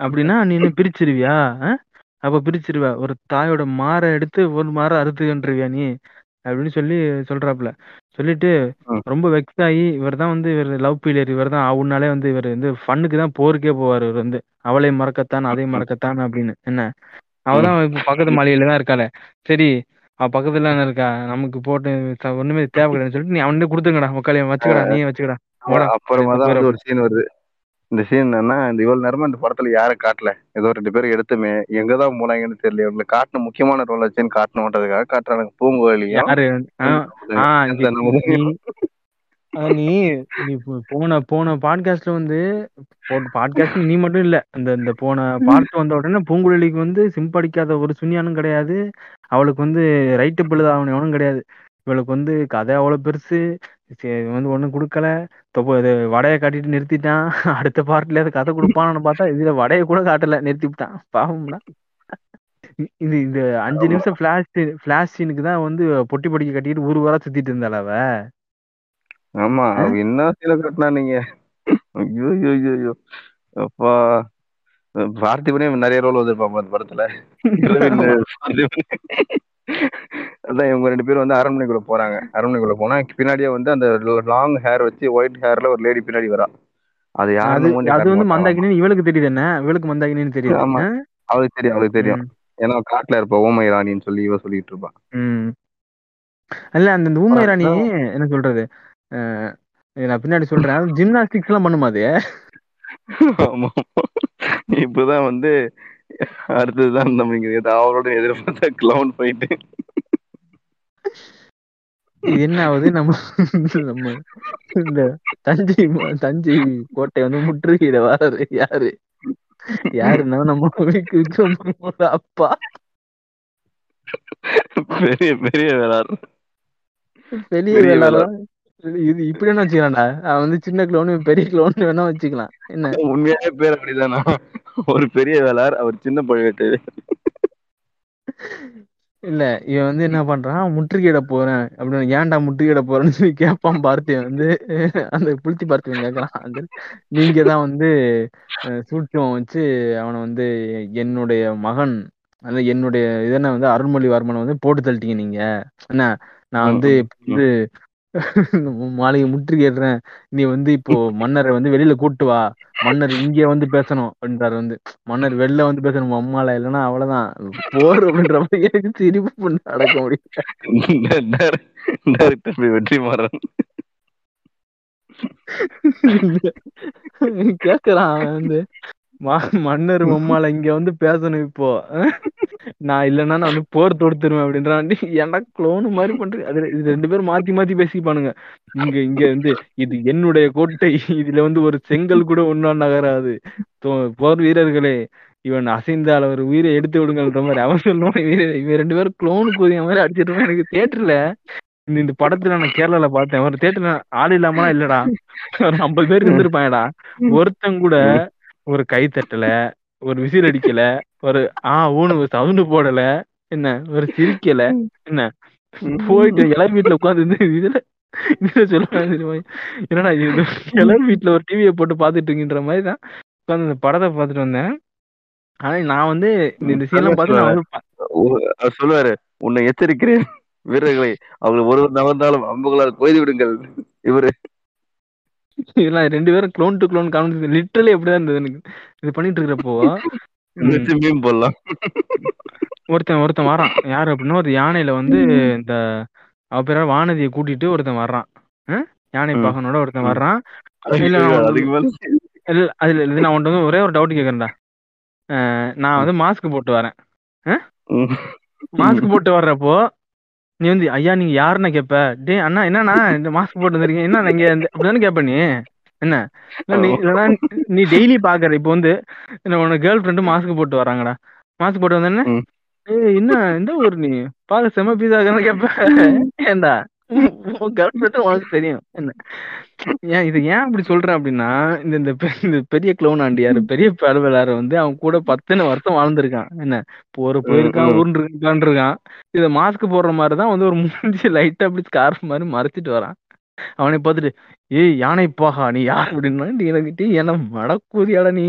அப்படின்னா நீ என்ன பிரிச்சிருவியா? அப்ப பிரிச்சிருவ. ஒரு தாயோட மாரை எடுத்து ஒரு மாரை அறுத்துக்கின்றியா நீ? அப்படின்னு சொல்லி சொல்றாப்புல. சொல்லிட்டு. ரொம்ப வெக்ஸ் ஆகி இவர் தான் வந்து இவர் லவ் ஃபீலியர் இவர் தான் அவனாலே வந்து இவர் வந்து ஃபன்னுக்கு தான் போருக்கே போவார் இவர் வந்து. அவளை மறக்கத்தான் அதை மறக்கத்தான் அப்படின்னு. என்ன? அவதான் இப்ப பக்கத்து மாளிகையில தான் இருக்காளே. சரி அவ பக்கத்துல தானே இருக்கா? நமக்கு போட்டு ஒண்ணுமே தேவை கிடையாதுன்னு சொல்லிட்டு நீ அவனே கொடுத்துங்கடா உக்காளைய வச்சுக்கடா நீ வச்சுக்கடா. போடா அப்புறமா தான் வந்து ஒரு சீன் வருது. இந்த சீன் என்னன்னா இந்த இவ்வளவு நேரமா இந்த படத்துல யாரும் காட்டல. ஏதோ ரெண்டு பேரும் எடுத்துமே எங்கதான் போனாங்கன்னு தெரியல இவங்களை காட்டின முக்கியமான ரோல் வச்சுன்னு காட்டணுன்றதுக்காக காட்டுறாங்க பூங்கோழியும் யாரு? ஆ, ஆ, அந்த நீ- நம்ம நீ அஹ் நீ நீ போன போன பாட்காஸ்ட்ல வந்து பாட்காஸ்ட் நீ மட்டும் இல்ல. அந்த இந்த போன பார்ட் வந்த உடனே பூங்குழலிக்கு வந்து சிம்படிக்காத ஒரு சுனியானும் கிடையாது. அவளுக்கு வந்து ரைட்டு பிள்ளை அவனும் கிடையாது. இவளுக்கு வந்து கதை அவ்வளவு பெருசு. சரி, இவன் வந்து ஒண்ணும் கொடுக்கல. தொப்ப இது வடையை காட்டிட்டு நிறுத்திட்டான். அடுத்த பார்ட்ல ஏதாவது கதை கொடுப்பான்னு பார்த்தா இதுல வடையை கூட காட்டல. நிறுத்திவிட்டான் பாவம்னா இது இந்த அஞ்சு நிமிஷம் ஃபிளாஷ் ஃபிளாஷ் சீனுக்கு தான் வந்து பொட்டி பொடிக்க கட்டிட்டு ஊர் ஊரா சுத்திட்டு இருந்தாள் அவ? ஆமா அவ என்ன சீல காட்டினா நீங்க ஐயோ ஐயோ ஐயோ, ஐயோ அப்பா பார்த்திபனே நிறைய ரோல் வந்திருப்பான் அந்த படத்துல. அதான் இவங்க ரெண்டு பேரும் வந்து அரண்மனைக்குள்ள போறாங்க அரண்மனைக்குள்ள போனா பின்னாடியே வந்து அந்த லாங் ஹேர் வச்சு ஒயிட் ஹேர்ல ஒரு லேடி பின்னாடி வரா அது மூஞ்சி அது வந்து. மந்தாகினின்னு இவளுக்கு தெரியுது என்ன இவளுக்கு மந்தாகினின்னு ஆமா. ஆ? அவளுக்கு தெரியும் அவளுக்கு தெரியும். ஏன்னா காட்டுல இருப்பா ஓமை ராணின்னு சொல்லி இவ சொல்லிட்டு இருப்பா. இல்ல அந்த ஊமை ராணி. என்ன சொல்றது நான் பின்னாடி சொல்றேன். ஜிம்னாஸ்டிக்ஸ் எல்லாம் பண்ணுமா அது? இப்பதான் வந்து அடுத்ததுதான் நம்ம இங்க எது அவளோட எதிர்பார்த்த கிளவுன் போயிட்டு இது என்ன ஆகுது? நம்ம நம்ம இந்த தஞ்சை தஞ்சை கோட்டை வந்து முற்றுகையிட வராரு யாரு? யாருன்னா நம்ம விக்- விக்ரம் அப்பா. பெரிய பெரிய வேளார் பெரிய வேளாளர்? இது இப்படி என்ன வச்சுக்கலாம்டா? அவன் வந்து சின்ன கிளோன் பெரிய கிளோன் வேணா வச்சுக்கலாம். என்ன? உண்மையாவே பேர் அப்படிதானா? ஒரு பெரிய வேளார் அவர் சின்ன பழுவேட்டு. இல்ல இவன் வந்து என்ன பண்றான்? முற்றுகையிட போறேன். அப்படின்னு ஏன்டா முற்றுகையிட போறேன்னு சொல்லி கேட்பான் பார்த்திவன் வந்து அந்த புளிச்சி பார்த்திவன் கேட்கறான் வந்து நீங்க தான் வந்து அஹ், சூட்சுமம் வச்சு அவனை வந்து என்னுடைய மகன் அந்த என்னுடைய இதென்ன வந்து அருள்மொழிவர்மனை வந்து போட்டு தள்ளிட்டீங்க நீங்க. என்ன? நான் வந்து மாளிகை முற்றுகையிடுறேன் நீ வந்து இப்போ மன்னரை வந்து வெளியில கூட்டு வா. மன்னர் இங்க வந்து பேசணும் அப்படின்றாரு வந்து. மன்னர் வெளில வந்து பேசணும் அம்மால இல்லைன்னா அவ்வளவுதான். போர் அப்படின்ற மாதிரி எனக்கு சிரிப்பு பண்ண அடக்க முடியும் வெற்றி மாறன். கேக்குறான் அவன் வந்து. மன்னர் மம்மால இங்க வந்து பேசணும் இப்போ. நான் இல்லைன்னா நான் வந்து போர் தொடுத்துருவேன் அப்படின்றான். எனக்கு குளோனு மாதிரி பண்றேன் அது இது ரெண்டு பேரும் மாத்தி மாத்தி பேசிப்பானுங்க. இங்க இங்க வந்து இது என்னுடைய கோட்டை. இதுல வந்து ஒரு செங்கல் கூட ஒன்னா நகராது. போர் வீரர்களே இவன் அசைந்தால் அவர் உயிரை எடுத்து விடுங்கன்ற மாதிரி அவன் சொல்லுவான் இவன் ரெண்டு பேரும் குளோனு கூதிய மாதிரி அடிச்சிட்டு எனக்கு தேட்டர்ல இந்த இந்த படத்துல நான் கேரளால பார்த்தேன். ஒரு தேட்டர்ல ஆள் இல்லாமலாம் இல்லடா. ஒரு ஐம்பது பேர் இருந்திருப்பாங்கடா. ஒருத்தன் கூட ஒரு கை தட்டல ஒரு விசில் அடிக்கல ஒரு ஆ ஊனு சவுண்டு போடல என்ன ஒரு சிரிக்கல என்ன போயிட்டு இளவு வீட்டுல உட்காந்து இதுல இதுல சொல்லுவாங்க? என்னடா இது? இளவு வீட்டுல ஒரு டிவியை போட்டு பாத்துட்டு இருக்கின்ற மாதிரி தான் உட்காந்து இந்த படத்தை பார்த்துட்டு வந்தேன். ஆனா நான் வந்து இந்த- சீன்லாம் பார்த்து நான் வந்து சொல்லுவாரு உன்னை எச்சரிக்கிறேன் வீரர்களை அவர்கள் ஒருவர் நகர்ந்தாலும் அம்புகளால் கொய்து விடுங்கள் இவரு. இதெல்லாம் ரெண்டு பேரும் clone to clone conversation literally எப்படிதான் இருந்தது எனக்கு. இது பண்ணிட்டு இருக்கிறப்போ போடலாம். ஒருத்தன் ஒருத்தன் வரான் யாரு அப்படின்னா ஒரு யானையில வந்து இந்த அவ பேர வானதியை கூட்டிட்டு ஒருத்தன் வர்றான்? யானை. பாகனோட ஒருத்தன் வர்றான். இல்ல, அதுல இது நான் உன்ட்ட வந்து ஒரே ஒரு டவுட் கேக்குறேன்டா. நான் வந்து மாஸ்க் போட்டு வரேன். மாஸ்க் போட்டு வர்றப்போ நீ வந்து ஐயா நீங்க யாருன்னு கேப்ப? டேய் அண்ணா என்னண்ணா இந்த மாஸ்க் போட்டு வந்திருக்கீங்க. என்ன நீங்க இந்த- அப்படிதானே கேப்ப நீ? என்ன? நீ இல்லைன்னா நீ டெய்லி பாக்குற இப்போ வந்து என்ன உனக்கு கேர்ள் ஃப்ரெண்டு மாஸ்க் போட்டு வராங்கடா. மாஸ்க் போட்டு வந்தேன்னு. ஏய் என்ன எந்த ஊர் நீ? பாக்க செம பீஸா கேப்ப. <laughs> ஃப்ரெண்டு உனக்கு தெரியும். என்ன? ஏன் இது ஏன் அப்படி சொல்றேன் அப்படின்னா இந்த இந்த பெரிய க்ளோன் ஆண்டியாரு பெரிய பரவலார வந்து அவன் கூட பத்துன்னு வருஷம் வாழ்ந்திருக்கான். என்ன? போற போயிருக்கான். ஊர்னு இருக்கான் இத மாஸ்க் போடுற மாதிரி தான் வந்து ஒரு மூஞ்சி லைட்டா அப்படி ஸ்கார்ஃப் மாதிரி மறைச்சிட்டு வரான். அவனை பார்த்துட்டு ஏய் யானை பாகா நீ யார்? அப்படின்னா நீ எனக்கு என்ன மடக்கூதியாடா நீ.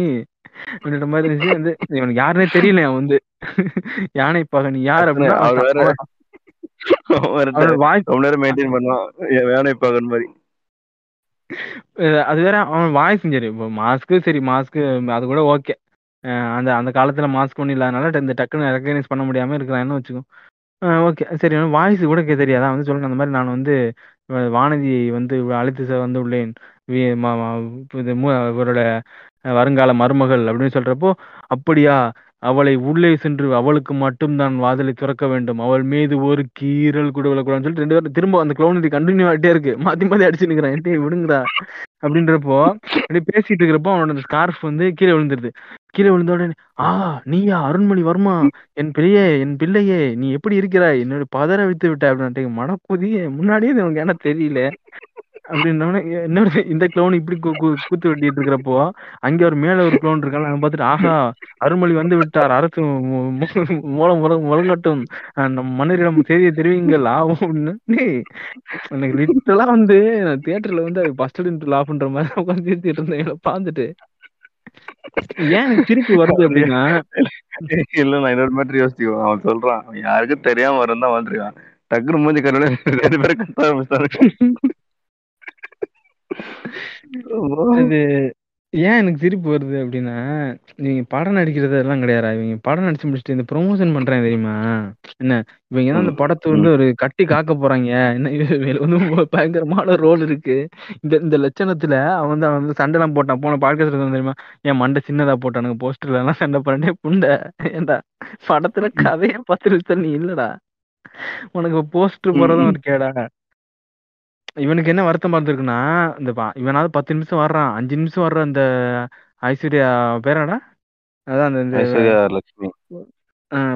அப்படின்ற மாதிரி இருந்துச்சு வந்து இவனுக்கு யாருன்னே தெரியல அவன் வந்து. யானை பாகா நீ யார்? அப்படின்னா ரொம்ப நேரம் மெயின்டைன் பண்ணுவான். வேலை பாக்கன் மாதிரி. அது வேற அவன் வாய்ஸ் சரி இப்போ மாஸ்க்கு சரி மாஸ்க்கு அது கூட ஓகே அந்த அந்த காலத்துல மாஸ்க் ஒன்றும் இல்லாதனால இந்த டக்குன்னு ரெக்கக்னைஸ் பண்ண முடியாம இருக்கிறான்னு வச்சுக்கோ. ஓகே சரி வாய்ஸ் கூட கே தெரியாதா? வந்து சொல்லுங்க அந்த மாதிரி நான் வந்து வானதியை வந்து அழைத்து வந்து உள்ளேன். இவரோட வருங்கால மருமகள் அப்படின்னு சொல்றப்போ அப்படியா? அவளை உள்ளே சென்று அவளுக்கு மட்டும் தான் வாதலை திறக்க வேண்டும். அவள் மீது ஒரு கீறல் கூட விழக்கூடாதுன்னு சொல்லிட்டு ரெண்டு பேரும் திரும்ப அந்த க்ளோனடி கண்டினியூ ஆகிட்டே இருக்கு. மாத்தி மாத்தி அடிச்சு நிக்கிறான். என்கிட்ட விடுங்கடா அப்படின்றப்போ அப்படியே பேசிட்டு இருக்கிறப்போ அவனோட ஸ்கார்ஃப் வந்து கீழே விழுந்துருது. கீழே விழுந்த உடனே ஆ நீயா? அருண்மொழி வர்மா? என் பிள்ளையே என் பிள்ளையே நீ எப்படி இருக்கிறாய்? என்னோட பதற வைத்து விட்ட. அப்படின்ட்டு மனக்குதி முன்னாடியே இது உனக்கு என்ன தெரியல. அப்படின்னோடனே என்ன இந்த க்ளோன் இப்படி கூத்து வெட்டிட்டு இருக்கிறப்போ அங்க ஒரு மேல ஒரு க்ளோன் இருக்கா அவன் பார்த்துட்டு ஆஹா அருள்மொழி வந்து விட்டார் அரசு மூலம் முழங்கட்டும் அஹ் மன்னரிடம் செய்தியை தெரிவிங்கள் ஆகும் அப்படின்னு எனக்கு லிட்டலா வந்து தியேட்டர்ல வந்து ஃபர்ஸ்ட் இன்ட்டு லாஃப்ன்ற மாதிரி உட்காந்து இருந்தேன் பாந்துட்டு பார்த்துட்டு. ஏன் எனக்கு சிரிப்பு வருது அப்படின்னா? இல்ல நான் இன்னொரு மாதிரி யோசிச்சுக்கோ அவன் சொல்றான் அவன் யாருக்கும் தெரியாம இருந்தா வந்துருக்கான். டக்குனு மூஞ்சி கருவில ரெண்டு பேரும் கத்த ஆரம்பிச்சாரு அது ஏன் எனக்கு சிரிப்பு வருது அப்படின்னா இவங்க படம் நடிக்கிறது எல்லாம் கிடையாதா இவங்க படம் நடிச்சு முடிச்சுட்டு இந்த ப்ரொமோஷன் பண்றாங்க தெரியுமா? என்ன இவங்க தான் இந்த படத்தை வந்து ஒரு கட்டி காக்க போறாங்க. என்ன இவங்களுக்கு வந்து பயங்கரமான ரோல் இருக்கு. இந்த இந்த லட்சணத்துல அவன் வந்து அவன் வந்து சண்டை எல்லாம் போட்டான். போன பாட்காஸ்ட் தெரியுமா? என் மண்டை சின்னதா போட்டானுங்க. போஸ்டர்ல எல்லாம் சண்டை பண்ணிட்டே புண்டை. ஏன்டா படத்துல கதையே பத்து நிமிஷம் நீ இல்லடா. உனக்கு போஸ்டர் போறதும் ஒரு கேடா. இவனுக்கு என்ன வருத்தமா இருந்திருக்குன்னா இந்த பா- இவனாவது பத்து நிமிஷம் வர்றான் அஞ்சு நிமிஷம் வர்ற அந்த ஐஸ்வர்யா பேர் என்னடா? அதான் அந்த இந்த ஐஸ்வர்யா லட்சுமி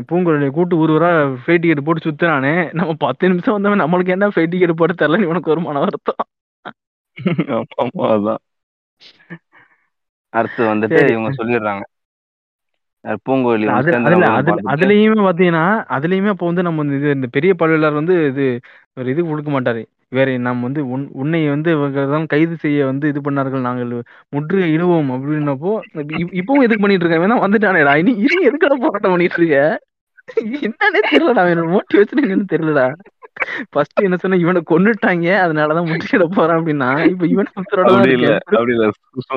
பூங்குழலியை கூட்டு ஒரு ஊரா ஃப்ளைட் டிக்கெட் போட்டு சுத்துறானே நம்ம பத்து நிமிஷம் வந்தவன் நம்மளுக்கு என்ன ஃப்ளைட் டிக்கெட் போட்டு தரல இவனுக்கு ஒரு மன வருத்தம். ஆமா, ஆமா, அதான். அடுத்து வந்துட்டு சரி. இவங்க சொல்லிடுறாங்க. அஹ் பூங்கோழி வந்து அது சேர்ந்த அதுல நபர்னு அதுல பார்த்துட்டு, அதுலயுமே பாத்தீங்கன்னா அதுலயுமே அப்போ வந்து நம்ம வந்து இது இந்த பெரிய பழுவேலர் வந்து இது ஒரு இது கொடுக்க மாட்டாரு. வேற நம்ம வந்து உன் உன்னை வந்து இவங்கதான் கைது செய்ய வந்து இது பண்ணார்கள் நாங்கள் முற்றுகை இடுவோம் அப்படின்னப்போ இப்- இப்பவும் எதுக்கு பண்ணிட்டு இருக்க? வேணா வந்துட்டானேடா. இனி இனி எதுக்கட போராட்டம் பண்ணிட்டு இருக்க? என்னன்னே தெரியலடா. என்னோட மோட்டிவேஷன் என்னன்னு தெரியலடா. ஃபர்ஸ்ட் என்ன சொன்ன இவனை கொன்னுட்டாங்க. அதனாலதான் முற்றுகையிட போறான் அப்படின்னா இப்ப இவன் அப்படி இல்ல இருக்கேன் அப்படி இல்ல.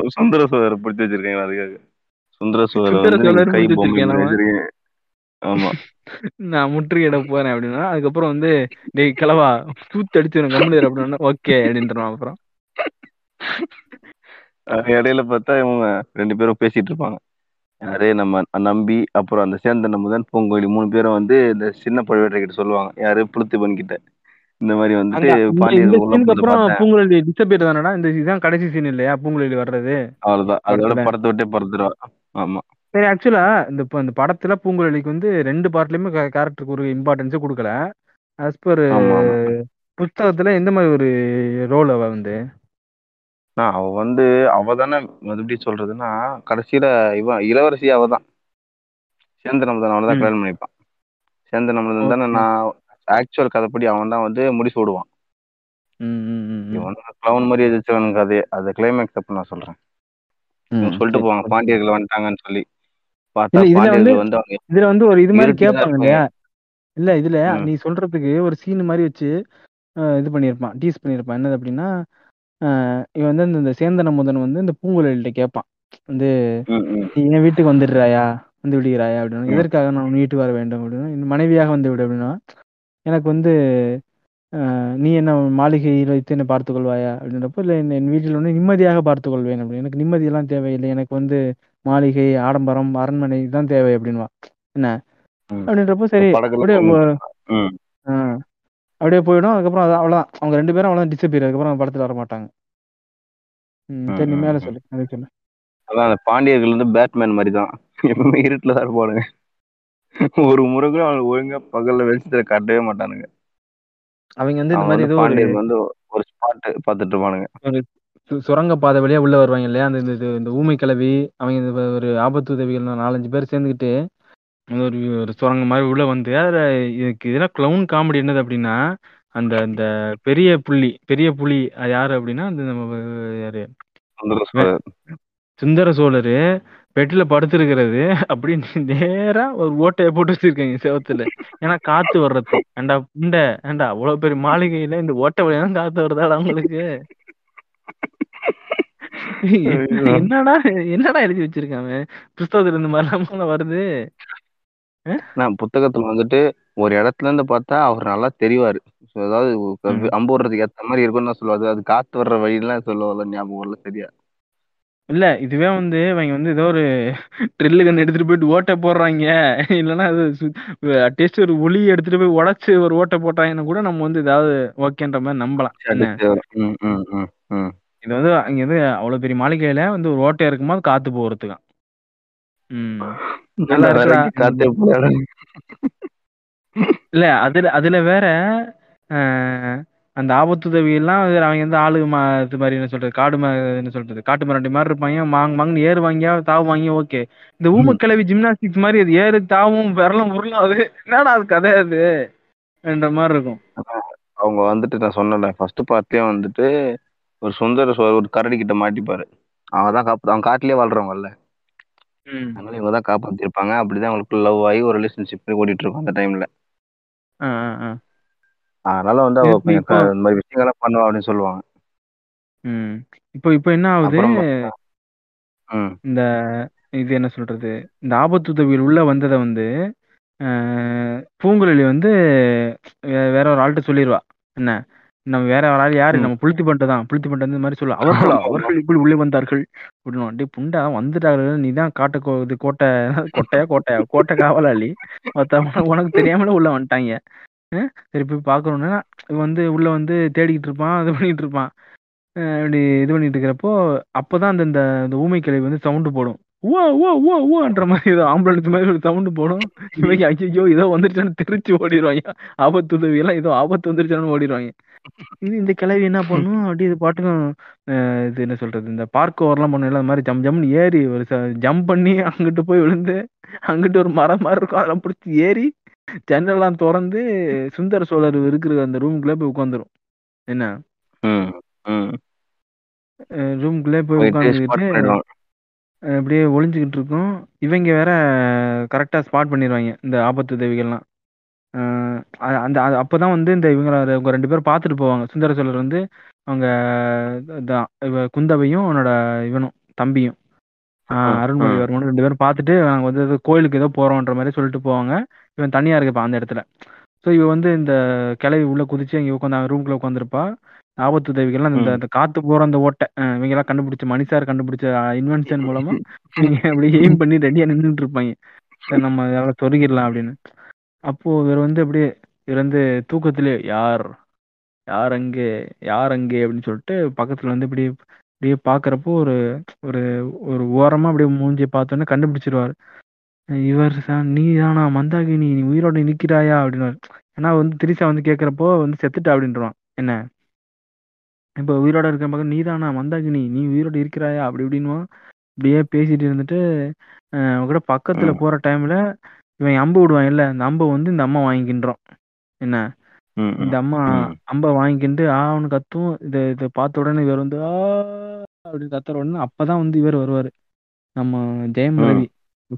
சுந்தர சோதரை பிடிச்சி வச்சிருக்கீங்க அதுக்காக சுந்தர சோதரை கை ஆமா. நான் முற்றுகையிட போறேன் அப்படின்னா அதுக்கப்புறம் வந்து டேய் கிளவா தூத்து அடிச்சு கம்முனு அப்படின்னா ஓகே அப்படின்றான் அப்புறம். இடையில பார்த்தா இவங்க ரெண்டு பேரும் பேசிட்டு இருப்பாங்க. யாரு நம்ம நம்பி அப்புறம் அந்த சேர்ந்த முதன் பூங்கோழி மூணு பேரும் வந்து இந்த சின்ன பழுவேட்டரை கிட்ட சொல்லுவாங்க. யாரு? புளுத்திபன் கிட்ட. இந்த மாதிரி வந்துட்டு பாண்டியர்கள் பூங்குழலி டிசப்பியர் தானடா இந்த இதுதான் கடைசி சீன் இல்லையா பூங்குழலி வர்றது? அவ்வளவுதான். அதோட. படத்தை விட்டே பறந்துருவா. ஆமா. சரி ஆக்சுவலா இந்த இப்ப இந்த படத்துல பூங்குழலிக்கு வந்து ரெண்டு பார்ட்லயுமே கேரக்டருக்கு ஒரு இம்பார்ட்டன்ஸே கொடுக்கல. ஆமா ஆமா. புஸ்தகத்துல எந்த மாதிரி ஒரு ரோல் அவ வந்து? நான் அவ வந்து அவ தானே எப்படி சொல்றதுன்னா கடைசியில இவன் இளவரசி அவ தான். சேந்தன் அமுதன் அவனை தான். கல்யாணம் பண்ணிப்பான். சேந்தன் அமுதன் தானே. நான் ஆக்சுவல் கதைப்படி அவன் தான் வந்து முடிச்சு விடுவான். இவன் கிளவுன் மாதிரி எதிர்த்தவன் கதையை அது கிளைமேக்ஸ் அப்ப நான் சொல்றேன். சொல்லிட்டு போவாங்க. பாண்டியர்கள் வந்துட்டாங்கன்னு சொல்லி. இதுல வந்து- ஒரு இது மாதிரி கேட்பாங்க இல்லையா இல்ல இதுல. நீ சொல்றதுக்கு ஒரு சீன் மாதிரி வச்சு இது பண்ணியிருப்பான் டீஸ் பண்ணியிருப்பான் என்னது அப்படின்னா இவன் வந்து இந்த- சேந்தன முதன் வந்து இந்த பூங்குழலிட்ட கேட்பான் வந்து என் வீட்டுக்கு வந்துடுறாயா? வந்து விடுகிறாயா? அப்படின்னு. ம். எதற்காக நான் வீட்டுக்கு வர வேண்டும்? அப்படின்னு. மனைவியாக வந்து விடு அப்படின்னா. எனக்கு வந்து நீ என்ன மாளிகையில் வைத்து என்ன பார்த்துக் கொள்வாயா? அப்படின்றப்போ இல்லை என் வீட்டில் வந்து நிம்மதியாக பார்த்துக் கொள்வேன் அப்படின்னு. எனக்கு நிம்மதியெல்லாம் தேவையில்லை. எனக்கு வந்து மாளிகை ஆடம்பரம் அரண்மனை தான் தேவை அப்படின்வா என்ன. அப்படின்றப்போ சரி அப்படியே அப்படியே போயிடும். அதுக்கப்புறம் அது அவ்வளோதான் அவங்க ரெண்டு பேரும் அவ்வளோதான் டிசப்பியர் அதுக்கப்புறம் படத்துல வர மாட்டாங்க. சரி நீ மேல. சொல்லு. அது சொல்லு. அதான் அந்த பாண்டியர்கள் வந்து பேட்மேன் மாதிரி தான் எப்பவுமே இருட்டுல தான் இருப்பானுங்க. ஒரு முறை கூட அவனுக்கு ஒழுங்கா பகல்ல வெளிச்சத்துல காட்டவே மாட்டானுங்க. அவங்க வந்து இந்த மாதிரி வந்து ஒரு பாண்டியர்கள் வந்து ஒரு ஸ்பாட் பார்த்துட்டு இருப்பானுங்க. சுரங்க பாதை வழியா உள்ள வருவாங்க இல்லையா? அந்த இந்த- இந்த ஊமை கிளவி அவங்க இந்த ஒரு ஆபத்து உதவிகள் நாலஞ்சு பேர் சேர்ந்துக்கிட்டு ஒரு ஒரு சுரங்கம் மாதிரி உள்ள வந்து அதுல இதுக்கு இதெல்லாம் கிளவுன் காமெடி என்னது அப்படின்னா அந்த அந்த பெரிய புள்ளி பெரிய புலி அது யாரு அப்படின்னா அந்த நம்ம யாரு? சுந்தர சோழர். பெட்ல படுத்திருக்கிறது <laughs> அப்படி நேரா ஒரு ஓட்டைய போட்டு வச்சிருக்காங்க செவத்துல. ஏன்னா காத்து வர்றது. ஏண்டா புண்ட ஏண்டா அவ்வளவு பெரிய மாளிகையில இந்த ஓட்டை வழியா காத்து வருதாடா உங்களுக்கு? என்ன- என்னடா என்னடா எழுதி வச்சிருக்காங்க? புஸ்தகத்துல இந்த மாதிரிலாம் வருது. நான் புத்தகத்துல வந்துட்டு ஒரு இடத்துல இருந்து பார்த்தா அவர் நல்லா தெரிவாரு. அதாவது ம். அம்பு விடுறதுக்கு ஏத்த மாதிரி இருக்கும்னு தான் சொல்லுவாரு. அது காத்து வர்ற வழியெல்லாம் சொல்லுவாங்க ஞாபகம் வரல சரியா? இல்ல இதுவே வந்து இவங்க வந்து ஏதோ ஒரு ட்ரில்லு கன் எடுத்துட்டு போயிட்டு ஓட்டை போடுறாங்க. இல்லைன்னா அது அட்லீஸ்ட் ஒரு ஒளி எடுத்துட்டு போய் உடைச்சு ஒரு ஓட்டை போட்டாங்கன்னா கூட நம்ம வந்து ஏதாவது ஓகேன்ற மாதிரி நம்பலாம். இது வந்து அங்க வந்து அவ்வளவு பெரிய மாளிகையில வந்து ஒரு ஓட்டை இருக்கும்போது காத்து போறதுக்கான் ம். நல்லா வேற இருக்குடா. எங்கேயும் காத்தே போகாது. இல்ல அதுல அதுல வேற அந்த ஆபத்துதவி எல்லாம் அவங்க வந்து ஆளு மா இது மாதிரி என்ன சொல்றது காடு என்ன சொல்றது காட்டு மிராண்டி மாதிரி இருப்பாங்க. மாங் மாங்னு ஏறுவாங்க தாவுவாங்க ஓகே. இந்த ஊமக்கிழவி ஜிம்னாஸ்டிக்ஸ் மாதிரி அது ஏறு தாவும் விரலும் உருளும் அது என்னடா அது கதை அது? என்ற மாதிரி இருக்கும். அவங்க வந்துட்டு நான் சொன்னல ஃபர்ஸ்ட் பார்ட்லயே வந்துட்டு ஒரு சுந்தர சோழர் ஒரு கரடி கிட்ட மாட்டிப்பாரு. அவன் தான் காப்பு அவன் காட்டுலயே வாழ்றவங்கல்ல அதனால இவங்க தான் காப்பாத்திருப்பாங்க. அப்படிதான் அவங்களுக்கு லவ் ஆகி ஒரு ரிலேஷன்ஷிப் ஓடிட்டு இருக்கும் அந்த டைம்ல அதனால வந்து அவ இந்த மாதிரி விஷயங்கள்லாம் பண்ணுவா அப்படின்னு சொல்லுவாங்க. இப்போ இப்போ என்ன ஆகுது? இந்த இது என்ன சொல்றது? இந்த ஆபத்துதவியில் உள்ள வந்ததை வந்து பூங்குழலி வந்து வேற ஒரு ஆள்கிட்ட சொல்லிடுவா என்ன? நம்ம வேற ஆள் யாரு. நம்ம புளுத்தி பண்ணிட்டு தான். புளுத்தி பண்ணிட்டு இந்த மாதிரி சொல்லுவா அவர்களா அவர்கள் இப்படி உள்ளே வந்தார்கள். அப்படின்னு டே புண்டா வந்துட்டார்கள். நீ தான் காட்ட இது கோட்டை கோட்டையா கோட்டையா? கோட்டை காவலாளி. உனக்கு தெரியாமல உள்ள வந்துட்டாங்க. சரி போய் இவன் வந்து உள்ள வந்து தேடிக்கிட்டு இருப்பான் இது பண்ணிட்டு இருப்பான். இப்படி இது பண்ணிட்டு இருக்கிறப்போ அப்பதான் அந்த இந்த இந்த ஊமை கிளவி வந்து சவுண்டு போடும். ஓ ஓ ஓ ஓன்ற மாதிரி ஏதோ ஆம்புலன்ஸ் மாதிரி ஒரு சவுண்டு போடும். இவங்க ஐயோ ஏதோ வந்துருச்சான்னு தெரிச்சு ஓடிடுவாங்க ஆபத்து உதவி எல்லாம் ஏதோ ஆபத்து வந்துருச்சான்னு ஓடிடுவாங்க இது இந்த கிளவி என்ன பண்ணும்? அப்படி இது பாட்டுக்கும் இது என்ன சொல்றது? இந்த பார்க் ஓவர்லாம் பண்ணும் அந்த மாதிரி ஜம் ஜம்னு ஏறி ஒரு ஜம்ப் பண்ணி அங்கிட்டு போய் விழுந்து அங்கிட்டு ஒரு மரம் மாதிரி இருக்கும். அதெல்லாம் பிடிச்சி ஏறி ஜன்னல்லாம் திறந்து சுந்தர சோழர் இருக்கிற அந்த ரூமுக்குள்ளே போய் உட்காந்துரும் என்ன? ரூமுக்குள்ளே போய் உட்காந்துக்கிட்டு அப்படியே ஒளிஞ்சுக்கிட்டு இருக்கும். இவங்க வேற கரெக்டா ஸ்பாட் பண்ணிடுவாங்க இந்த ஆபத்து உதவிகள்லாம் அ- அந்த அது அப்பதான் வந்து இந்த இவங்க இவங்க ரெண்டு பேரும் பார்த்துட்டு போவாங்க. சுந்தர சோழர் வந்து அவங்க இதான் இவ குந்தவையும் அவனோட இவனும் தம்பியும். ஆஹ் ம், அருண்மொழிவர்மனும் ரெண்டு பேரும் பார்த்துட்டு நாங்கள் வந்து ஏதோ கோயிலுக்கு ஏதோ போறோன்ற மாதிரி சொல்லிட்டு போவாங்க. இவன் தனியா இருக்கப்பா அந்த இடத்துல. ஸோ இவ வந்து இந்த கிளவி உள்ள குதிச்சு அங்கே உட்காந்து ரூம்குள்ள உட்காந்துருப்பா ஆபத்து உதவிகள்லாம் இந்த ம். இந்த காத்து போற அந்த ஓட்டை இவங்க எல்லாம் கண்டுபிடிச்ச மணிசார் கண்டுபிடிச்ச இன்வென்ஷன் <laughs> மூலமா இவங்க அப்படியே எய்ம் பண்ணி ரெடியா நின்றுட்டு இருப்பாங்க சரி நம்ம யாராவது சொருகிடலாம் அப்படின்னு. அப்போ இவர் வந்து அப்படியே இவர் வந்து தூக்கத்திலே யார்? யார் அங்கே? யார் அங்கே? அப்படின்னு சொல்லிட்டு பக்கத்துல வந்து இப்படி இப்படியே பாக்குறப்போ ஒரு ஒரு ஒரு ஓரமா அப்படியே மூஞ்சியை பார்த்தோன்னே கண்டுபிடிச்சிருவாரு. இவர் நீ தானா மந்தாகினி நீ உயிரோட நிக்கிறாயா அப்படின்னு ஏன்னா வந்து திரிசா வந்து கேக்குறப்போ வந்து செத்துட்டா அப்படின்றான் என்ன? இப்போ உயிரோட இருக்க பக்கம் நீ தானா மந்தாகினி? நீ உயிரோட இருக்கிறாயா? அப்படி இப்படின்னுவான். இப்படியே பேசிட்டு இருந்துட்டு அவன் கூட பக்கத்துல ம். போற டைம்ல இவன் அம்பு விடுவான் இல்ல? இந்த அம்பை வந்து இந்த அம்மா வாங்கிக்கின்றோம் என்ன? ம், ம். இந்த அம்மா ம். அம்பை வாங்கிக்கிட்டு ஆ அவனு கத்தும். இதை இதை பார்த்த உடனே இவர் வந்து ஆ அப்படின்னு கத்துற உடனே அப்பதான் வந்து இவர் வருவாரு. நம்ம ம். ரவி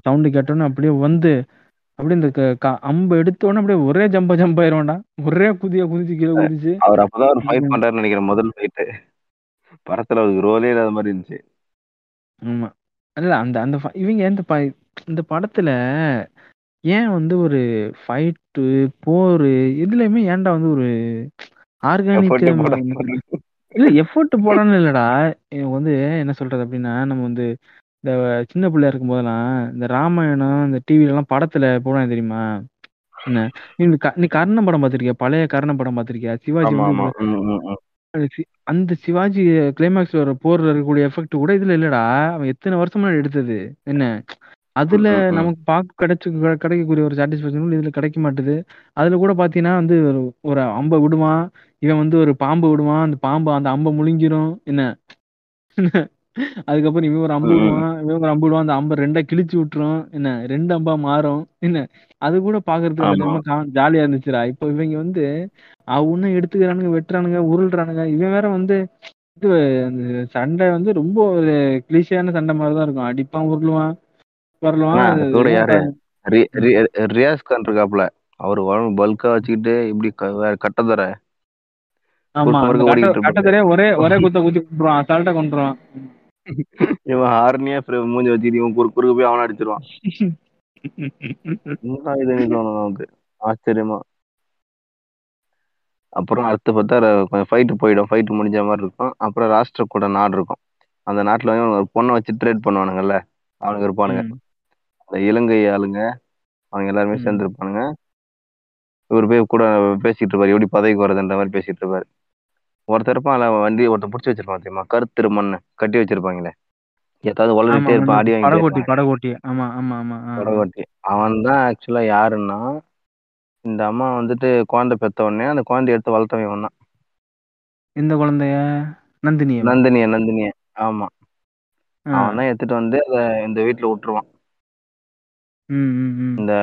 சவுண்டு கேட்டோன்னே அப்படியே வந்து அப்படியே இந்த க- அம்பு எடுத்த உடனே அப்படியே ஒரே ஜம்ப ஜம்ப் ஆயிருவான்டா ஒரே குதியா குதிச்சு கீழே குதிச்சு. அவர் அப்பதான் ஒரு ஃபைட். பண்றாருன்னு நினைக்கிறேன் முதல் ஃபைட்டு படத்துல அவருக்கு ரோலே இல்லாத மாதிரி இருந்துச்சு. ஆமா. இல்ல அந்த அந்த இவங்க இந்த ப இந்த படத்துல ஏன் வந்து ஒரு ஃபைட்டு போரு இதுலயுமே ஏன்டா வந்து ஒரு ஆர்கானிக் போட. இல்ல எஃபோர்ட் போடணும் இல்லடா. எனக்கு வந்து என்ன சொல்றது அப்படின்னா நம்ம வந்து இந்த சின்ன பிள்ளையா இருக்கும் போதெல்லாம் இந்த ராமாயணம் இந்த டிவில எல்லாம் படத்துல போடுவாங்க தெரியுமா? என்ன? நீ இந்த க- நீ கர்ணன் படம் பார்த்திருக்கியா? பழைய கர்ணன் படம் பார்த்திருக்கியா? சிவாஜி ஆமா வந்து ஆமா. ம், ம், ம். அந்த சி- அந்த சிவாஜி கிளைமேக்ஸ்ல வர போர்ல இருக்கக்கூடிய எஃபெக்ட் கூட இதுல இல்லடா. அவன் எத்தனை வருஷம் முன்னாடி எடுத்தது? என்ன? அதுல ம், ம், ம். நமக்கு பார்க்க கிடைச்சு கிடை- கிடைக்கக்கூடிய ஒரு சாட்டிஸ்பேக்ஷன் இதுல கிடைக்க மாட்டுது. அதுல கூட பாத்தீங்கன்னா வந்து ஒரு ஒரு அம்பை விடுவான். இவன் வந்து ஒரு பாம்பு விடுவான். அந்த பாம்பு அந்த அம்பை முழுங்கிரும். என்ன? அதுக்கப்புறம் இவன் ஒரு அம்பு. விடுவான் இவன் ஒரு அம்பு விடுவான் அந்த அம்பை ரெண்டா கிழிச்சு விட்டுரும். என்ன ரெண்டு அம்பா மாறும். என்ன அது கூட பாக்குறதுக்கு ஆமா. ரொம்ப ஜாலியா இருந்துச்சுடா. இப்போ இவங்க வந்து அவனும் எடுத்துக்கிறானுங்க வெட்டுறானுங்க உருள்றானுங்க. இவன் வேற வந்து இது சண்டை வந்து ரொம்ப ஒரு கிளீஷியான சண்டை மாதிரி தான் இருக்கும். அடிப்பான் உருளுவான் வரலுவான். ரியாஸ் கான் இருக்காப்ல அவர் பல்கா வச்சுக்கிட்டு இப்படி ஆமா கட்ட இருப்பாரு. கட்டத்திலே ஒரே ஒரே குத்த குத்தி கொண்டுருவான் அசால்ட்டா கொண்டுருவான். இவன் ஆர்னியா மூஞ்சி வச்சுக்கிட்டு இவன் குறுக்கு குறுக்க போய் அவனை அடிச்சிருவான். இது நமக்கு. ஆச்சரியமா. அப்புறம் அடுத்து பார்த்தா கொஞ்சம் ஃபைட்டு போயிடும். ஃபைட்டு முடிஞ்ச மாதிரி இருக்கும். அப்புறம் ராஷ்டிர கூட நாடு இருக்கும். அந்த நாட்டுல வந்து ஒரு பொண்ணை வச்சு ட்ரேட் பண்ணுவானுங்கல்ல? அவனுங்க இருப்பானுங்க. அந்த இலங்கை ஆளுங்க அவங்க எல்லாருமே ம். சேர்ந்து இருப்பானுங்க இவர் போய் கூட பேசிட்டு இருப்பாரு. எப்படி பதவிக்கு வரதுன்ற மாதிரி பேசிட்டு இருப்பாரு. ஒருத்தர் இருப்பான் வண்டி ஒருத்தர் பிடிச்சி வச்சிருப்பான் தெரியுமா? கருத்திரு மண்ணு கட்டி வச்சிருப்பாங்களே ஏதாவது உளறிட்டே இருப்பான் அடி வாங்கிட்டே படகோட்டி ஆமா ஆமா ஆமா. படகோட்டி. அவன் தான் ஆக்சுவலா யாருன்னா இந்த அம்மா வந்துட்டு குழந்தை பெத்த உடனே அந்த குழந்தைய எடுத்து வளர்த்தவன் தான். இந்த குழந்தைய? நந்தினிய? நந்தினிய நந்தினிய. ஆமா. அவன் தான் எடுத்துட்டு வந்து அத இந்த வீட்டுல விட்டுருவான். இந்த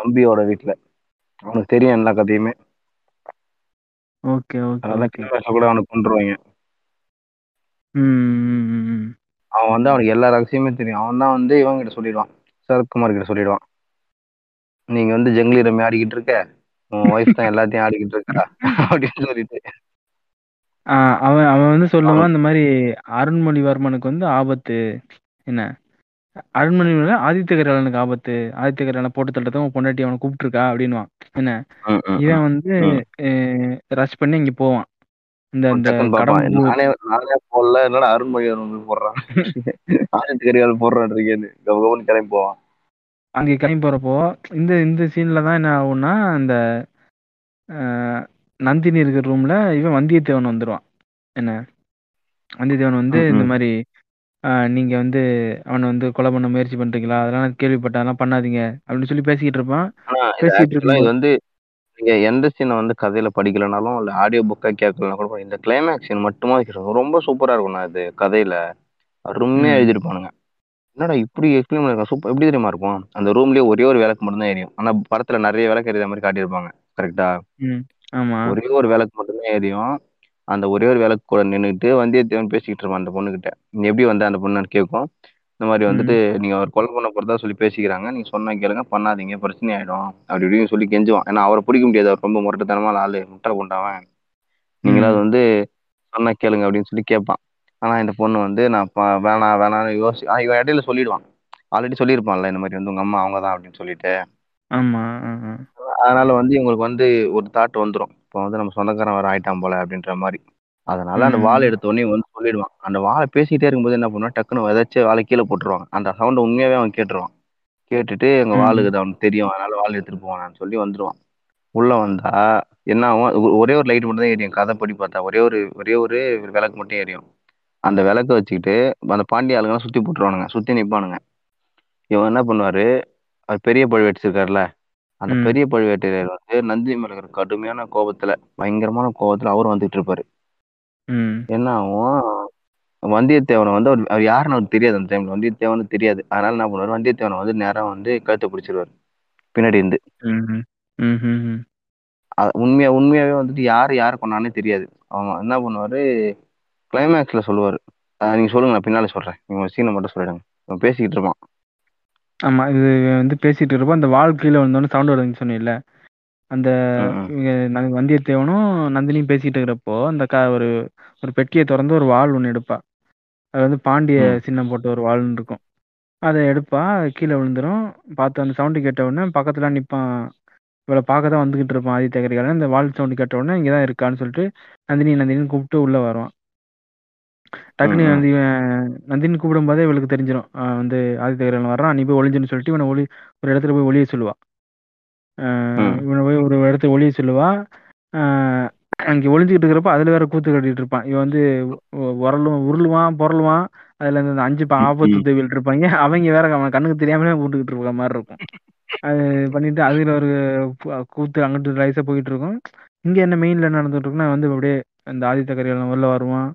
அம்பியோட வீட்டுல அவனுக்கு தெரியும் எல்லா கதையுமே. ஓகே ஓகே அதனால ஓகே. கூட அவனுக்கு கொண்டுருவாங்க ம். அவன் வந்து அவனுக்கு எல்லா ரகசியமே தெரியும். அவன் தான் வந்து இவங்க கிட்ட சொல்லிடுவான். சரத்குமார் கிட்ட சொல்லிடுவான். நீங்க வந்து ஜெங்லி ரம்மி ஆடிக்கிட்டு இருக்க உன் ஒய்ஃப் தான் எல்லாத்தையும் ஆடிக்கிட்டு இருக்கா அப்படின்னு சொல்லிட்டு. அவன் அவன் வந்து சொல்லுவான் அவன் இந்த மாதிரி அருண்மொழிவர்மனுக்கு வந்து ஆபத்து என்ன? அருண்மொழிவர்மன் ஆதித்ய கரிகாலனுக்கு ஆபத்து ஆதித்ய கரிகாலனை போட்டு தள்ளதான் உன் பொண்டாட்டி அவனை கூப்பிட்டுருக்கா அப்படின்னுவான். என்ன? ம், ம், ம். இவன் வந்து ம். ரஷ் பண்ணி இங்க போவான். இந்த இந்த டக்குன்னு பார்ப்பான் கடம்பூர் நானே நானே போடல என்னடா அருண்மொழி வந்து போடுறான்? <laughs> ஆதித்ய கரிகால் போடுறான் இருக்கேன்னு கவ கவன்னு கிளம்பி போவான். அங்கே கிளம்பி போறப்போ இந்த இந்த சீன்ல தான் என்ன ஆகும்னா இந்த அஹ், நந்தினி இருக்கிற ரூம்ல இவன் வந்தியத்தேவன் வந்துருவான். என்ன? வந்தியத்தேவன் வந்து ம், இந்த ம். மாதிரி ஆஹ், நீங்க வந்து அவனை வந்து கொலை பண்ண முயற்சி பண்றீங்களா? அதெல்லாம் நான் கேள்விப்பட்டேன். அதெல்லாம் பண்ணாதீங்க. அப்படின்னு சொல்லி பேசிக்கிட்டு இருப்பான். ஆனா இது பேசிட்டு ஆக்சுவலா இது இருக்கும்போது வந்து நீங்க எந்த சீனை வந்து கதையில படிக்கலனாலும் இல்ல ஆடியோ புக்கா கேட்கலனா கூட இந்த கிளைமேக்ஸ் சீன் மட்டுமா வைக்கிறது. ரொம்ப சூப்பரா இருக்கும்ண்ணா இது கதையில அருமையா ம். எழுதிருப்பானுங்க என்னடா இப்படி எக்ஸ்பிளைன் பண்ணிருக்கான்? சூப்பர். எப்படி தெரியுமா இருக்கும்? அந்த ரூம்லயே ஒரே ஒரு விளக்கு மட்டும் தான் எரியும். ஆனா படத்துல நிறைய விளக்கு எரியுற மாதிரி காட்டியிருப்பாங்க. கரெக்டா ம். ஆமா. ஒரே ஒரு விளக்கு மட்டும்தான் எரியும். அந்த ஒரே ஒரு விளக்கு கூட நின்றுட்டு வந்தியத்தேவன் பேசிக்கிட்டு இருப்பான் அந்த பொண்ணுகிட்ட. நீ எப்படி வந்த அந்த பொண்ணு கேட்கும். இந்த மாதிரி வந்துட்டு நீங்க அவர் கொலை பண்ண போறதா சொல்லி பேசிக்கிறாங்க. நீங்க சொன்னா கேளுங்க பண்ணாதீங்க பிரச்சனை ஆயிடும். அப்படி இப்படின்னு சொல்லி கெஞ்சுவான். ஏன்னா அவரை பிடிக்க முடியாது. அவர் ரொம்ப முரட்டுத்தனமான ஆளு முட்டை கொண்டாவன் நீங்களாவது வந்து சொன்னா கேளுங்க அப்படின்னு சொல்லி கேட்பான். ஆனா இந்த பொண்ணு வந்து நான் வேணாம் வேணாம்னு யோசி இவன் இடையில சொல்லிடுவான். ஆல்ரெடி சொல்லியிருப்பான்ல இந்த மாதிரி வந்து உங்க அம்மா அவங்க தான் அப்படின்னு சொல்லிட்டு. ஆமா. அதனால வந்து இவங்களுக்கு வந்து ஒரு தாட் வந்துடும் இப்போ வந்து நம்ம சொந்தக்காரன் வர ஆயிட்டான் போல அப்படின்ற மாதிரி. அதனால அந்த. வாழை எடுத்த உடனே வந்து சொல்லிடுவான். அந்த வாழை பேசிக்கிட்டே இருக்கும்போது என்ன பண்ணுவான்? டக்குன்னு ஏதாச்சும் வாழை கீழே போட்டுருவாங்க அந்த சவுண்டை உண்மையாவே அவன் கேட்டுருவான். கேட்டுட்டு எங்க ம். வாளுக்கு இது அவனுக்கு தெரியும். அதனால வாள் எடுத்துட்டு போவானான்னு சொல்லி வந்துருவான். உள்ள வந்தா என்ன ஆகும்? ஒரே ஒரு லைட் மட்டும் தான் எரியும் கதைப்படி பார்த்தா ஒரே ஒரு ஒரே ஒரு விளக்கு மட்டும் எரியும். அந்த விளக்க வச்சுக்கிட்டு அந்த பாண்டிய ஆளுங்கெல்லாம் சுத்தி போட்டுருவானுங்க. சுத்தி நிப்பானுங்க. இவன் என்ன பண்ணுவாரு? அவர் பெரிய பழுவேட்டு இருக்காருல்ல. அந்த. பெரிய பழுவேட்டரையர் வந்து நந்தினி மேல இருக்கிற கடுமையான கோபத்துல பயங்கரமான கோபத்துல அவரும் வந்துட்டு இருப்பாரு. என்ன ஆகும் வந்தியத்தேவனை வந்து அவர் அவர் யாருன்னு அவருக்கு தெரியாது அந்த டைம்ல வந்தியத்தேவனு தெரியாது. அதனால என்ன பண்ணுவாரு? வந்தியத்தேவனை வந்து நேரா வந்து கழுத்தை பிடிச்சிருவாரு. பின்னாடி இருந்து. உண்மையா உண்மையாவே வந்துட்டு யாரு யாரை கொண்டானே தெரியாது. அவன் என்ன பண்ணுவாரு? கிளைமேக்ஸ்ல சொல்லுவாரு. நீங்க சொல்லுங்க நான் பின்னால சொல்றேன். நீங்க சீனை மட்டும் சொல்லிடுங்க. பேசிக்கிட்டு இருப்பான் ஆமா இது வந்து பேசிட்டு இருப்போம் அந்த வால் கீழே வந்தோடனே சவுண்ட் வருதுன்னு சொன்னீங்கல்ல அந்த ம், ம். வந்தியத்தேவனும் நந்தினியும் பேசிட்டு இருக்கிறப்போ அந்த க ஒரு ஒரு பெட்டியை திறந்து ஒரு வாள் ஒன்று எடுப்பா. அது வந்து பாண்டிய ம். சின்னம் போட்ட ஒரு வாள்னு இருக்கும். அதை எடுப்பா அது கீழே விழுந்துரும். பார்த்து அந்த சவுண்டு கேட்ட உடனே பக்கத்துல நிப்பான். இவளை பார்க்க தான் வந்துகிட்டு இருப்பான் ஆதித்ய கரிகாலன் இந்த வால் சவுண்டு கேட்ட உடனே இங்கே தான் இருக்கான்னு சொல்லிட்டு நந்தினி நந்தினின்னு கூப்பிட்டு உள்ள வருவான். டக்குனு. வந்து இவன் நந்தினி கூப்பிடும் போதே இவளுக்கு தெரிஞ்சிடும் வந்து ஆதித்ய கரிகாலன் வர்றான் நீ போய் ஒளிஞ்சுன்னு சொல்லிட்டு இவனை ஒளி ஒரு இடத்துல போய் ஒளிய சொல்லுவா. இவனை போய் ஒரு இடத்துல ஒளிய சொல்லுவா. அங்கே ஒளிஞ்சுக்கிட்டு இருக்கிறப்ப அதுல வேற கூத்து கட்டிட்டு இருப்பான். இவன் வந்து உரலும் உருளுவான் பொருளுவான். அதுல இந்த அஞ்சு ஆபத்து உதவிகள் இருப்பாங்க. அவங்க வேற அவன் கண்ணுக்கு தெரியாமலே கூட்டுக்கிட்டு இருக்க மாதிரி இருக்கும். அது பண்ணிட்டு அதுல ஒரு கூத்து அங்கிட்டு ரைஸா போயிட்டு இருக்கும். இங்க என்ன மெயின்ல என்ன நடந்துட்டு இருக்குன்னா வந்து அப்படியே இந்த ஆதித்த கரிகாலன் உள்ள வருவான்.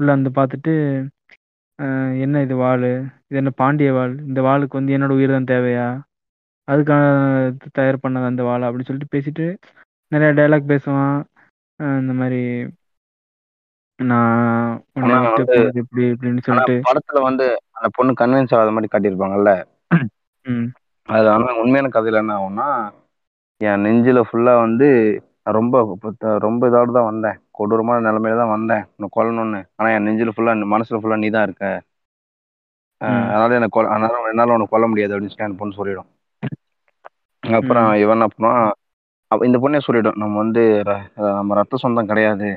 உள்ள வந்து பார்த்துட்டு ஆஹ் என்ன இது வாள்? இது என்ன பாண்டிய வாள்? இந்த வாளுக்கு வந்து என்னோட உயிர் தான் தேவையா? அதுக்கான தயார் பண்ணது அந்த வாள்? அப்படின்னு சொல்லிட்டு பேசிட்டு நிறைய டைலாக் பேசுவான். இந்த மாதிரி நான் உன்னை ஆனா விட்டு வந்து போனது இப்படி இப்படின்னு ஆனா சொல்லிட்டு படத்துல வந்து அந்த பொண்ணு கன்வின்ஸ் ஆகாத மாதிரி காட்டியிருப்பாங்கல்ல? ம். அது ஆனா உண்மையான கதையில என்ன ஆகும்னா என் நெஞ்சில ஃபுல்லா வந்து நான் ரொம்ப ரொம்ப இதோட தான் வந்தேன். கொடூரமான நிலைமையில தான் வந்தேன். உன்னை கொல்லணும்னு. ஆனா என் நெஞ்சில ஃபுல்லா மனசுல ஃபுல்லா நீ தான் இருக்க. அதனால எனக்கு கொல்ல அதனால என்னால உன்னை கொல்ல முடியாது அப்படின்னு சொல்லி அந்த பொண்ணு சொல்லிடும். அப்புறம் இவன் என்ன பண்ணுவான்? இந்த பொண்ணே சொல்லிடும். நம்ம வந்து நம்ம ரத்த சொந்தம் கிடையாது.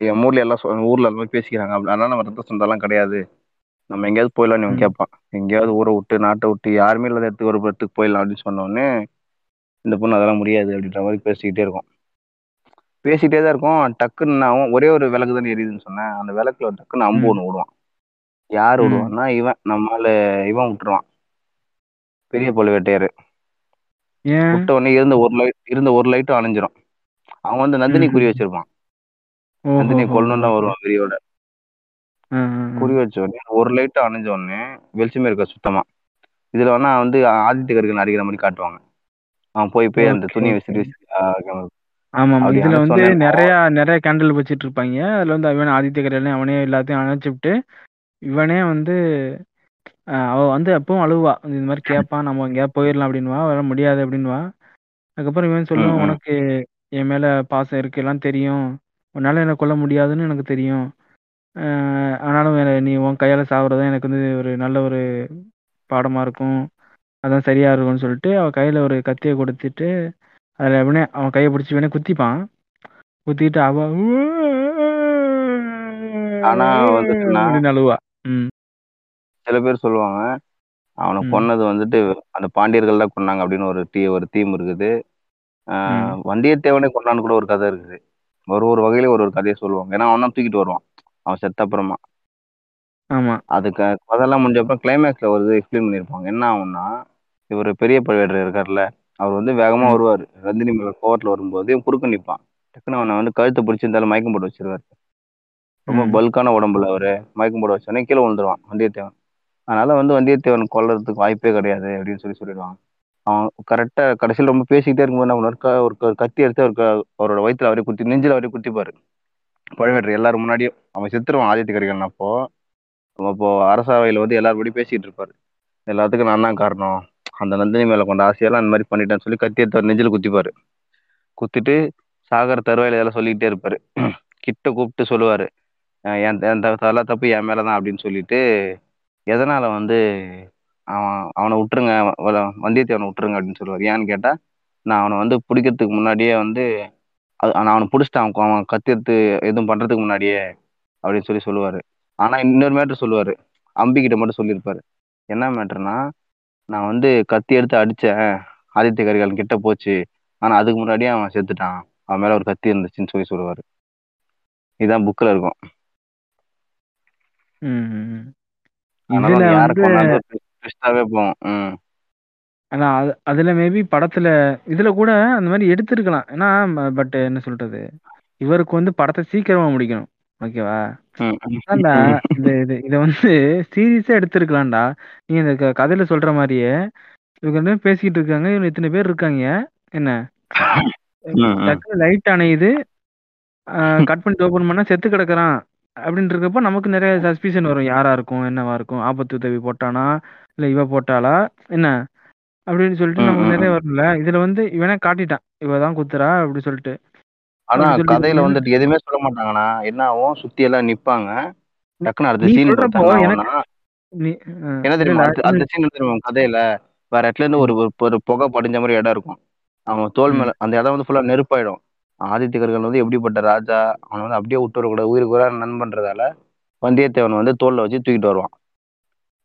என் ஊர்ல எல்லாம் ஊர்ல எல்லாமே பேசிக்கிறாங்க. அப்படி அதனால நம்ம ரத்த சொந்தம் எல்லாம் கிடையாது. நம்ம எங்கேயாவது போயிடலாம்னு இவன் கேட்பான். எங்கேயாவது ஊரை விட்டு நாட்டை விட்டு யாருமே இல்லாத இடத்துக்கு ஒரு இடத்துக்கு போயிடலாம் அப்படின்னு சொன்ன உடனே இந்த பொண்ணு அதெல்லாம் முடியாது அப்படின்ற மாதிரி பேசிக்கிட்டே இருக்கும். பேசிக்கிட்டே தான் இருக்கும். டக்குன்னு நான் ஒரே ஒரு விளக்கு தான் எரியுதுன்னு சொன்னேன். அந்த விளக்குல டக்குன்னு அம்பு ஒன்று விடுவான். யார் விடுவான்னா இவன். நம்மால இவன் விட்டுருவான். பெரிய ஏன்? விட்ட உடனே இருந்த ஒரு லைட் இருந்த ஒரு லைட்டும் அணைஞ்சிரும் அவன் வந்து நந்தினி குறி வச்சிருப்பான். நந்தினி ஹோ கொல்லணும் தான் வருவான் வெறியோட. குறி வச்ச உடனே ஒரு லைட் அணைஞ்ச உடனே வெளிச்சமே இருக்க சுத்தமா. இதுல வேணா வந்து ஆதித்ய கரிகாலன் அடிக்கிற மாதிரி காட்டுவாங்க. அவன் போய் போய் அந்த துணியை விசிறி விசிறி ஆஹ் ஆமா ஆமா அப்படி இதுல அணைச்ச வந்து உடனே நிறைய நிறைய கேண்டில் வச்சிட்டு இருப்பாங்க. அதுல வந்து அவன் ஆதித்ய கரிகாலன் அவனே எல்லாத்தையும் அணைச்சு விட்டு இவனே வந்து ஆஹ் அவ வந்து எப்பவும் அழுவா. இந்த மாதிரி கேட்பான் நம்ம எங்கேயா போயிடலாம் அப்படின்னுவா வர முடியாது அப்படின்னுவா. அதுக்கப்புறம் இவன் ம், சொல்லுவான் ம். உனக்கு என் மேல பாசம் இருக்கு எல்லாம் தெரியும். உன்னால என்ன கொல்ல முடியாதுன்னு எனக்கு தெரியும். ஆனாலும் வேற- நீ உன் கையால சாகுறது எனக்கு வந்து ஒரு நல்ல ஒரு பாடமா இருக்கும். அதான் சரியா இருக்கும்னு சொல்லிட்டு அவ கையில ஒரு கத்தியை கொடுத்துட்டு அதுல இவனே அவன் கையை பிடிச்சி இவனே குத்திப்பான். குத்திட்டு அவ ஆனா அப்படின்னு அழுவா. ம். சில பேர் சொல்லுவாங்க அவனை கொன்னது வந்துட்டு அந்த பாண்டியர்கள் தான் கொன்னாங்க அப்படின்னு ஒரு தீ ஒரு தீம் இருக்குது. ஆஹ் வந்தியத்தேவனே கொண்டான்னு கூட ஒரு கதை இருக்குது. ஒரு ஒரு வகையில ஒரு ஒரு கதையை சொல்லுவாங்க. ஏன்னா அவன் தூக்கிட்டு வருவான். அவன் செத்த அப்புறமா. ஆமா. அதுக்கு கதெல்லாம் முடிஞ்ச அப்புறம் கிளைமேக்ஸ்ல ஒரு எக்ஸ்பிளைன் பண்ணியிருப்பாங்க. என்ன ஆகும்னா இவர் பெரிய பழுவேட்டர் இருக்கார்ல அவர் வந்து வேகமா. வருவார். ரந்தினி மேல கோவத்துல வரும்போது குறுக்க நிப்பான். டக்குன்னு அவனை வந்து கழுத்தை பிடிச்சி இருந்தாலும் மயக்கம் போட்டு வச்சிருவாரு. ரொம்ப. பல்கான உடம்புல அவரு. மயக்கம் போட்டு வச்சோடனே கீழே விழுந்துருவான் வந்தியத்தேவன். அதனால வந்து வந்தியத்தேவன் கொல்றதுக்கு வாய்ப்பே கிடையாது அப்படின்னு சொல்லி சொல்லிடுவாங்க. அவன் கரெக்டா கடைசியில் ரொம்ப பேசிக்கிட்டே இருக்கும்போது என்ன பண்ணுவாரு? ஒரு கத்தி எடுத்து அவர் க- அவரோட வயித்துல அவரே குத்தி நெஞ்சில அவரே குத்திப்பாரு. பழவேட்டர் எல்லாரும் முன்னாடியும். அவன் செத்துருவான் ஆதித்ய கரிகாலன் அப்போ. அப்போ அரசாவையில வந்து எல்லாரும் முன்னாடி பேசிட்டு இருப்பாரு. எல்லாத்துக்கும் நான் தான் காரணம். அந்த நந்தினி மேல கொண்ட ஆசையெல்லாம் இந்த மாதிரி பண்ணிட்டேன்னு சொல்லி கத்தி எடுத்து அவர் குத்திப்பாரு. குத்திட்டு சாகர தருவாயில இதெல்லாம் சொல்லிக்கிட்டே இருப்பாரு. <clears throat> கிட்ட கூப்பிட்டு சொல்லுவாரு. என் என் தலை தப்பு என் மேலதான் அப்படின்னு சொல்லிட்டு எதனால வந்து அவன் அவனை விட்டுருங்க வந்தியத்தேவனை விட்டுருங்க அப்படின்னு சொல்லுவார். ஏன்னு கேட்டா நான் அவனை வந்து பிடிக்கிறதுக்கு முன்னாடியே வந்து அது நான் அவனை பிடிச்சிட்டேன் அவன் அவன் கத்தியத்து எதுவும் பண்றதுக்கு முன்னாடியே அப்படின்னு சொல்லி சொல்லுவாரு. ஆனா இன்னொரு மேட்ரு சொல்லுவாரு. அம்பிக்கிட்ட மட்டும் சொல்லியிருப்பாரு. என்ன மேட்ருனா நான் வந்து கத்தி எடுத்து அடிச்சேன். ஆதித்ய கரிகாலன் கிட்ட போச்சு. ஆனா அதுக்கு முன்னாடியே அவன் செத்துட்டான். அவன் மேல ஒரு கத்தி இருந்துச்சுன்னு சொல்லி சொல்லுவாரு. இதான் புக்ல இருக்கும். போகும் அது அதுல மேபி படத்துல இதுல கூட அந்த மாதிரி எடுத்திருக்கலாம். ஏன்னா பட் என்ன சொல்றது? இவருக்கு வந்து படத்தை சீக்கிரமா முடிக்கணும். ஓகேவா? அதான்டா இது இது இதை வந்து சீரியஸா எடுத்திருக்கலாம்டா. நீங்க இந்த க- கதையில சொல்ற மாதிரியே இவங்க ரெண்டு பேரும் பேசிக்கிட்டு இருக்காங்க. இவங்க இத்தனை பேர் இருக்காங்க. என்ன? ம், ம். டக்குனு லைட் அணையுது. கட் பண்ணி ஓபன் பண்ணா செத்து கிடக்குறான். அப்படின்னு இருக்கப்போ நமக்கு நிறைய சஸ்பிஷன் வரும். யாரா இருக்கும் என்னவா இருக்கும்? ஆபத்து உதவி போட்டானா? இல்ல இவ போட்டாளா? என்ன? அப்படின்னு சொல்லிட்டு ம், நமக்கு ம், நிறைய ம். வரும்ல. இதுல வந்து இவனே காட்டிட்டான். இவ தான் குத்துறா அப்படி சொல்லிட்டு. ஆனா கதையில வந்துட்டு எதுவுமே சொல்ல மாட்டாங்கண்ணா. என்ன ஆகும்? சுத்தி எல்லாம் நிப்பாங்க. டக்குன்னு அடுத்த சீன் என்ன தெரியுமா? அடுத்த சீன் தெரியுமா? கதையில வேற இடத்துல இருந்து ஒரு ஒரு- புகை படிஞ்ச மாதிரி இடம் இருக்கும். அவன் தோல். மேல அந்த இடம் வந்து ஃபுல்லா நெருப்பாயிடும். ஆதித்ய கரிகாலன் வந்து எப்படிப்பட்ட ராஜா? அவன் வந்து அப்படியே விட்டு வரக்கூடாது. உயிருக்கு கூட நண்பன்றதால வந்தியத்தேவன் வந்து தோல்ல வச்சு தூக்கிட்டு வருவான்.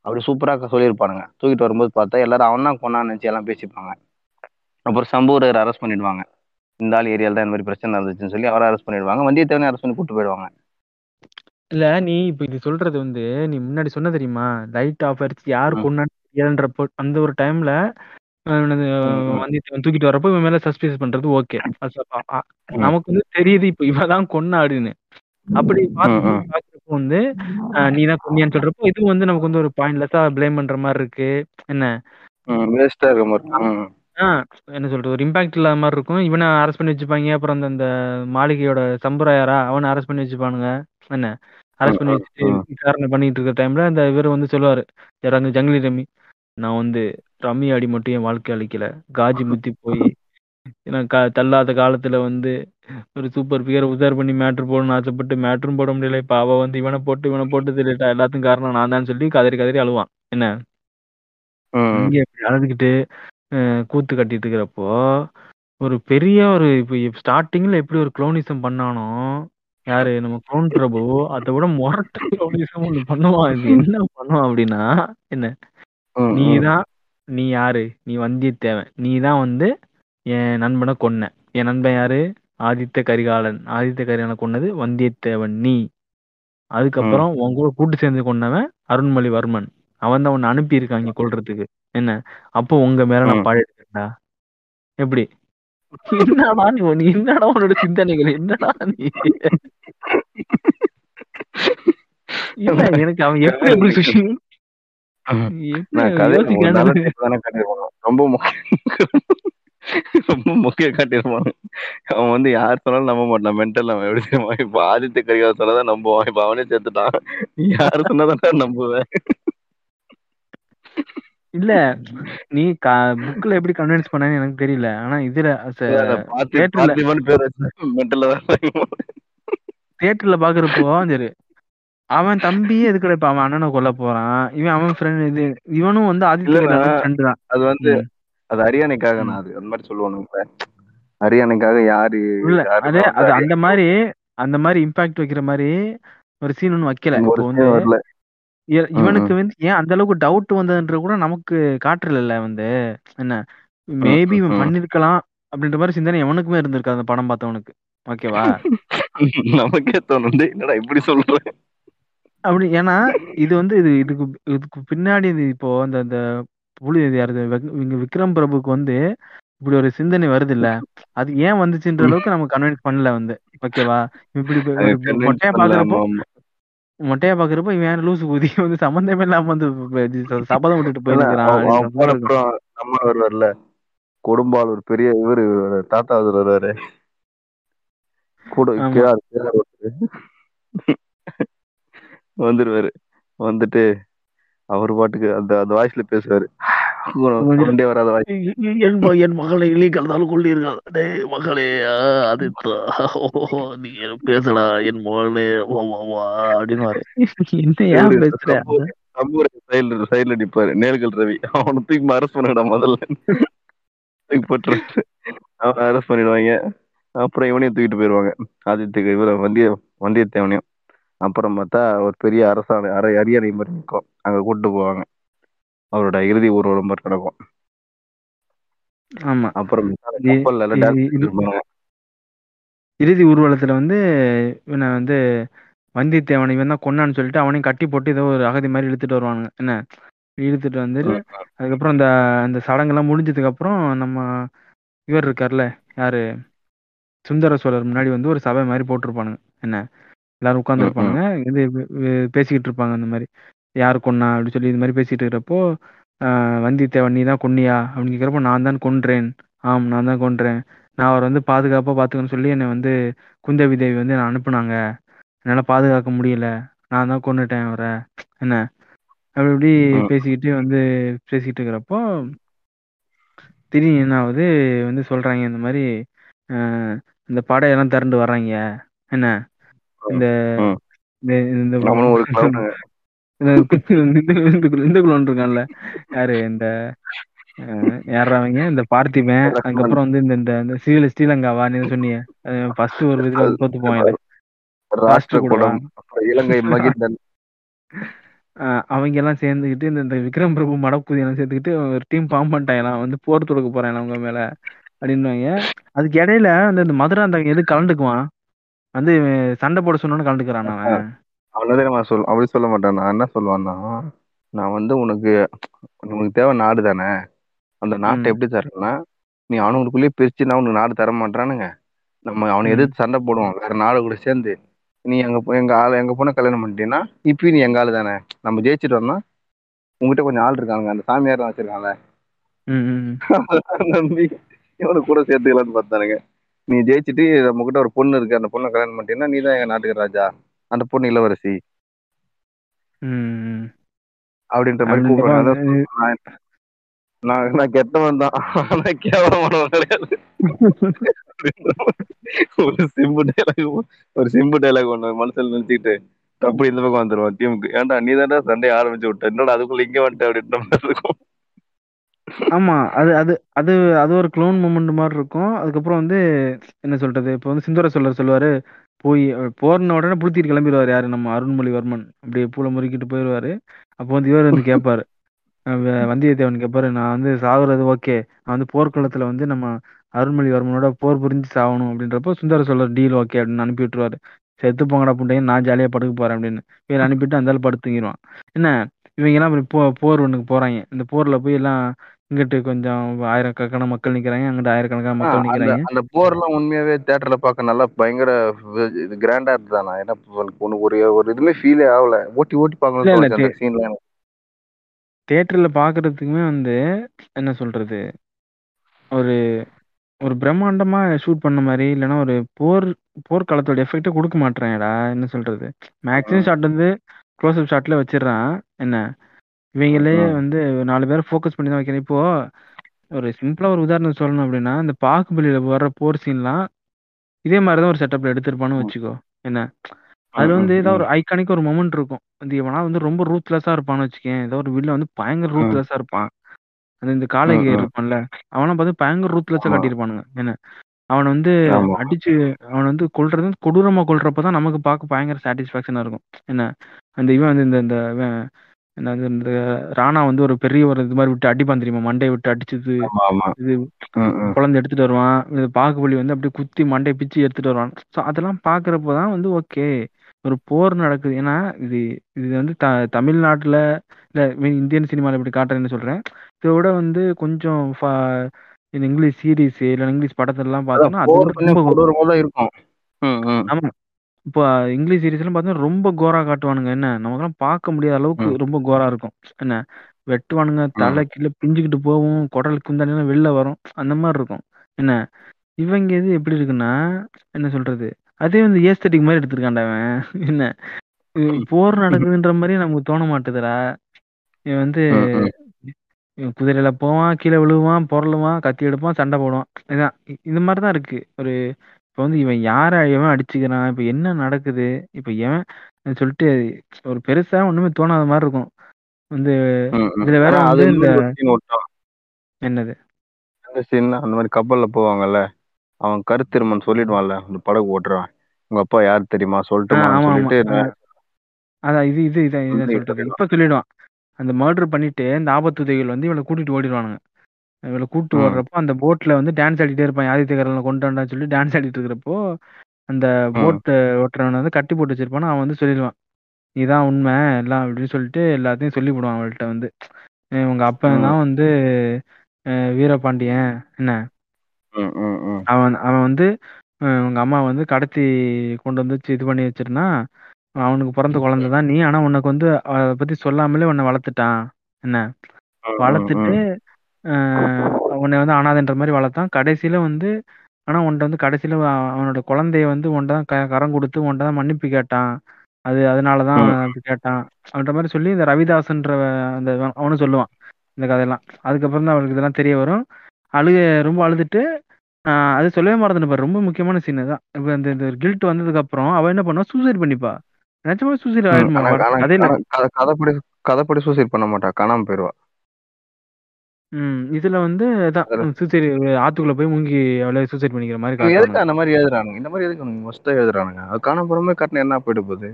அப்படி சூப்பரா சொல்லியிருப்பானுங்க. தூக்கிட்டு வரும்போது பார்த்தா எல்லாரும் அவன் தான் கொண்டான்னு நினைச்சு எல்லாம் பேசிப்பாங்க. அப்புறம் சம்பூரர் அரெஸ்ட் பண்ணிடுவாங்க. இந்த ஆள் ஏரியால தான் இந்த மாதிரி பிரச்சனை இருந்துச்சுன்னு சொல்லி அவரை அரெஸ்ட் பண்ணிடுவாங்க. வந்தியத்தேவனை அரெஸ்ட் பண்ணி கூட்டு போயிடுவாங்க. இல்ல நீ இப்ப இது சொல்றது வந்து நீ முன்னாடி சொன்ன தெரியுமா? லைட் ஆஃப் அடிச்சு யாரு தெரியாதுன்றப்போ அந்த ஒரு டைம்ல. வந்தியத்தேவன் தூக்கிட்டு வரப்போ இவன் மேல சஸ்பென்ஸ் பண்றது ஓகே. நமக்கு வந்து தெரியுது இப்ப இவதான் கொன்னாடுன்னு அப்படி. பாக்குறப்போ வந்து நீ தான் கொன்னியான்னு சொல்றப்போ இது வந்து நமக்கு வந்து ஒரு பாயிண்ட்லெஸ்ஸா ப்ளேம் பண்ற மாதிரி இருக்கு. என்ன? வேஸ்டா இருக்க மாதிரி. ஆ என்ன சொல்றது ஒரு இம்பாக்ட் இல்லாத மாதிரி இருக்கும். இவனை அரெஸ்ட் பண்ணி வச்சுப்பாங்க. அப்புறம் அந்த அந்த மாளிகையோட சம்பராயாரா அவனை அரெஸ்ட் பண்ணி வச்சுப்பானுங்க. என்ன? அரெஸ்ட் பண்ணி ம், வச்சுட்டு ம். விசாரணை பண்ணிட்டு இருக்க டைம்ல அந்த இவர் வந்து சொல்லுவாரு யாரா அந்த ஜங்கிலி ரம்மி? நான் வந்து ரம்மி ஆடி மட்டும் என் வாழ்க்கை அழிக்கல. காஜி முத்தி போய் நான் க தள்ளாத காலத்துல வந்து ஒரு சூப்பர் பிகர் உசார் பண்ணி மேட்ரு போடணும்னு ஆசைப்பட்டு மேட்ரும் போட முடியல. இப்ப அவ வந்து இவனை போட்டு இவனை போட்டு தெரியட்டா எல்லாத்துக்கும் காரணம் நான் தான் சொல்லி கதறி கதறி அழுவான். என்ன? ம். இங்க இப்படி அழுதுகிட்டு கூத்து கட்டிட்டு இருக்கிறப்போ ஒரு பெரிய ஒரு இப்ப ஸ்டார்டிங்ல எப்படி ஒரு குளோனிசம் பண்ணானோ யாரு நம்ம குளோன் பிரபு அதை விட மொரட்ட குளோனிசம் ஒண்ணு பண்ணுவான். இது என்ன பண்ணுவான் அப்படின்னா என்ன? ம், ம். நீதான் நீ யாரு? நீ வந்தியத்தேவன். நீ தான் வந்து என் நண்பனை கொன்ன. என் நண்பன் யாரு? ஆதித்த கரிகாலன். ஆதித்த கரிகாலனை கொன்னது வந்தியத்தேவன் நீ. அதுக்கப்புறம் உன் கூட கூட்டு சேர்ந்து கொண்டவன் அருண்மொழிவர்மன். அவன் தான் உன்னை அனுப்பி இருக்காங்க கொல்றதுக்கு. என்ன? அப்போ உங்க மேல நான். பாடி எடுக்கிறேன்டா. எப்படி? என்னடா நீ நீ என்னடா உன்னோட சிந்தனைகள்? என்னடா நீ? எனக்கு அவன் எப்படி. ரொம்ப முக்கியம் ரொம்ப முக்கியம் காட்டியிருப்பாங்க அவன் வந்து யார் சொன்னாலும் நம்ப மாட்டான். மென்டல் அவன் எப்படி தெரியுமா? இப்ப ஆதித்ய கரிகால சொன்னதான் நம்புவான். இப்ப அவனே சேர்த்துட்டான் நீ யாரு சொன்னதான் நம்புவேன் இல்ல நீ புக்ல எப்படி கன்வின்ஸ் பண்ணன்னு எனக்கு தெரியல. ஆனா இதுல தியேட்டர்ல பாக்குறப்போ சரி அவன் தம்பியே எதுக்குடா இப்ப அவன் அண்ணனை கொல்ல போறான்? இவன் அவன் ஃப்ரெண்ட் இது இவனும் வந்து ஆதித்ய ஃப்ரெண்டு தான். அது வந்து. அது அரியானைக்காக ம். நான் அது அந்த மாதிரி சொல்லுவானுங்க அரியானைக்காக யாரு இல்ல அது அந்த மாதிரி அந்த மாதிரி இம்பாக்ட் வைக்கிற மாதிரி ஒரு சீன் ஒண்ணு வைக்கல. இப்போ வந்து இவனுக்கு வந்து ஏன் அந்த அளவுக்கு டவுட் வந்ததுன்ற கூட நமக்கு காட்டுறல வந்து. என்ன? மேபி இவன். பண்ணிருக்கலாம் அப்படின்ற மாதிரி சிந்தனை எவனுக்குமே இருந்திருக்காது அந்த படம் பார்த்தவனுக்கு. ஓகேவா? <laughs> நமக்கே "டேய், என்னடா இப்படி சொல்ற? அப்படி ஏன்னா இது வந்து இது இதுக்கு இதுக்கு பின்னாடி இப்போ அந்த அந்த புலி யாரு இங்க விக்ரம் பிரபுக்கு வந்து இப்படி ஒரு சிந்தனை வருது இல்ல அது ஏன் வந்துச்சுன்ற அளவுக்கு நம்ம கன்வின்ஸ் பண்ணல வந்து. ஓகேவா? இப்படி மொட்டையா பாக்குறப்போ. மொட்டையா பாக்குறப்போ இவன் லூசு குதி வந்து சம்பந்தமே இல்லாம வந்து சபதம் விட்டுட்டு போயிருக்கிறான் நம்ம வருவார்ல கொடும்பால் ஒரு பெரிய இவரு தாத்தா வருவாரு. கேஆர் ஒருத்தரு. வந்துருவாரு. வந்துட்டு அவர் பாட்டுக்கு அந்த அந்த வாய்ஸ்ல பேசுவாரு. கொண்டே வராத என் என் மகளை இலி கலந்தாலும் கொள்ளிருக்காது டேய் மகளே ஆ, அது நீ பேசடா என் மகளே வா வா வா அப்படின்னு சைடுல சைடுல நிப்பாரு நேர்கள் ரவி. அவனை தூக்கி அரெஸ்ட் பண்ணிடா முதல்ல. தூக்கி போட்டுருவாரு. அவனை அரெஸ்ட் பண்ணிடுவாங்க. அப்புறம் இவனையும் தூக்கிட்டு போயிடுவாங்க. ஆதித்யக்கு இவர வந்திய வந்தியத்தேவனையும் அப்புறம் பார்த்தா ஒரு பெரிய அரசாணை அரை அரியணை மாதிரி நிற்கும் அங்க கூட்டு போவாங்க. அவரோட இறுதி ஊர்வலம் நடக்கும் ஆமா. அப்புறம் இறுதி ஊர்வலத்துல வந்து இவனை வந்து வந்தியத்தேவனை இவன் தான் கொன்னான்னு சொல்லிட்டு அவனையும் கட்டி போட்டு ஏதோ ஒரு அகதி மாதிரி இழுத்துட்டு வருவானுங்க. என்ன? இழுத்துட்டு வந்துட்டு அதுக்கப்புறம் அந்த அந்த சடங்கெல்லாம் முடிஞ்சதுக்கு அப்புறம் நம்ம இவர் இருக்கார்ல யாரு? சுந்தர சோழர் முன்னாடி வந்து ஒரு சபை மாதிரி போட்டிருப்பானுங்க. என்ன? எல்லாரும் உட்காந்துருப்பானுங்க இது பேசிக்கிட்டு இருப்பாங்க இந்த மாதிரி. யார் கொன்னா? அப்படின்னு சொல்லி இது மாதிரி பேசிட்டு இருக்கிறப்போ வந்தியத்தேவன் நீ தான் கொன்னியா? அப்படின்னு கேட்குறப்போ நான் தான் கொன்றேன். ஆம் நான் தான் கொன்றேன். நான் அவர் வந்து பாதுகாப்பாக பார்த்துக்கன்னு சொல்லி என்னை வந்து குந்தவி தேவி வந்து நான் அனுப்புனாங்க. என்னால் பாதுகாக்க முடியல. நான் தான் கொன்னுட்டேன் அவரை. என்ன? அப்படி இப்படி. பேசிக்கிட்டு வந்து பேசிக்கிட்டு இருக்கிறப்போ திடீர்னு என்ன ஆகுது? வந்து சொல்றாங்க இந்த மாதிரி ஆஹ் இந்த படையெல்லாம் திரண்டு வர்றாங்க. என்ன? இந்த. இந்த <laughs> குளோன் இருக்கான்ல. யாரு? இந்த அஹ், யாரா அவங்க இந்த பார்த்திபன். அதுக்கப்புறம் வந்து இந்த இந்த ஸ்ரீல ஸ்ரீலங்காவா? நீ சொன்னீங்க ஃபர்ஸ்ட் ஒரு இதுல தோத்து போவாங்க ராஷ்டிரகூடம் அப்புறம் இலங்கை மகிந்தன். அவங்க எல்லாம் சேர்ந்துக்கிட்டு இந்த இந்த விக்ரம் பிரபு மடக்குதி எல்லாம் சேர்த்துக்கிட்டு ஒரு டீம் ஃபார்ம் பண்ணிட்டாங்களாம் வந்து போர் தொடுக்க போறாங்க அவங்க மேல. அப்படின்னுவாங்க. அதுக்கு இடையில அந்த இந்த மதுரை அந்த எது கலந்துக்குவான்? வந்து சண்டை போட சொன்னோன்னு கலந்துக்கிறான் அவன். அவனதே நான் சொல் அப்படி சொல்ல மாட்டேன். நான் என்ன சொல்லுவான்னா நான் வந்து உனக்கு உனக்கு தேவை நாடு தானே. அந்த நாட்டை. எப்படி தரேன்னா நீ அவனுக்குள்ளேயே பிரிச்சுன்னா உனக்கு நாடு தர மாட்டானுங்க. நம்ம அவனை. எதிர்த்து சண்டை போடுவோம். வேற நாடு கூட சேர்ந்து. நீ எங்க எங்க ஆளு எங்க பொண்ணை கல்யாணம் பண்ணிட்டீங்கன்னா இப்பயும் நீ எங்க ஆளு தானே. நம்ம ஜெயிச்சுட்டு வரணும் உங்ககிட்ட கொஞ்சம் ஆள் இருக்காங்க அந்த சாமியார் வச்சிருக்காங்க. நம்பி இவனை கூட சேர்த்துக்கலாம்னு பார்த்தானுங்க. நீ ஜெயிச்சுட்டு நம்ம கிட்ட ஒரு பொண்ணு இருக்கு. அந்த பொண்ணை கல்யாணம் பண்ணிட்டீங்கன்னா நீ தான் எங்க நாட்டுக்கு ராஜா. அந்த பொண்ணு இளவரசி. அப்படின்ற மாதிரி கூப்பிடுறாங்க. நான் நான் கெட்டவன் தான். ஆனா கேவலமானவன் கிடையாது ஒரு சிம்பு டைலாக் ஒரு சிம்பு டைலாக் ஒண்ணு மனசுல நினைச்சுக்கிட்டு அப்படி இந்த பக்கம் வந்துருவான் டீமுக்கு. ஏன்டா நீ தானே சண்டையை ஆரம்பிச்சு விட்ட. என்னடா அதுக்குள்ள இங்க வந்துட்ட அப்படின்ற மாதிரி இருக்கும். ஆமா அது அது அது அது ஒரு க்ளோன் மூமெண்ட் மாதிரி இருக்கும். அதுக்கப்புறம் வந்து என்ன சொல்றது? இப்போ வந்து சிந்துர சொல்லர் சொல்லுவாரு போய் போர்ன உடனே புளுத்திட்டு கிளம்பிடுவாரு யாரு? நம்ம அருண்மொழிவர்மன். அப்படியே பூல முறுக்கிட்டு போயிடுவாரு. அப்போ வந்து இவர் வந்து கேட்பாரு வந்தியத்தேவன் கேட்பாரு நான் வந்து சாகுறது ஓகே. நான் வந்து போர்க்களத்துல வந்து நம்ம அருண்மொழிவர்மனோட போர் புரிஞ்சு சாகணும். அப்படின்றப்போ சுந்தர சோழர் டீல் ஓகே அப்படின்னு அனுப்பி விட்டுருவாரு. செத்து போங்கடா புண்டையும் நான் ஜாலியா படுக்க போறேன் அப்படின்னு. இவர் அனுப்பிட்டு அந்த படுத்துங்கிடுவான் என்ன? இவங்க எல்லாம் போ போர் ஒன்றுக்கு போறாங்க. இந்த போர்ல போய் எல்லாம் இங்கிட்டு கொஞ்சம் ஆயிரக்கணக்கான மக்கள் நிக்கிறாங்க அங்கிட்டு ஆயிரக்கணக்கான மக்கள் அந்த நிக்கிறாங்க. அந்த போர்லாம் உண்மையாவே தியேட்டர்ல பார்க்க நல்லா பயங்கர இது கிராண்டா இருந்ததானா ஏன்னா உனக்கு ஒரு ஒரு இதுமே ஃபீலே ஆகல. ஓட்டி ஓட்டி இல்ல, இல்ல, பார்க்கணும் அந்த தே- சீன்ல தியேட்டர்ல பாக்குறதுக்குமே வந்து என்ன சொல்றது ஒரு ஒரு பிரம்மாண்டமா ஷூட் பண்ண மாதிரி இல்லைன்னா ஒரு போர் போர்க்களத்தோட எஃபெக்டே கொடுக்க மாட்டேறாங்கடா. என்ன சொல்றது? மேக்ஸிமம் ஷாட் வந்து க்ளோஸ் அப் ஷாட்ல வச்சிடுறான். என்ன? இவங்களே. வந்து நாலு பேரை ஃபோக்கஸ் பண்ணி தான் வைக்கிறேன் இப்போ ஒரு சிம்பிளா ஒரு உதாரணம் சொல்லணும் அப்படின்னா இந்த பாகுபலியில வர்ற போர் சீன்லாம் இதே மாதிரி தான் ஒரு செட்டப்ல எடுத்திருப்பான்னு வச்சுக்கோ. என்ன? அதுல வந்து ஏதாவது ஒரு ஐகானிக் ஒரு மொமெண்ட் இருக்கும். வந்து இவனா வந்து ரொம்ப ரூத்லெஸ்ஸா இருப்பான்னு வச்சுக்கேன். ஏதோ ஒரு வில்ல வந்து பயங்கர. ரூத்லெஸ்ஸா இருப்பான். அந்த இந்த காலேஜ். இருப்பான்ல அவனை பார்த்து பயங்கர ரூத்லெஸ்ஸா. காட்டியிருப்பானுங்க. என்ன? அவனை வந்து. அடிச்சு அவனை வந்து கொல்றது கொடூரமா கொல்றப்ப தான் நமக்கு பார்க்க பயங்கர சாட்டிஸ்ஃபேக்ஷனா இருக்கும். என்ன? அந்த இவன் வந்து இந்த இந்த என்னது இந்த ராணா வந்து ஒரு பெரிய ஒரு இது மாரி விட்டு அடிப்பான் தெரியுமா? மண்டைய விட்டு அடிச்சது இது பொளந்து எடுத்துட்டு வருவான். இது பாகுபலி வந்து அப்படியே குத்தி மண்டைய பிச்சு எடுத்துட்டு வருவான். ஸோ அதெல்லாம் பார்க்குறப்போ தான் வந்து ஓகே. ஒரு போர் நடக்குது. ஏன்னா இது இது வந்து த தமிழ்நாட்டுல இல்ல இந்தியன் சினிமால இப்படி காட்டுறேன்னு சொல்றேன். இத விட வந்து கொஞ்சம் இந்த இங்கிலீஷ் சீரிஸ் இல்ல இங்கிலீஷ் படத்துலலாம் பார்த்தோம்னா, அது ரொம்ப இருக்கும் ம் ம் ஆமா. இப்போ இங்கிலீஷ் சீரிஸ்லாம் பார்த்தீங்கன்னா, ரொம்ப கோரா காட்டுவானுங்க. என்ன நமக்கெல்லாம் பார்க்க முடியாத அளவுக்கு ம் ரொம்ப கோரா இருக்கும். என்ன வெட்டுவானுங்க, ம் தலை கீழ பிஞ்சுக்கிட்டு போகும், குடல் குந்தாணிலாம் வெளில வரும். அந்த மாரி இருக்கும். என்ன இவங்க இது எப்படி இருக்குன்னா, என்ன சொல்றது? அதே வந்து ஏஸ்தெடிக் மாரி எடுத்திருக்கான்டா அவன். என்ன இது போர் நடக்குதுன்ற மாரியே நமக்கு தோண மாட்டுதுடா. இவன் வந்து ம் ம் இவன் குதிரையில போவான், கீழ விழுவான், பொரளுவான், கத்தி எடுப்பான், சண்டை போடுவான். இதான் இ இந்த மாரி தான் இருக்கு. ஒரு இப்ப வந்து இவன் யார எவன் அடிச்சுக்கிறான்? இப்ப என்ன நடக்குது? இப்ப எவன் சொல்லிட்டு ஒரு பெருசா ஒண்ணுமே தோணாத மாரி இருக்கும். வந்து ம் ம் இதுல வேற ஆனா அது வந்து இந்த இன்னொரு சீன் ஓட்டும் என்னது? அந்த சீன் அந்த மாதிரி கப்பல்ல போவாங்கல்ல அவன் கருத்திருமன் சொல்லிடுவான்ல அந்த படகு ஓட்டுறான் உங்க அப்பா யார் தெரியுமா ஆ சொல்லட்டுமான்னு ஆமா, ஆமா. சொல்லிட்டு அ அதான் இது இது இதான். சொல்லிடுவான் இப்ப சொல்லிடுவான். அந்த மர்டர் பண்ணிட்டு இந்த ஆபத்துதவிகள் வந்து இவன கூட்டிட்டு ஓடிருவானுங்க. இவள கூட்டு ம் ஓடுறப்போ அந்த போட்ல வந்து டான்ஸ் ஆடிட்டே இருப்பான். ஆதித்ய கரிகாலன கொண்டு வந்தான்னு சொல்லி டான்ஸ் ஆடிட்டு இருக்கிறப்போ, அந்த போட் ஓட்டுறவன வந்து கட்டி போட்டு வச்சிருப்பானா, அவன் வந்து சொல்லிருவான். இதான் உண்மை எல்லாம் அப்படின்னு சொல்லிட்டு எல்லாத்தையும் சொல்லிவிடுவான் அவள்ட்ட வந்து. அ உங்க அப்பன் தான் வந்து வீரபாண்டியன் என்ன? அவன் அவன் வந்து உங்க அம்மா வந்து கடத்தி கொண்டு வந்து இது பண்ணி வச்சிருந்தான். அவனுக்கு பொறந்த குழந்தை தான் நீ. ஆனா உனக்கு வந்து அத பத்தி சொல்லாமலே உன்ன வளர்த்துட்டான். என்ன? வளர்த்துட்டு உன்னை வந்து அனாதைன்ற மாரி வளர்த்தான். கடைசியில வந்து ஆனா உன்ட்ட வந்து கடைசியில அவனோட குழந்தைய வந்து உன்ட்ட தான் க கரம் குடுத்து உன்ட்ட தான் மன்னிப்பு கேட்டான். அது அதனால தான் ம் அவன் அப்படி கேட்டான். அப்படின்ற மாரி சொல்லி இந்த ரவிதாஸ்ன்ற அந்த அவனும் சொல்லுவான். இந்த கதையெல்லாம். அதுக்கப்புறம் தான் அவளுக்கு இதெல்லாம் தெரிய வரும். அழுக ரொம்ப அழுதுட்டு அது சொல்லவே மறந்துட்டேன் பாரு. ரொம்ப முக்கியமான சீன் அதான். இப்ப இந்த இந்த கில்ட் வந்ததுக்கப்புறம் அவ என்ன பண்ணுவா? சூசைட் பண்ணிப்பா. நிஜமாவே சூசைட் ம். ஆயிடுமா? கத கதைப்படி கதைப்படி சூசைட் பண்ண மாட்டா காணாம போயிருவா ம். இதுல வந்து அதான் அதுல சூசைட் ஆத்துக்குள்ள போய் முங்கி அவளே சூசைட் பண்ணிக்கிற மாரி இவங்க எதுக்கு. அந்த மாதிரி எழுதுறானுங்க இந்த மாதிரி எதுக்கு மொஸ்டா எழுதுறானுங்க அது காணாம போறமே காட்டின என்ன போயிட்டு போகுது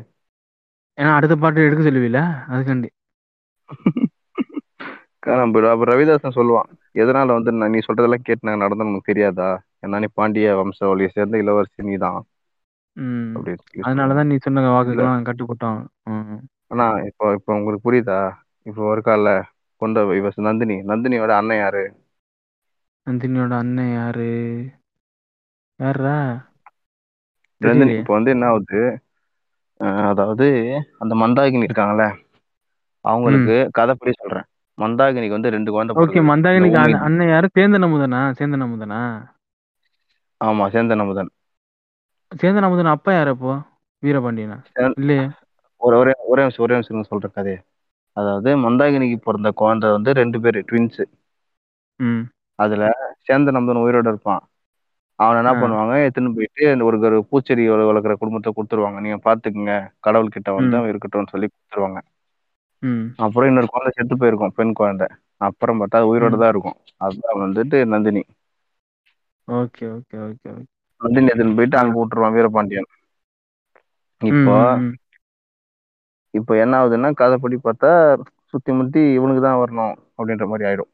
ஏன்னா அடுத்த பாட்டு எடுக்க சொல்லுவீல? அதுக்காண்டி. காணாம போயிடும் அப்ப ரவிதாசன் சொல்லுவான் எதனால வந்து நான் நீ சொல்றதெல்லாம் கேட்டு நான் நடந்தேன்னு உனக்கு தெரியாதா ஏன்னா நீ பாண்டிய வம்சாவளியை சேர்ந்த இளவரசி நீதான் ம். அப்படின்னு சொல்லி அதனால சொல்லுவான் தான் நீ சொன்ன இல்ல வாக்குக்கெல்லாம். ம். ஆனா இப்போ இப்போ உங்களுக்கு புரியுதா இப்போ இருக்கால கொண்ட இவ நந்தினி நந்தினியோட அண்ணன் யாரு நந்தினியோட அண்ணன் யாரு? யார்ரா? நந்தினி. இப்போ வந்து என்ன ஆகுது அதாவது அந்த மந்தாகினி இருக்காங்கல்ல. அவங்களுக்கு கதைப்படி சொல்றேன் மந்தாகினிக்கு வந்து ரெண்டு குழந்தை ஓகே. மந்தாகினிக்கு அண்ணன் யாரு? சேந்தன் அமுதனா? சேந்தன் அமுதனா? ஆமா சேந்தன் அமுதன் சேந்தன் அமுதன் அப்பா யாரு அப்போ? வீரபாண்டியனா? இல்லையே. ஒரு ஒரே ஒரே நிமிஷம் ஒரே நிமிஷம் சொல்ற கதையை அதாவது மந்தாகினிக்கு பிறந்த குழந்தை வந்து ரெண்டு பேர் ட்வின்ஸ். அதுல சேந்தன் அமுதன் உயிரோட இருப்பான் அவனை என்ன. பண்ணுவாங்க எடுத்துன்னு போயிட்டு ஒரு ஒரு பூச்செடி வள- வளர்க்குற குடும்பத்தை கொடுத்துருவாங்க நீங்க பாத்துக்குங்க கடவுள் கிட்ட வந்து. அவன் இருக்கட்டும்னு சொல்லி கொடுத்துருவாங்க. அப்புறம் இன்னொரு குழந்தை செத்து போயிருக்கும் பெண் குழந்தை அப்புறம் பார்த்தா அது உயிரோட. தான் இருக்கும் அதுதான் வந்துட்டு Nandini okay, okay, okay. Nandini எடுத்துன்னு போயிட்டு. அங்க விட்டுருவான் வீரபாண்டியன் இப்போ. இப்போ என்ன ஆகுதுன்னா கதைப்படி பார்த்தா சுத்தி முத்தி இவனுக்கு தான் வரணும் அப்படின்ற மாதிரி ஆயிடும்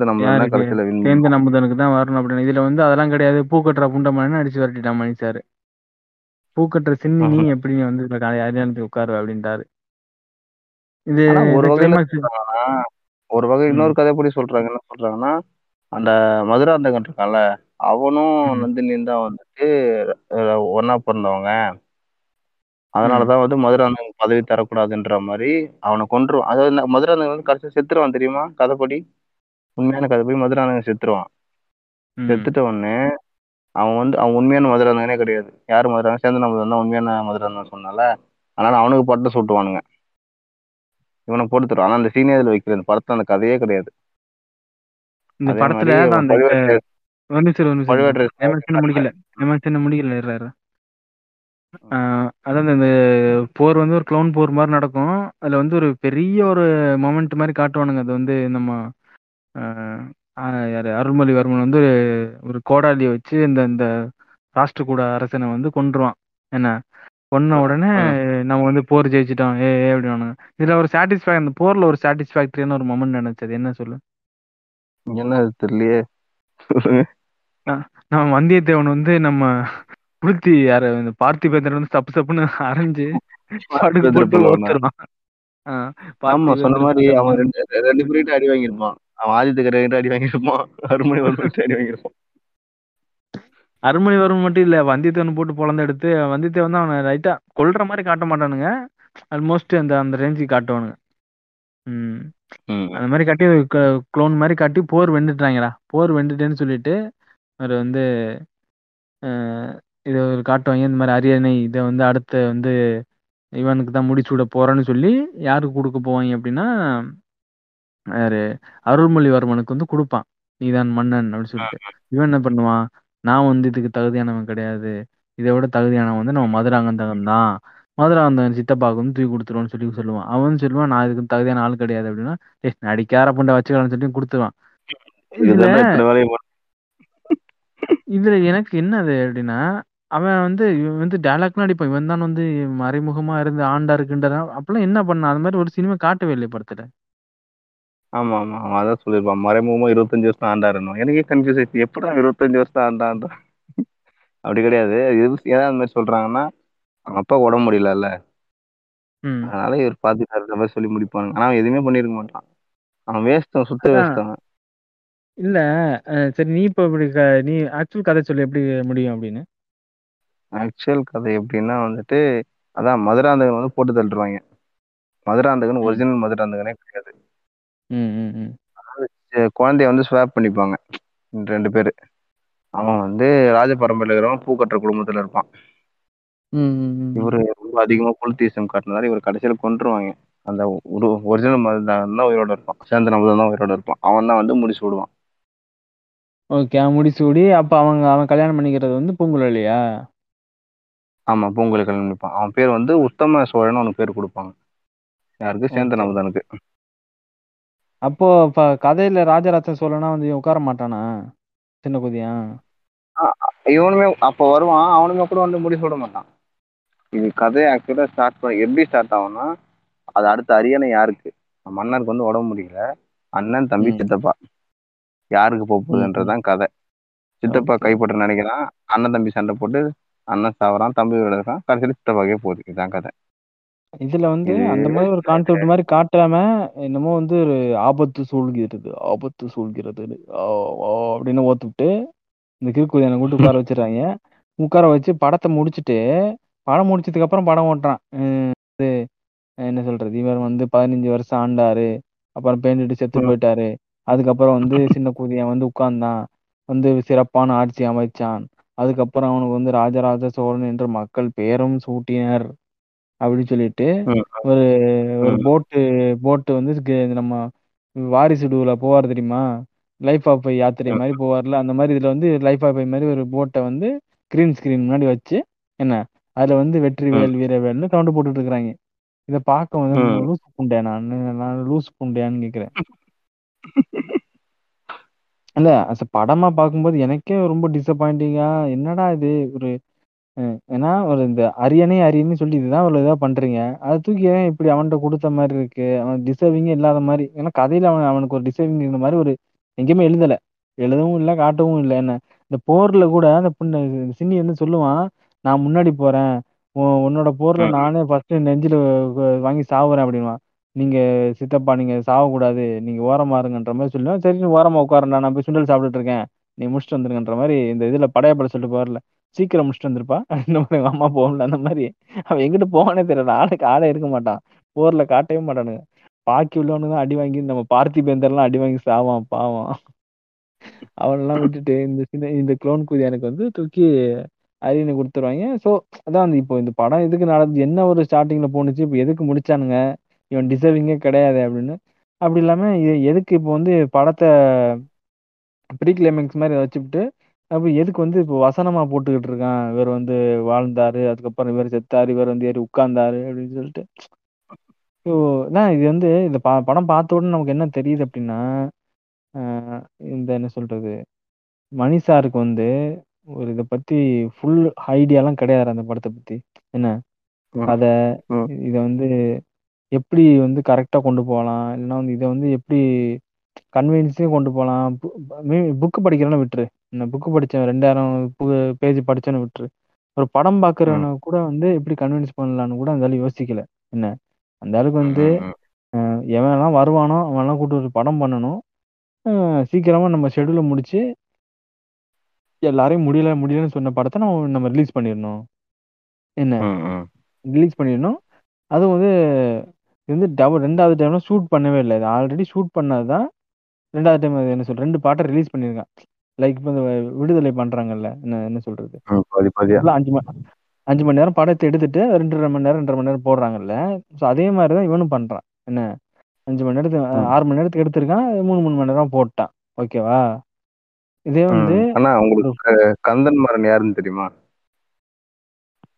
தான் யாருக்கு? கடைசியில வின் சேந்தன் அமுதனுக்கு தான் வரணும் அப்படின்னு. இதுல வந்து அதெல்லாம் கிடையாது. பூக்கட்டுற புண்டமானு அடிச்சு விரட்டிட்டான் மணி சார். பூக்கட்டுற சின்னி நீ எப்படி வந்து இதுல கல்யாணத்துக்கு உட்காருவ அப்படின்ட்டாரு. இது ஒரு வகையில ஒரு வகை. இன்னொரு கதைப்படி சொல்றாங்க என்ன சொல்றாங்கன்னா அந்த மதுராந்தகன் இருக்கான்ல அவனும். நந்தினியும் தான் வந்துட்டு ஒண்ணா பிறந்தவங்க. அதனாலதான் வந்து மதுராந்தகன் பதவி தரக்கூடாதுன்ற மாதிரி அவனை கொன்றுவான். அதாவது மதுராந்தகன் வந்து கடைசி செத்துருவான் தெரியுமா? கதைப்படி? உண்மையான கதைப்படி மதுராந்தகன் செத்துருவான். செத்துட்ட உடனே அவன் வந்து அவன் உண்மையான மதுராந்தகனே கிடையாது. யார் மதுராந்தகன் சேந்தன மதுராந்தகன் தான் உண்மையான மதுராந்தகன் சொன்னால. அதனால அவனுக்கு பட்டம் சூட்டுவானுங்க. இவனை தருவான். ஆனா அந்த சீனே இதுல வைக்கிறது இந்த படத்துல அந்த கதையே கிடையாது. இந்த படத்துல அந்த முடிக்கல. முடிக்கல ஆஹ் அதான் இந்த போர் வந்து ஒரு க்ளவுன் போர் மாதிரி நடக்கும். அதுல வந்து ஒரு பெரிய ஒரு மொமெண்ட் மாதிரி காட்டுவானுங்க. அது வந்து நம்ம ஆஹ் யாரு? அருள்மொழிவர்மன் வந்து ஒரு கோடாலியை வச்சு இந்த இந்த ராஷ்டிரகூட அரசனை வந்து கொன்றுவான். என்ன? கொன்ன உடனே நம்ம வந்து போர் ஜெயிச்சிட்டோம். ஏ ஏ அப்படின்னானுங்க இதுல ஒரு சாட்டிஸ்ஃபை அந்த போர்ல ஒரு சாட்டிஸ்ஃபேக்டரியான ஒரு மொமெண்ட் நினைச்சது. என்ன சொல்லு? என்ன அது தெரியலையே நம்ம வந்தியத்தேவன் வந்து நம்ம புளுத்தி யார இந்த பார்த்திபேந்திரன் வந்து சப்பு சப்புன்னு அரைஞ்சு ஆமா சொன்ன மாதிரி அவன் ரெண்டு ரெண்டு பேர்கிட்ட அடி வாங்கியிருப்பான். அவன் ஆதித்த கரையிட்ட அடி வாங்கியிருப்பான். அருமணி ஒரு அடி வாங்கியிருப்பான். அருள்மொழிவர்மன் மட்டும் இல்ல வந்தியத்தேவன் போட்டு பொழந்து எடுத்து வந்தியத்தேவன் தான் அவனை ரைட்டா கொல்ற மாதிரி காட்ட மாட்டானுங்க. ஆல்மோஸ்ட் அந்த அந்த ரேஞ்சுக்கு காட்டுவானுங்க. ம். அந்த மாதிரி காட்டி க்ளோன் மாதிரி காட்டி போர் வெண்டுட்டாங்கடா போர் வெண்டுட்டேன்னு சொல்லிட்டு அவர் வந்து இதை ஒரு காட்டுவாங்க இந்த மாதிரி அரியணை இதை வந்து அடுத்த வந்து இவனுக்கு தான் முடிச்சு விட போறேன்னு சொல்லி யாருக்கு கொடுக்க போவாங்க அப்படின்னா யாரு? அருள்மொழிவர்மனுக்கு வந்து கொடுப்பான். நீதான் மன்னன் அப்படின்னு சொல்லிட்டு. இவன் என்ன பண்ணுவான்? நான் வந்து இதுக்கு தகுதியானவன் கிடையாது. இதை விட தகுதியானவன் வந்து நம்ம மதுராங்கந்தகன் தான். மதுராந்தகன் சித்தப்பாவுக்கு வந்து தூக்கி கொடுத்துருவோன்னு சொல்லி சொல்லுவான். அவன் சொல்லுவான் நான் இதுக்கு தகுதியான ஆள் கிடையாது அப்படின்னா ஏ நடிக்கார புண்டை வச்சுக்கலாம்னு சொல்லி கொடுத்துருவான். இதுல இத்தனை வேலையை <laughs> இதுல எனக்கு என்னது அப்படின்னா அவன் வந்து இவன் வந்து டைலாக்லாம் அடிப்பான் இவன் தான் வந்து மறைமுகமா இருந்து ஆண்டா இருக்குன்றான் அப்பெல்லாம் என்ன பண்ணான்? அது மாதிரி ஒரு சினிமா காட்டவே இல்லை படத்துல. ஆமா ஆமா அவன் அதான் சொல்லியிருப்பான். மறைமுகமா இருபத்தஞ்சு வருஷம் ஆண்டாருன்னு எனக்கே கன்ஃபியூஸ் ஆயிடுச்சு. எப்படா இருபத்தஞ்சு வருஷம் ஆண்டான் அப்படி கிடையாது. இது ஏன் அந்த மாதிரி சொல்றாங்கன்னா அவங்க அப்பா உடம்பு முடியலல்ல. ம். அதனால இவர் பாத்துட்டாரு இந்த மாதிரி சொல்லி முடிப்பாங்க ஆனா அவன் எதுவுமே பண்ணிருக்க மாட்டான். அவன் வேஸ்ட் சுத்த அதான். வேஸ்ட் அவன். இல்ல சரி நீ இப்ப இப்படி க- நீ ஆக்சுவல் கதை சொல்லி. எப்படி முடியும் அப்படின்னு? ஆக்சுவல் கதை எப்படின்னா வந்துட்டு அதான் மதுராந்தகன் வந்து போட்டு தள்ளுவாங்க மதுராந்தகன். ஒரிஜினல் மதுராந்தகனே கிடையாது. குழந்தைய வந்து ஸ்வாப் பண்ணிப்பாங்க ரெண்டு பேரு. அவன் வந்து ராஜ பரம்பரையில் இருக்கிறவன் பூக்கட்டுற குடும்பத்துல இருப்பான். இவரு ரொம்ப அதிகமா புலித்தீசம் காட்டினதால இவர் கடைசியில கொன்றுவாங்க அந்த ஒரு ஒரிஜினல் மதுராந்தகன் தான் உயிரோட இருப்பான். சேந்தன் அமுதன் தான் உயிரோட இருப்பான். அவன் தான் வந்து முடிச்சு விடுவான். ஓகே அவன் முடிசூடி அப்ப அவங்க அவன் கல்யாணம் பண்ணிக்கிறது வந்து பூங்குழலியா ஆமா பூங்குழலி கல்யாணம் பண்ணிப்பான் அவன் பேர் வந்து உத்தம சோழன் அவனுக்கு பேர் கொடுப்பாங்க. யாருக்கு? சேந்தன் அமுதனுக்கு அப்போ இப்ப கதையில ராஜராஜ சோழனா வந்து இவன் உட்கார மாட்டானா? சின்ன குதியா? இவனுமே அப்ப வருவான். அவனுமே கூட வந்து முடிச்சு விட மாட்டான். இது கதை ஆக்சுவலா ஸ்டார்ட் பண்ண எப்படி ஸ்டார்ட் ஆகும்னா அது அடுத்த அரியணை யாருக்கு? மன்னருக்கு வந்து உடம்பு முடியல. அண்ணன் தம்பி. சித்தப்பா. யாருக்கு போக போகுதுன்றதுதான் கதை. சித்தப்பா. கைப்பற்ற நினைக்கிறான். அண்ணன் தம்பி சண்டை போட்டு அண்ணன் சாவறான் தம்பி விட இருக்கான். கடைசியில் சித்தப்பாக்கே போகுது. இதுதான் கதை. இதுல வந்து அந்த மாதிரி ஒரு கான்செப்ட் மாதிரி காட்டாம என்னமோ வந்து ஒரு ஆபத்து சூழ்கிறது ஆபத்து சூழ்கிறது. அப்படின்னு ஓத்துவிட்டு இந்த கிறுக்குதியான கூட்டு உட்கார வச்சிடறாங்க. உட்கார வச்சு படத்தை முடிச்சுட்டு படம் முடிச்சதுக்கு அப்புறம் படம் ஓட்டுறான். இது என்ன சொல்றது? இவர் வந்து பதினஞ்சு வருஷம் ஆண்டாரு. அப்புறம் பேண்டுட்டு செத்து. போயிட்டாரு. அதுக்கப்புறம் வந்து சின்ன குதியன் வந்து உட்கார்ந்தான். வந்து சிறப்பான ஆட்சி அமைச்சான். அதுக்கப்புறம் அவனுக்கு வந்து ராஜராஜ சோழன் என்று மக்கள் பேரும் சூட்டினர் அப்படின்னு சொல்லிட்டு. ஒரு ஒரு. போட்டு போட்டு வந்து நம்ம வாரிசு டூல போவார் தெரியுமா லைஃப் ஆஃப் பை யாத்திரை. மாதிரி போவார்ல அந்த மாதிரி இதுல வந்து லைஃப் ஆஃப் பை மாதிரி ஒரு போட்டை வந்து கிரீன் ஸ்கிரீன் முன்னாடி வச்சு என்ன அதுல வந்து வெற்றிவேல் வீரவேல்னு கவுண்ட் போட்டுட்டு இருக்காங்க இதை பார்க்க வந்து. லூஸ் புண்டையா நான் நான் லூஸ் புண்டையான்னு கேக்குறேன் <laughs> இல்ல as a படமா பார்க்கும்போது எனக்கே ரொம்ப டிசப்பாயிண்டிங்கா என்னடா இது? ஒரு ஏன்னா ஒரு இந்த அரியணை அரியணை சொல்லி இதுதான் ஒரு இதா பண்றீங்க. அதை தூக்கி ஏன் இப்படி அவன்கிட்ட கொடுத்த மாதிரி இருக்கு? அவன் டிசர்விங்கே இல்லாத மாதிரி ஏன்னா கதையில அவன் அவனுக்கு ஒரு டிசர்விங் இருந்த மாதிரி ஒரு எங்கேயுமே எழுதல. எழுதவும் இல்லை காட்டவும் இல்லை. என்ன இந்த போர்ல கூட அந்த புண்ணு சின்னி வந்து சொல்லுவான் நான் முன்னாடி போறேன். உன் உன்னோட போர்ல ம். நானே ஃபர்ஸ்ட் நெஞ்சில வ- வாங்கி சாவுறேன் அப்படின்வான் நீங்க சித்தப்பா நீங்க சாகக்கூடாது நீங்க ஓரமா இருங்கன்ற மாதிரி சொல்லுவேன் சரி நீ ஓரமா உட்காரண்டா நான் போய் சுண்டல் சாப்பிட்டுட்டு இருக்கேன். நீ முடிச்சுட்டு வந்துருங்கன்ற மாதிரி இந்த இதுல படையப்பட சொல்லிட்டு போறல. சீக்கிரம் முடிச்சுட்டு வந்துருப்பா. <laughs> இந்த மாதிரி எங்க அம்மா போகல அந்த மாதிரி. அவன் எங்கிட்ட போவானே தெரியல. ஆளுக்கு ஆளே இருக்க மாட்டான். போர்ல காட்டவே மாட்டானுங்க. பாக்கி உள்ளவனுங்க தான் அடி வாங்கி நம்ம பார்த்தி பேந்தர்லாம் அடி வாங்கி சாவான் பாவம். அவனெல்லாம் விட்டுட்டு இந்த சின்ன இந்த க்ளோன் குதி எனக்கு வந்து தூக்கி அரியணை கொடுத்துருவாங்க. ஸோ அதான் இப்போ இந்த படம் எதுக்கு நடந்து என்ன ஒரு ஸ்டார்டிங்ல போணுச்சு இப்போ எதுக்கு முடிச்சானுங்க? இவன் டிசர்விங்கே கிடையாது அப்படின்னு. அப்படி இல்லாம இது எதுக்கு இப்போ வந்து படத்தை ப்ரீ கிளைமேக்ஸ் மாதிரி வச்சுக்கிட்டு அப்போ எதுக்கு வந்து இப்போ வசனமா போட்டுக்கிட்டு இருக்கான்? இவர் வந்து வாழ்ந்தாரு அதுக்கப்புறம் இவர் செத்தாரு இவர் வந்து ஏறி உட்கார்ந்தாரு அப்படின்னு சொல்லிட்டு. ஸோ இது வந்து இந்த ப படம் பார்த்த உடனே நமக்கு என்ன தெரியுது அப்படின்னா இந்த என்ன சொல்றது? மணி சாருக்கு வந்து ஒரு இதை பத்தி ஃபுல் ஐடியாலாம் கிடையாது அந்த படத்தை பத்தி. என்ன? ம். இத வந்து எப்படி வந்து கரெக்டா கொண்டு போகலாம்? இல்லைன்னா வந்து இத வந்து எப்படி கன்வீனியன்ஸையும் கொண்டு போகலாம்? புக்கு படிக்கிறேன்னு விட்டுரு. இந்த புக்கு படிச்சேன் ரெண்டாயிரம் பேஜ் படிச்சேன்னு விட்டுரு. ஒரு படம் பார்க்குறவன கூட வந்து எப்படி கன்வின்ஸ் பண்ணலான்னு கூட அந்த ஆளு யோசிக்கல. என்ன? அந்த ஆளுக்கு வந்து ம், ம். அஹ், எவன்லாம் வருவானோ அவன்லாம் கூட்டு ஒரு படம் பண்ணணும். அஹ், சீக்கிரமா நம்ம ஷெடியூலை முடிச்சு எல்லாரையும் முடியல முடியலன்னு சொன்ன படத்தை நம்ம நம்ம ரிலீஸ் பண்ணிடணும். என்ன? ம், ம். ரிலீஸ் பண்ணிடணும். அதுவும் வந்து இது வந்து டபுள் ரெண்டாவது டைம்ல ஷூட் பண்ணவே இல்லை. இது ஆல்ரெடி ஷூட் பண்ணது தான் ரெண்டாவது டைம் என்ன சொல்ற ரெண்டு பாட்டை ரிலீஸ் பண்ணியிருக்கான் லைக் இப்போ இந்த விடுதலை பண்றாங்கல்ல என்ன என்ன சொல்றது? அஞ்சு மணி அஞ்சு மணி நேரம் படத்தை எடுத்துட்டு ரெண்டரை மணி நேரம் ரெண்டரை மணி நேரம் போடுறாங்கல்ல. ஸோ அதே மாதிரி தான் இவனும் பண்றான். என்ன? அஞ்சு மணி நேரத்துக்கு. ஆறு மணி நேரத்துக்கு எடுத்திருக்கான் மூணு மூணு மணி நேரம் போட்டான். ஓகேவா இதே வந்து. அண்ணா உங்களுக்கு கந்தன் மாறன் யாருன்னு தெரியுமா?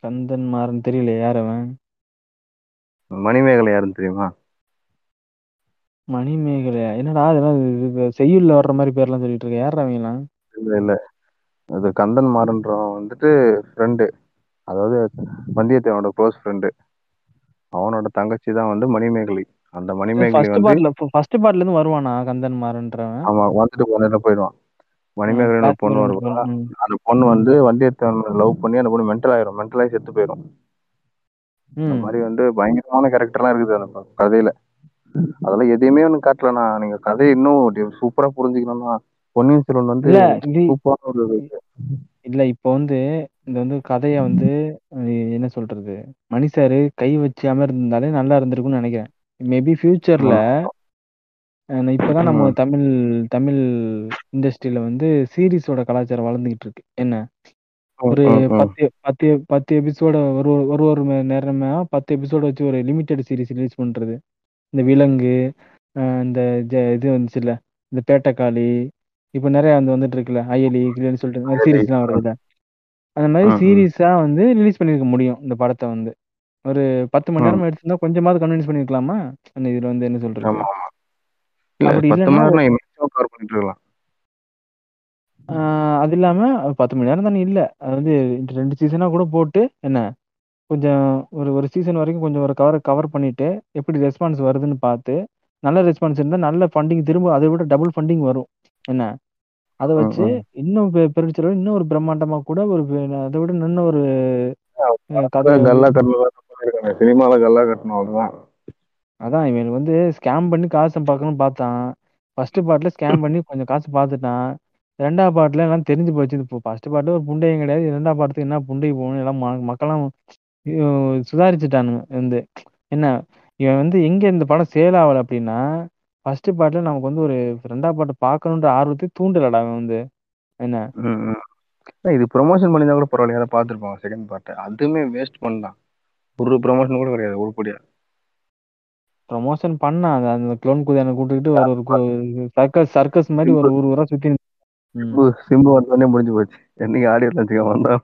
கந்தன் மாறன் தெரியல யார் அவன்? மணிமேகலை யாருன்னு தெரியுமா? மணிமேகலை. என்னடா அதெல்லாம் செய்யுள்ல வர்ற மாதிரி பேர்லாம் சொல்லிட்டு இருக்க. யார் அவங்கலாம் இல்ல இல்ல. அது கந்தன் மாறன்றவன் வந்துட்டு ஃப்ரெண்டு அதாவது வந்தியத்தேவனோட க்ளோஸ் ஃப்ரெண்டு அவனோட தங்கச்சி தான் வந்து மணிமேகலை. அந்த மணிமேகலை வந்து ஃபர்ஸ்ட் பார்ட்ல இருந்து வருவானா கந்தன் மாறன்றவன்? ஆமா வந்துட்டு போனதுல போயிடுவான். மணிமேகலைன்னு ஒரு பொண்ணு வருவா. ம். அந்த பொண்ணு வந்து வந்தியத்தேவன் லவ் பண்ணி அந்த பொண்ணு மென்டல் ஆயிரும். மென்டல் ஆகி செத்து போயிடும் இந்த. மாதிரி வந்து பயங்கரமான கேரக்டர்லாம் இருக்குது அந்த கதையில. அதெல்லாம் எதையுமே ஒண்ணு காட்டலண்ணா. நீங்க கதையை இன்னும் சூப்பரா புரிஞ்சுக்கணும்னா பொன்னியின் செல்வன் வந்து சூப்பரான ஒரு இல்ல இப்போ வந்து இந்த வந்து கதைய வந்து என்ன சொல்றது? மணி சாரு கை வச்சு அமர்ந்திருந்தாலே நல்லா இருந்திருக்கும்னு நினைக்கிறேன். மேபி ஃபியூச்சர்ல இப்பதான் நம்ம. தமிழ் தமிழ் இண்டஸ்ட்ரியில வந்து சீரிஸோட கலாச்சாரம் வளர்ந்துகிட்டு இருக்கு. என்ன? ஒரு ம், ம், ம். பத்து பத்து பத்து எபிசோட ஒரு ஒரு ஒரு மணி நேரமா பத்து எபிசோட வச்சு ஒரு லிமிட்டெட் சீரிஸ் ரிலீஸ் பண்றது. இந்த விலங்கு அஹ் இந்த ஜ- இது வந்துச்சுல்ல இந்த பேட்டக்காளி இப்போ நிறைய வந்து வந்துட்டு இருக்குல்ல அயலி கிளின்னு சொல்லிட்டு இந்த அயலி, சீரிஸ்லாம் வருதுல்ல. அந்த மாதிரி ம், ம். சீரிஸா வந்து ரிலீஸ் பண்ணிருக்க முடியும் இந்த படத்தை வந்து. ஒரு பத்து மணி ம். நேரம் எடுத்திருந்தா கொஞ்சமாவது கன்வின்ஸ் பண்ணிருக்கலாமா? அந்த இதுல வந்து என்ன சொல்றது? இல்ல அப்படி பத்து இல்லைன்னா மணி நேரம் நான் கவர் பண்ணிட்டு இருக்கலாம் ஆஹ் அது இல்லாம பத்து மணி நேரம் தானே இல்ல. அது வந்து ரெண்டு சீசனா கூட போட்டு என்ன கொஞ்சம் ஒரு ஒரு சீசன் வரைக்கும் கொஞ்சம் ஒரு கவர் கவர் பண்ணிட்டு எப்படி ரெஸ்பான்ஸ் வருதுன்னு பார்த்து நல்ல ரெஸ்பான்ஸ் இருந்தா நல்ல ஃபண்டிங் திரும்ப அதை விட டபுள் ஃபண்டிங் வரும். என்ன? அதை வச்சு. இன்னும் பெ- பெருச்சளவு இன்னும் ஒரு பிரம்மாண்டமா கூட ஒரு பெ- அதை விட இன்னும் ஒரு அஹ், கதை அதான் கல்லா கட்டணும் சினிமால கல்லா கட்டணும் அவ்வளவுதான். அதான் இவன் வந்து ஸ்கேம் பண்ணி காசு பார்க்கணும்னு பார்த்தான். ஃபர்ஸ்ட் பார்ட்ல ஸ்கேம் பண்ணி கொஞ்சம் காசு பார்த்துட்டான். ரெண்டாவது பார்ட்ல எல்லாம் தெரிஞ்சு போச்சு. இப்போ ஃபர்ஸ்ட் பார்ட்ல ஒரு புண்டையும் கிடையாது. இரண்டாவது பார்ட்டுக்கு என்ன புண்டை போகணும்? எல்லாம் மக்கள்லாம் சுதாரிச்சுட்டானுங்க. வந்து என்ன இவன் வந்து எங்க இந்த படம் சேல் ஆகல அப்படின்னா ஃபர்ஸ்ட் பார்ட்ல நமக்கு வந்து ஒரு ரெண்டாவது பார்ட் பார்க்கணுன்ற ஆர்வத்தை தூண்டலடா அவன் வந்து. என்ன? இது ப்ரொமோஷன் பண்ணியிருந்தா கூட பரவாயில்ல. யாராவது பார்த்துருப்பாங்க செகண்ட் பார்ட் அதுவுமே வேஸ்ட் பண்ணலாம். ஒரு ப்ரொமோஷன் கூட கிடையாது. உருப்படியா ப்ரமோஷன் பண்ணான் அந்த- அந்த க்ளோன் குதியான கூட்டுக்கிட்டு ஒரு ஒரு சர்க்கஸ் சர்க்கஸ் மாதிரி ஒரு ஊர் ஊரா சுத்தி. சிம்பு சிம்பு வந்தோடனே முடிஞ்சு போச்சு. என்னைக்கு ஆடியோ லஞ்சுக்கு வந்தான்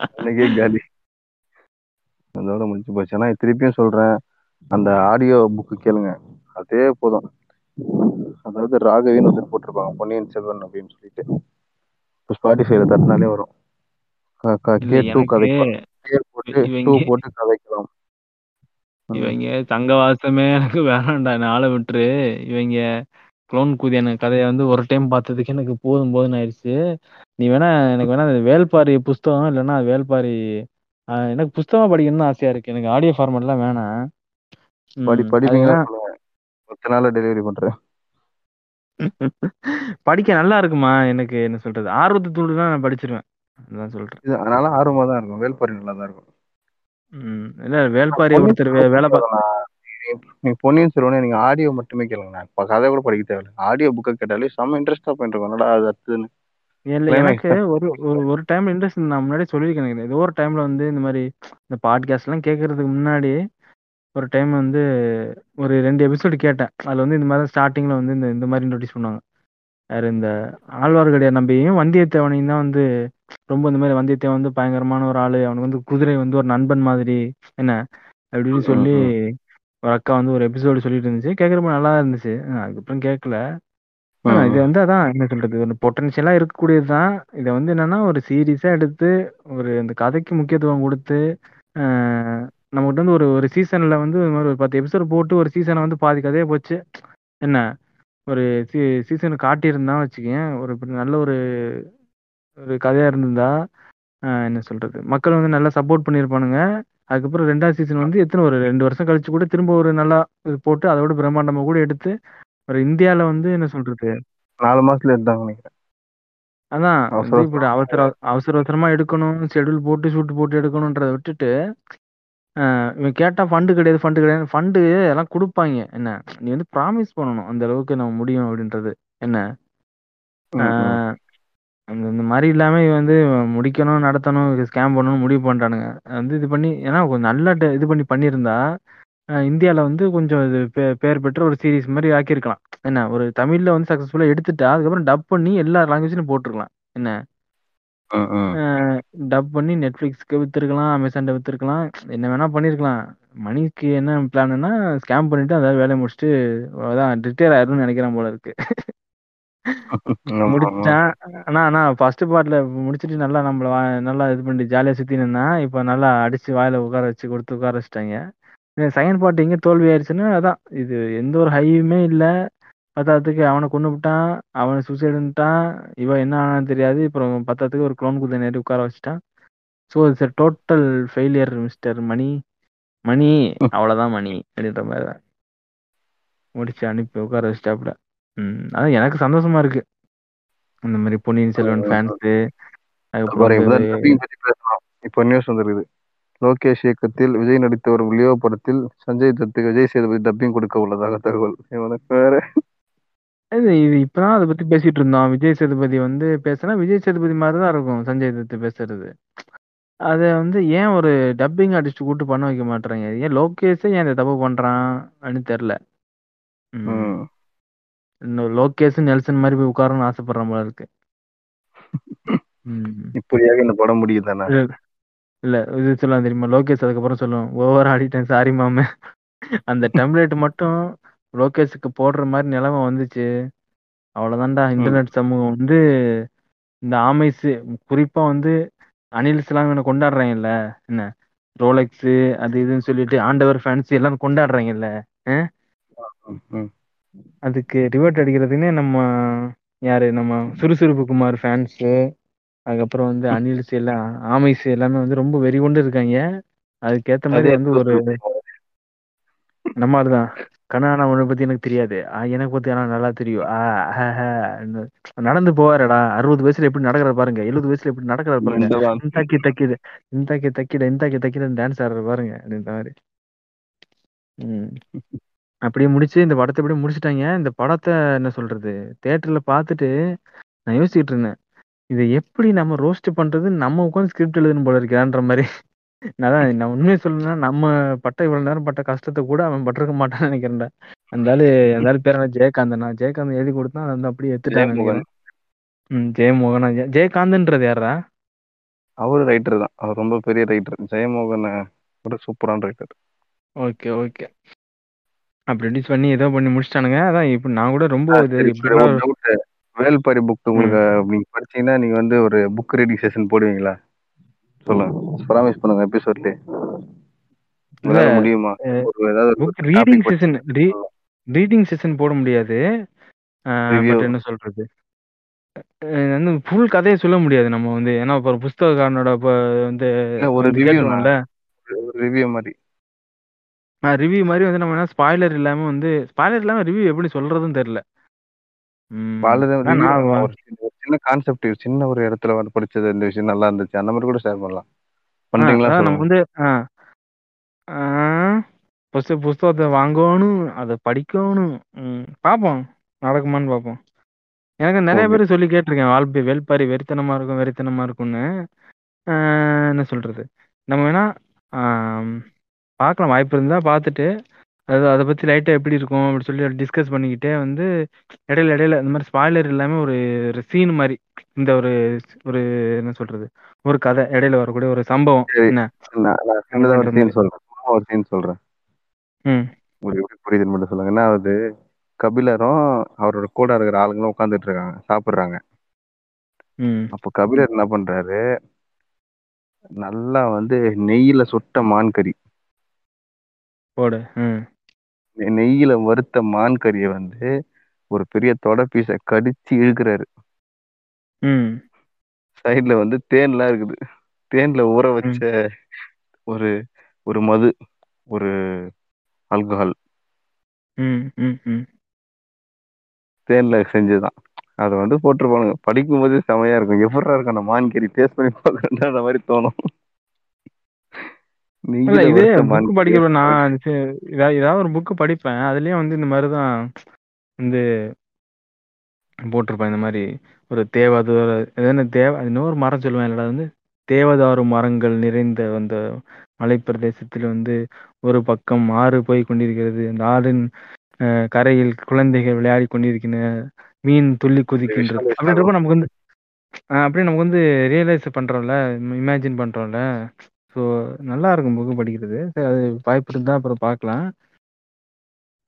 அன்னைக்கே காலி. அதோட முடிஞ்சு போச்சு. ஆனா திருப்பியும் சொல்றேன். அந்த ஆடியோ புக்கு கேளுங்க. அதே போதும். அதாவது ராகவின்னு ஒருத்தர் போட்டிருப்பாங்க. பொன்னியின் செல்வன் அப்படின்னு சொல்லிட்டு. இப்போ ஸ்பாட்டிஃபைல தட்டினாலே வரும். க- டூ கதைக்கலாம் போட்டு இவங்க- டூ போட்டு கதைக்கலாம். இவங்க தங்கவாசமே எனக்கு வேணாம்டா. ஆளை விட்டுரு. இவங்க க்ளோன் குதியான கதையை வந்து ஒரு டைம் பார்த்ததுக்கு எனக்கு போதும் போதும்னு ஆயிடுச்சு. நீ வேணா எனக்கு வேணா வேல்பாரி புஸ்தகம் இல்லைன்னா வேல்பாரி எனக்கு புஸ்தகமா படிக்கணும்னு ஆசையா இருக்கு. எனக்கு ஆடியோ ஃபார்மேட்லாம் வேணாம். படி சொல்லுங்க பத்து நாள்ல டெலிவரி பண்றேன். <laughs> படிக்க நல்லா இருக்குமா? எனக்கு என்ன சொல்றது? ஆர்வத்தை தூண்டுனா நான் படிச்சிருவேன். அதான் சொல்றேன். இது அதனால ஆர்வமா தான் இருக்கும். வேல்பாரி நல்லா தான் இருக்கும். இல்ல வேல்பாரி ஒருத்தர் வேலை பா பொன்னியின் செல்வனே நீங்க ஆடியோ மட்டுமே கேளுங்க. இப்ப கதை கூட படிக்க தேவையில்லை. ஆடியோ புக்கை கேட்டாலே செம்ம இன்ட்ரெஸ்டா போயிட்டு இருக்கும். என்னடா அது அடுத்ததுன்னு இல்ல எனக்கு ஒரு ஒரு டைம்ல இன்ட்ரெஸ்ட் நான் முன்னாடி சொல்லியிருக்கேன். ஏதோ ஒரு டைம்ல வந்து இந்த மாதிரி இந்த பாட்காஸ்ட் எல்லாம் கேட்கறதுக்கு முன்னாடி ஒரு டைம் வந்து ஒரு ரெண்டு எபிசோடு கேட்டேன். அதுல வந்து இந்த மாதிரி ஸ்டார்டிங்ல வந்து இந்த இந்த மாதிரி இன்ட்ரோடியூஸ் பண்ணுவாங்க. யாரு இந்த ஆழ்வார்க்கடியார் நம்பியும் வந்தியத்தேவனையும் தான் வந்து ரொம்ப இந்த மாதிரி வந்தியத்தேவன் வந்து பயங்கரமான ஒரு ஆளு. அவனுக்கு வந்து குதிரை வந்து ஒரு நண்பன் மாதிரி. என்ன? அப்படின்னு சொல்லி ஒரு அக்கா வந்து ஒரு எபிசோடு சொல்லிட்டு இருந்துச்சு. கேட்கறப்ப நல்லா இருந்துச்சு. அதுக்கப்புறம் கேட்கல. இது வந்து அதான் என்ன சொல்றது ஒரு பொட்டன்ஷியலா இருக்கக்கூடியது தான் இதை வந்து என்னன்னா ஒரு சீரியஸா எடுத்து ஒரு அந்த கதைக்கு முக்கியத்துவம் கொடுத்து நம்மகிட்ட வந்து ஒரு ஒரு சீசன்ல வந்து இது மாதிரி ஒரு பத்து எபிசோட் போட்டு ஒரு சீசனை வந்து பாதி கதையை போச்சு. என்ன? ஒரு சீ சீசன் காட்டியிருந்தான் வச்சுக்கேன் ஒரு இப்படி நல்ல ஒரு ஒரு கதையா இருந்திருந்தா என்ன சொல்றது மக்கள் வந்து நல்லா சப்போர்ட் பண்ணியிருப்பானுங்க. அதுக்கப்புறம் ரெண்டாவது சீசன் வந்து எத்தனை ஒரு ரெண்டு வருஷம் கழிச்சு கூட திரும்ப ஒரு நல்லா இது போட்டு அதோட பிரம்மாண்டமா கூட எடுத்து ஒரு இந்தியால வந்து என்ன சொல்றது? நாலு மாசத்துல எடுத்தாங்க நினைக்கிறேன். அதான் இப்படி அவசர அவசர அவசரமா எடுக்கணும் ஷெட்யூல் போட்டு ஷூட் போட்டு எடுக்கணுன்றதை விட்டுட்டு இவன் கேட்டா ஃபண்டு கிடையாது ஃபண்டு கிடையாது ஃபண்டு எல்லாம் கொடுப்பாங்க. என்ன நீ வந்து ப்ராமிஸ் பண்ணணும் அந்த அளவுக்கு நம்ம முடியும் அப்படின்றது. என்ன? அந்த இந்த மாதிரி இல்லாம இவன் வந்து முடிக்கணும் நடத்தணும் ஸ்கேம் பண்ணணும் முடிவு பண்றானுங்க. வந்து இது பண்ணி ஏன்னா கொஞ்சம் நல்லா ட- இது பண்ணி பண்ணியிருந்தா ஆஹ் இந்தியால வந்து கொஞ்சம் இது பே- பேர் பெற்ற ஒரு சீரிஸ் மாதிரி ஆக்கியிருக்கலாம். என்ன ஒரு தமிழ்ல வந்து சக்சஸ்ஃபுல்லா எடுத்துட்டா அதுக்கப்புறம் டப் பண்ணி எல்லா லாங்குவேஜ்லயும் போட்டிருக்கலாம். என்ன? ம், ம். டப் பண்ணி நெட்ஃப்ளிக்ஸ்க்கு வித்துருக்கலாம் அமேசான்ல வித்துருக்கலாம் என்ன வேணா பண்ணிருக்கலாம். மணிக்கு என்ன பிளான்னா ஸ்கேம் பண்ணிட்டு அதாவது வேலையை முடிச்சுட்டு அதான் ரிட்டையர் ஆயிரும்னு நினைக்கிறேன் போல இருக்கு. முடிச்சான் ஆனா ஆனா ஃபர்ஸ்ட் பார்ட்ல முடிச்சிட்டு நல்லா நம்மள வா- நல்லா இது பண்ணி ஜாலியா சுத்தி நின்னா இப்ப நல்லா அடிச்சு வாயில உட்கார வச்சு கொடுத்து உட்கார வச்சுட்டாங்க. செகண்ட் பார்ட் எங்க தோல்வி ஆயிடுச்சுன்னா அதான் இது எந்த ஒரு ஹையுமே இல்ல. பத்தாவதுக்கு அவனை கொண்டு விட்டான் அவனை சூசைடுன்ட்டான் இவன் என்ன ஆனான்னு தெரியாது. அப்புறம் பத்தாவதுக்கு ஒரு க்ளோன் குதிரை நேரி உட்கார வச்சுட்டான். So it's total failure mister Mani. Mani <laughs> அவ்வளவுதான் மணி அப்படின்ற மாதிரி தான். முடிச்சு அனுப்பி உட்கார வச்சுட்டாப்புல. ம் அதான் எனக்கு சந்தோஷமா இருக்கு. இந்த மாதிரி பொன்னியின் செல்வன் ஃபேன்ஸு. இப்போ நியூஸ் வந்திருக்குது. லோகேஷ் இயக்கத்தில் விஜய் நடித்த ஒரு லியோ படத்தில் சஞ்சய் தத்துக்கு விஜய் சேதுபதி டப்பிங் கொடுக்க உள்ளதாக தகவல். இவனுக்கு வேற இது இது இப்பதான் அதை பத்தி பேசிட்டு இருந்தோம். விஜய் சேதுபதி வந்து பேசுனா விஜய் சேதுபதி மாதிரி தான் இருக்கும் சஞ்சய் தத்து பேசுறது. அதை வந்து ஏன் ஒரு டப்பிங் ஆர்டிஸ்ட் கூட்டு பண்ண வைக்க மாட்டாங்க ஏன் லோகேஷே ஏன் இந்த தப்பு பண்றான்? அப்படின்னு தெரியல. இன்னும் லோகேஷ் நெல்சன் மாதிரி போய் உட்காரணும்னு ஆசைப்படுற போல இருக்கு. <laughs> இப்படியாக இந்த படம் முடியுது தானே இல்ல இது சொல்லலாம் தெரியுமா? லோகேஷ் அதுக்கப்புறம் சொல்லுவோம் ஓவர் ஆடிட்டேன் சாரி மாமே. அந்த டெம்ப்ளேட் மட்டும் லோகேஷுக்கு போடுற மாதிரி நிலைமை வந்துச்சு. அவ்வளவுதான்டா இன்டர்நெட் சமூகம் வந்து இந்த ஆமைஸ் குறிப்பா வந்து அனில்ஸ் எல்லாம் கொண்டாடுறாங்கல்ல என்ன? ரோலெக்ஸ் அது இதுன்னு சொல்லிட்டு ஆண்டவர் ஃபேன்ஸ் எல்லாம் கொண்டாடுறாங்கல்ல ம், ம். அதுக்கு ரிவர்ட் அடிக்கிறதுக்குன்னே நம்ம யாரு? நம்ம சுறுசுறுப்பு குமார் ஃபேன்ஸு அதுக்கப்புறம் வந்து அனில்ஸ் எல்லாம் ஆமைஸ் எல்லாமே வந்து ரொம்ப வெறி கொண்டு இருக்காங்க. அதுக்கேத்த மாதிரி வந்து ஒரு நம்ம ஆளுதான் கண்ணானா உன்னை பத்தி எனக்கு தெரியாது. எனக்கு பத்தி ஆனா நல்லா தெரியும். ஆ. நடந்து போவாரடா. அறுபது வயசுல எப்படி நடக்கிற பாருங்க. எழுபது வயசுல எப்படி நடக்கிற பாருங்க. இந்தாக்கி தக்கிது இந்தாக்கி தக்கிட இந்தாக்கி தக்கிட டான்ஸ் ஆடுற பாருங்க. அப்படின்ற மாதிரி. அப்படியே முடிச்சு இந்த படத்தை அப்படியே முடிச்சிட்டாங்க இந்த படத்தை என்ன சொல்றது? தியேட்டர்ல பார்த்துட்டு நான் யோசிச்சுட்டு இருந்தேன். இதை எப்படி நம்ம ரோஸ்ட் பண்றது? நம்ம உட்காந்து ஸ்கிரிப்ட் எழுதணும் போல இருக்கான்ற மாதிரி. நான் தான் நான் உண்மையை சொல்லணும்னா நம்ம பட்ட இவ்வளவு நேரம் பட்ட கஷ்டத்தை கூட அவன் பட்டிருக்க மாட்டான்னு நினைக்கிறேன்டா. அந்த ஆளு அந்த ஆளு பேர் என்ன? ஜெயகாந்தனா. ஜெயகாந்த் எழுதி கொடுத்தா அதை வந்து அப்படியே எடுத்துட்டான்னு ஜெயமோகன். நினைக்கிறேன். ம் ஜெயமோகனா. ஜெ- ஜெயகாந்தன்றது யாரா அவரு ரைட்டர் தான். அவர் ரொம்ப பெரிய ரைட்டர் ஜெயமோகன் ஒரு சூப்பரான ரைட்டர் ஓகே ஓகே. அப்படி பண்ணி ஏதோ பண்ணி முடிச்சிட்டானுங்க. அதான் இப்போ நான் கூட ரொம்ப. வேல்பாரி புக் உங்களுக்கு நீங்க படிச்சீங்கன்னா நீங்க வந்து ஒரு புக் ரீடிங் செஷன் போடுவீங்களா? சொல்லுங்க. ப்ராமிஸ் பண்ணுங்க இல்ல, முடியுமா? ஏதாவது book reading session reading session போட முடியாது. என்ன சொல்றது? வந்து ஃபுல் கதையை சொல்ல முடியாது நம்ம வந்து. ஏன்னா ஒரு புஸ்தகக்காரனோட வந்து ஒரு ரிவ்யூ கேட்டுருவோம்ல ஒரு ரிவ்யூ மாதிரி வந்து நம்ம என்ன ஸ்பாய்லர் இல்லாம வந்து ஸ்பாய்லர் இல்லாம ரிவ்யூ எப்படி சொல்றதுன்னு தெரியல. ம், நான் வா- ஒரு சின்ன- ஒரு சின்ன கான்செப்ட் சின்ன ஒரு இடத்துல வந்து படிச்சது இந்த விஷயம் நல்லா இருந்துச்சு. அந்த மாதிரி கூட ஷேர் பண்ணலாம். ஆ, பண்றீங்களா நம்ம சொல்லுங்க. வந்து ஆ, ஆ, புஸ்த புஸ்தகத்தை வாங்கணும் அதை படிக்கணும். ம், பார்ப்போம். நடக்குமான்னு பார்ப்போம். எனக்கு நிறைய Okay. பேர் சொல்லி கேட்டிருக்கேன். வாழ்ப்பை வெல்பாரி வெறித்தனமா இருக்கும் வெறித்தனமா இருக்கும்னு. ஆ, என்ன சொல்றது? நம்ம வேணா பார்க்கலாம் வாய்ப்பு இருந்தா பார்த்துட்டு அது அதை பத்தி லைட்டா எப்படி இருக்கும் அப்படி சொல்லி டிஸ்கஸ் பண்ணிக்கிட்டே வந்து இடையில இடையில இந்த மாதிரி ஸ்பாய்லர் இல்லாம ஒரு ஒரு சீன் மாதிரி இந்த ஒரு ஒரு என்ன சொல்றது ஒரு கதை இடையில வரக்கூடிய ஒரு சம்பவம். என்ன? ஒரு சீன். சொல்றேன். ஒரு சீன் சொல்றேன். ம். உங்களுக்கு எப்படி புரியுதுன்னு மட்டும் சொல்லுங்க. என்ன ஆகுது? கபிலரும் அவரோட கூட இருக்கிற ஆளுங்களும் உட்காந்துட்டு இருக்காங்க சாப்பிடுறாங்க. அப்போ கபிலர் என்ன பண்றாரு? நல்லா வந்து நெய்யில சுட்ட மான் கறி. போடு. ம். நெய்யில வறுத்த மான் கறியை வந்து ஒரு பெரிய தொட பீஸை கடிச்சு இழுக்கிறாரு. ம். சைடுல வந்து தேன்லாம் இருக்குது. தேன்ல ஊற வச்ச ஒரு ஒரு மது ஒரு ஆல்கஹால் தேன்ல செஞ்சதுதான். அதை வந்து போட்டிருப்பானுங்க. படிக்கும் போதே செமையா இருக்கும். எப்படா இருக்கும் அந்த மான் கறி? டேஸ்ட் பண்ணி பார்க்கறேன் அந்த மாதிரி தோணும். இது புக் படிக்கிறப்ப நான் ஏதாவது ஒரு புக்கு படிப்பேன். அதுலயும் வந்து இந்த மாதிரி தான் வந்து போட்டிருப்பேன். இந்த மாதிரி ஒரு தேவதாரு எதுன்னு தேவ இன்னொரு மரம் சொல்லுவேன். இல்லடா வந்து? தேவதாரு மரங்கள் நிறைந்த அந்த மலைப்பிரதேசத்தில் வந்து ஒரு பக்கம் ஆறு போய் கொண்டிருக்கிறது. அந்த ஆறின் கரையில் குழந்தைகள் விளையாடி கொண்டிருக்கின்றன மீன் துள்ளி குதிக்கின்றது. அப்படின்றப்ப நமக்கு வந்து அப்படியே நமக்கு வந்து ரியலைஸ் பண்றோம்ல இமேஜின் பண்றோம்ல. ஸோ நல்லா இருக்கும் புக்கு படிக்கிறது. சரி அது வாய்ப்பு இருந்தா அப்புறம் பார்க்கலாம்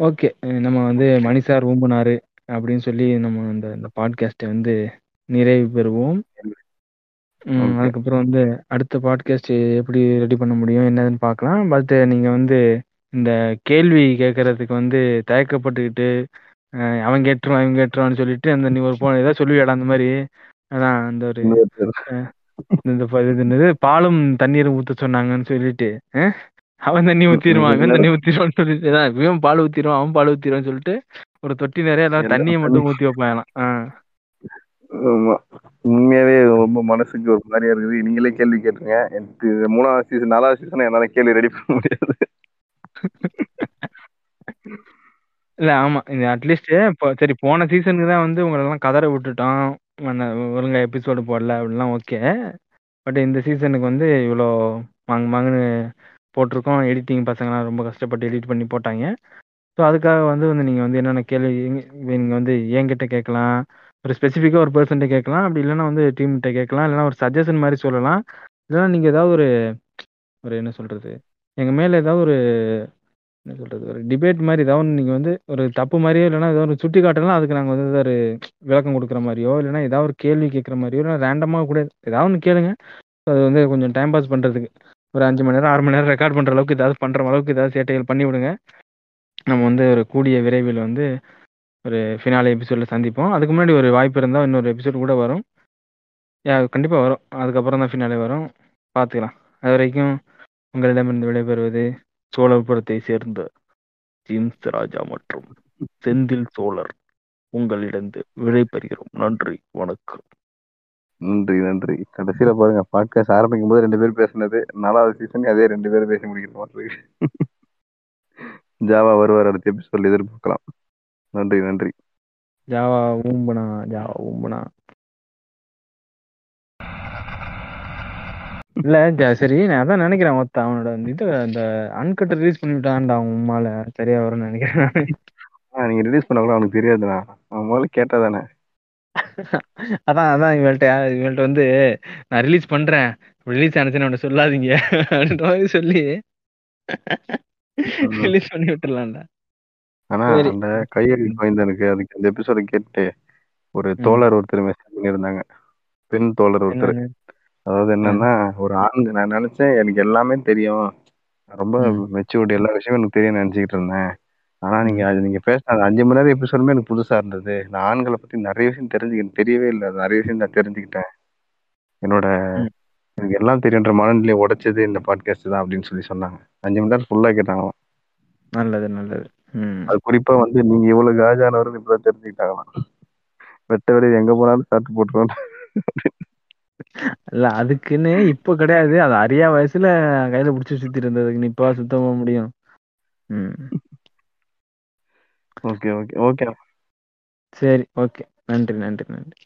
ஓகே நம்ம வந்து மணிசார் ஊம்புனாரு அப்படின்னு சொல்லி நம்ம இந்த இந்த பாட்காஸ்ட்டை வந்து நிறைவு பெறுவோம். ம். அதுக்கப்புறம் வந்து அடுத்த பாட்காஸ்ட் எப்படி ரெடி பண்ண முடியும் என்னதுன்னு பார்க்கலாம் பட் நீங்க வந்து இந்த கேள்வி கேட்கறதுக்கு வந்து தயக்கப்பட்டுக்கிட்டு அஹ், அவன் கேட்டுருவான் இவன் கேட்டுருவான்னு சொல்லிட்டு அந்த நீ ஒரு போ ஏதாவது சொல்லுவியாடா அந்த மாதிரி. அதான் அந்த ஒரு என்னது பாலும் தண்ணீரும் ஊத்த சொன்னாங்கன்னு சொல்லிட்டு அவன் தண்ணி ஊத்திடுவான் இவன் தண்ணி ஊத்திடுவான்னு சொல்லிட்டு இவன் பால் ஊத்திடுவான் அவன் பால் ஊத்திடுவான்னு சொல்லிட்டு ஒரு தொட்டி நிறைய எல்லாம் தண்ணியை மட்டும் ஊத்தி. ஆமா. உண்மையாவே ரொம்ப மனசுக்கு ஒரு மாதிரியா இருக்குது. நீங்களே கேள்வி கேட்டுருங்க. எனக்கு மூணாவது சீசன் நாலாவது சீசன் என்னால கேள்வி ரெடி பண்ண முடியாது. இல்ல ஆமா. இந்த அட்லீஸ்ட் சரி போன சீசனுக்கு தான் வந்து உங்களை எல்லாம் கதற விட்டுட்டோம். மன்ன- ஒழுங்கா எபிசோடு போடல அப்படிலாம் ஓகே பட் இந்த சீசனுக்கு வந்து இவ்வளோ மாங்கு மாங்குன்னு போட்டிருக்கோம். எடிட்டிங் பசங்கலாம் ரொம்ப கஷ்டப்பட்டு எடிட் பண்ணி போட்டாங்க. ஸோ அதுக்காக வந்து வந்து நீங்கள் வந்து என்னென்ன கேள்வி நீங்கள் வந்து என்கிட்ட கேட்கலாம். ஒரு ஸ்பெசிஃபிக்காக ஒரு பர்சன்ட்ட கேட்கலாம். அப்படி இல்லைன்னா வந்து டீம்கிட்ட கேட்கலாம். இல்லைன்னா ஒரு சஜஷன் மாதிரி சொல்லலாம். இல்லைன்னா நீங்கள் ஏதாவது ஒரு ஒரு என்ன சொல்கிறது எங்கள் மேலே ஏதாவது ஒரு என்ன சொல்கிறது ஒரு டிபேட் மாதிரி ஏதாவது ஒன்று நீங்கள் வந்து ஒரு தப்பு மாதிரியோ இல்லைன்னா ஏதாவது ஒரு சுட்டி காட்டலாம் அதுக்கு நாங்கள் வந்து ஏதாவது ஒரு விளக்கம் கொடுக்குற மாதிரியோ இல்லைன்னா ஏதாவது ஒரு கேள்வி கேட்குற மாதிரியோ இல்லை ரேண்டமாக கூட ஏதாவது ஒன்று கேளுங்க. அது வந்து கொஞ்சம் டைம் பாஸ் பண்ணுறதுக்கு ஒரு அஞ்சு மணி நேரம் ஆறு மணி நேரம் ரெக்கார்ட் பண்ணுற அளவுக்கு ஏதாவது பண்ணுற அளவுக்கு ஏதாவது சேட்டைகள் பண்ணி விடுங்க. நம்ம வந்து ஒரு கூடிய விரைவில் வந்து ஒரு ஃபினாலே எபிசோட்ல சந்திப்போம். அதுக்கு முன்னாடி ஒரு வாய்ப்பு இருந்தால் இன்னொரு எபிசோட் கூட வரும். யா கண்டிப்பாக வரும். அதுக்கப்புறம் தான் ஃபினாலே வரும். பார்த்துக்கலாம் அது வரைக்கும் உங்களிடமிருந்து விடைபெறுவது சோழபுரத்தை சேர்ந்த ஜேம்ஸ் ராஜா மற்றும் செந்தில் சோழர் உங்களிடந்து விடைபெறுகிறோம் நன்றி வணக்கம். நன்றி நன்றி. கடைசியில பாருங்க பாட்காஸ்ட் ஆரம்பிக்கும் போது ரெண்டு பேர் பேசுனது நாலாவது சீசன் அதே ரெண்டு பேரும் பேசி முடிக்கிற மாதிரி. ஜாவா வருவார் அடுத்த எபிசோட்ல எதிர்பார்க்கலாம். நன்றி நன்றி. ஜாவா ஊம்புனா ஜாவா ஊம்புனா. இல்ல சரி நான் அதான் நினைக்கிறேன் மொத்தம் அவனோட இது அந்த அன்கட் ரிலீஸ் பண்ணிவிட்டான்டா அவன் உம்மால. சரியா வரும்னு நினைக்கிறேன் நீங்க ரிலீஸ் பண்ண கூட அவனுக்கு தெரியாதுண்ணா அவன் முதல்ல கேட்டா தானே <laughs> அதான் அதான் இவள்கிட்ட இவள்கிட்ட வந்து நான் ரிலீஸ் பண்றேன். ரிலீஸ் ஆனிச்சுன்னு சொல்லாதீங்க. அப்படின்ற மாதிரி சொல்லி ரிலீஸ் பண்ணி விட்டுறலாம்டா ஆனா. அந்த கையெழு கோயந்தனுக்கு அதுக்கு அந்த எபிசோட கேட்டு ஒரு. தோழர் ஒருத்தர் மெசேஜ் பண்ணியிருந்தாங்க. பெண் தோழர் ஒருத்தர்? அதாவது என்னன்னா ஒரு ஆண் நான் நினைச்சேன் எனக்கு எல்லாமே தெரியும். நான் ரொம்ப. மெச்சூர்டு எல்லா விஷயமும் எனக்கு தெரியும் நினைச்சுக்கிட்டு இருந்தேன். ஆனா நீங்க. அது நீங்க பேசின அந்த அஞ்சு மணி நேரம் எபிசோடுமே எனக்கு புதுசா இருந்தது. நான் ஆண்களை பத்தி நிறைய விஷயம் தெரிஞ்சுக்கிட்டேன் தெரியவே இல்லை. நிறைய விஷயம் நான் தெரிஞ்சுக்கிட்டேன். என்னோட. எனக்கு எல்லாம் தெரியுன்ற மனநிலையை உடைச்சது இந்த பாட்காஸ்ட் தான் அப்படின்னு சொல்லி சொன்னாங்க. அஞ்சு மணி நேரம் ஃபுல்லா கேட்டாங்களாம். நல்லது நல்லது. அது குறிப்பா வந்து நீங்க இவ்வளவு காஜானவர்கள் இப்பதான் தெரிஞ்சுக்கிட்டாங்களாம். வெட்ட வெளியே எங்க போனாலும் சாப்பிட்டு போட்டுருவோம் இல்ல அதுக்குன்னு இப்போ கிடையாது. அது அறியா வயசுல கையில புடிச்சு சுத்திட்டு இருந்ததுக்கு இப்போ சுத்தமா முடியும். ம். Okay okay okay. சரி ஓகே. நன்றி நன்றி நன்றி.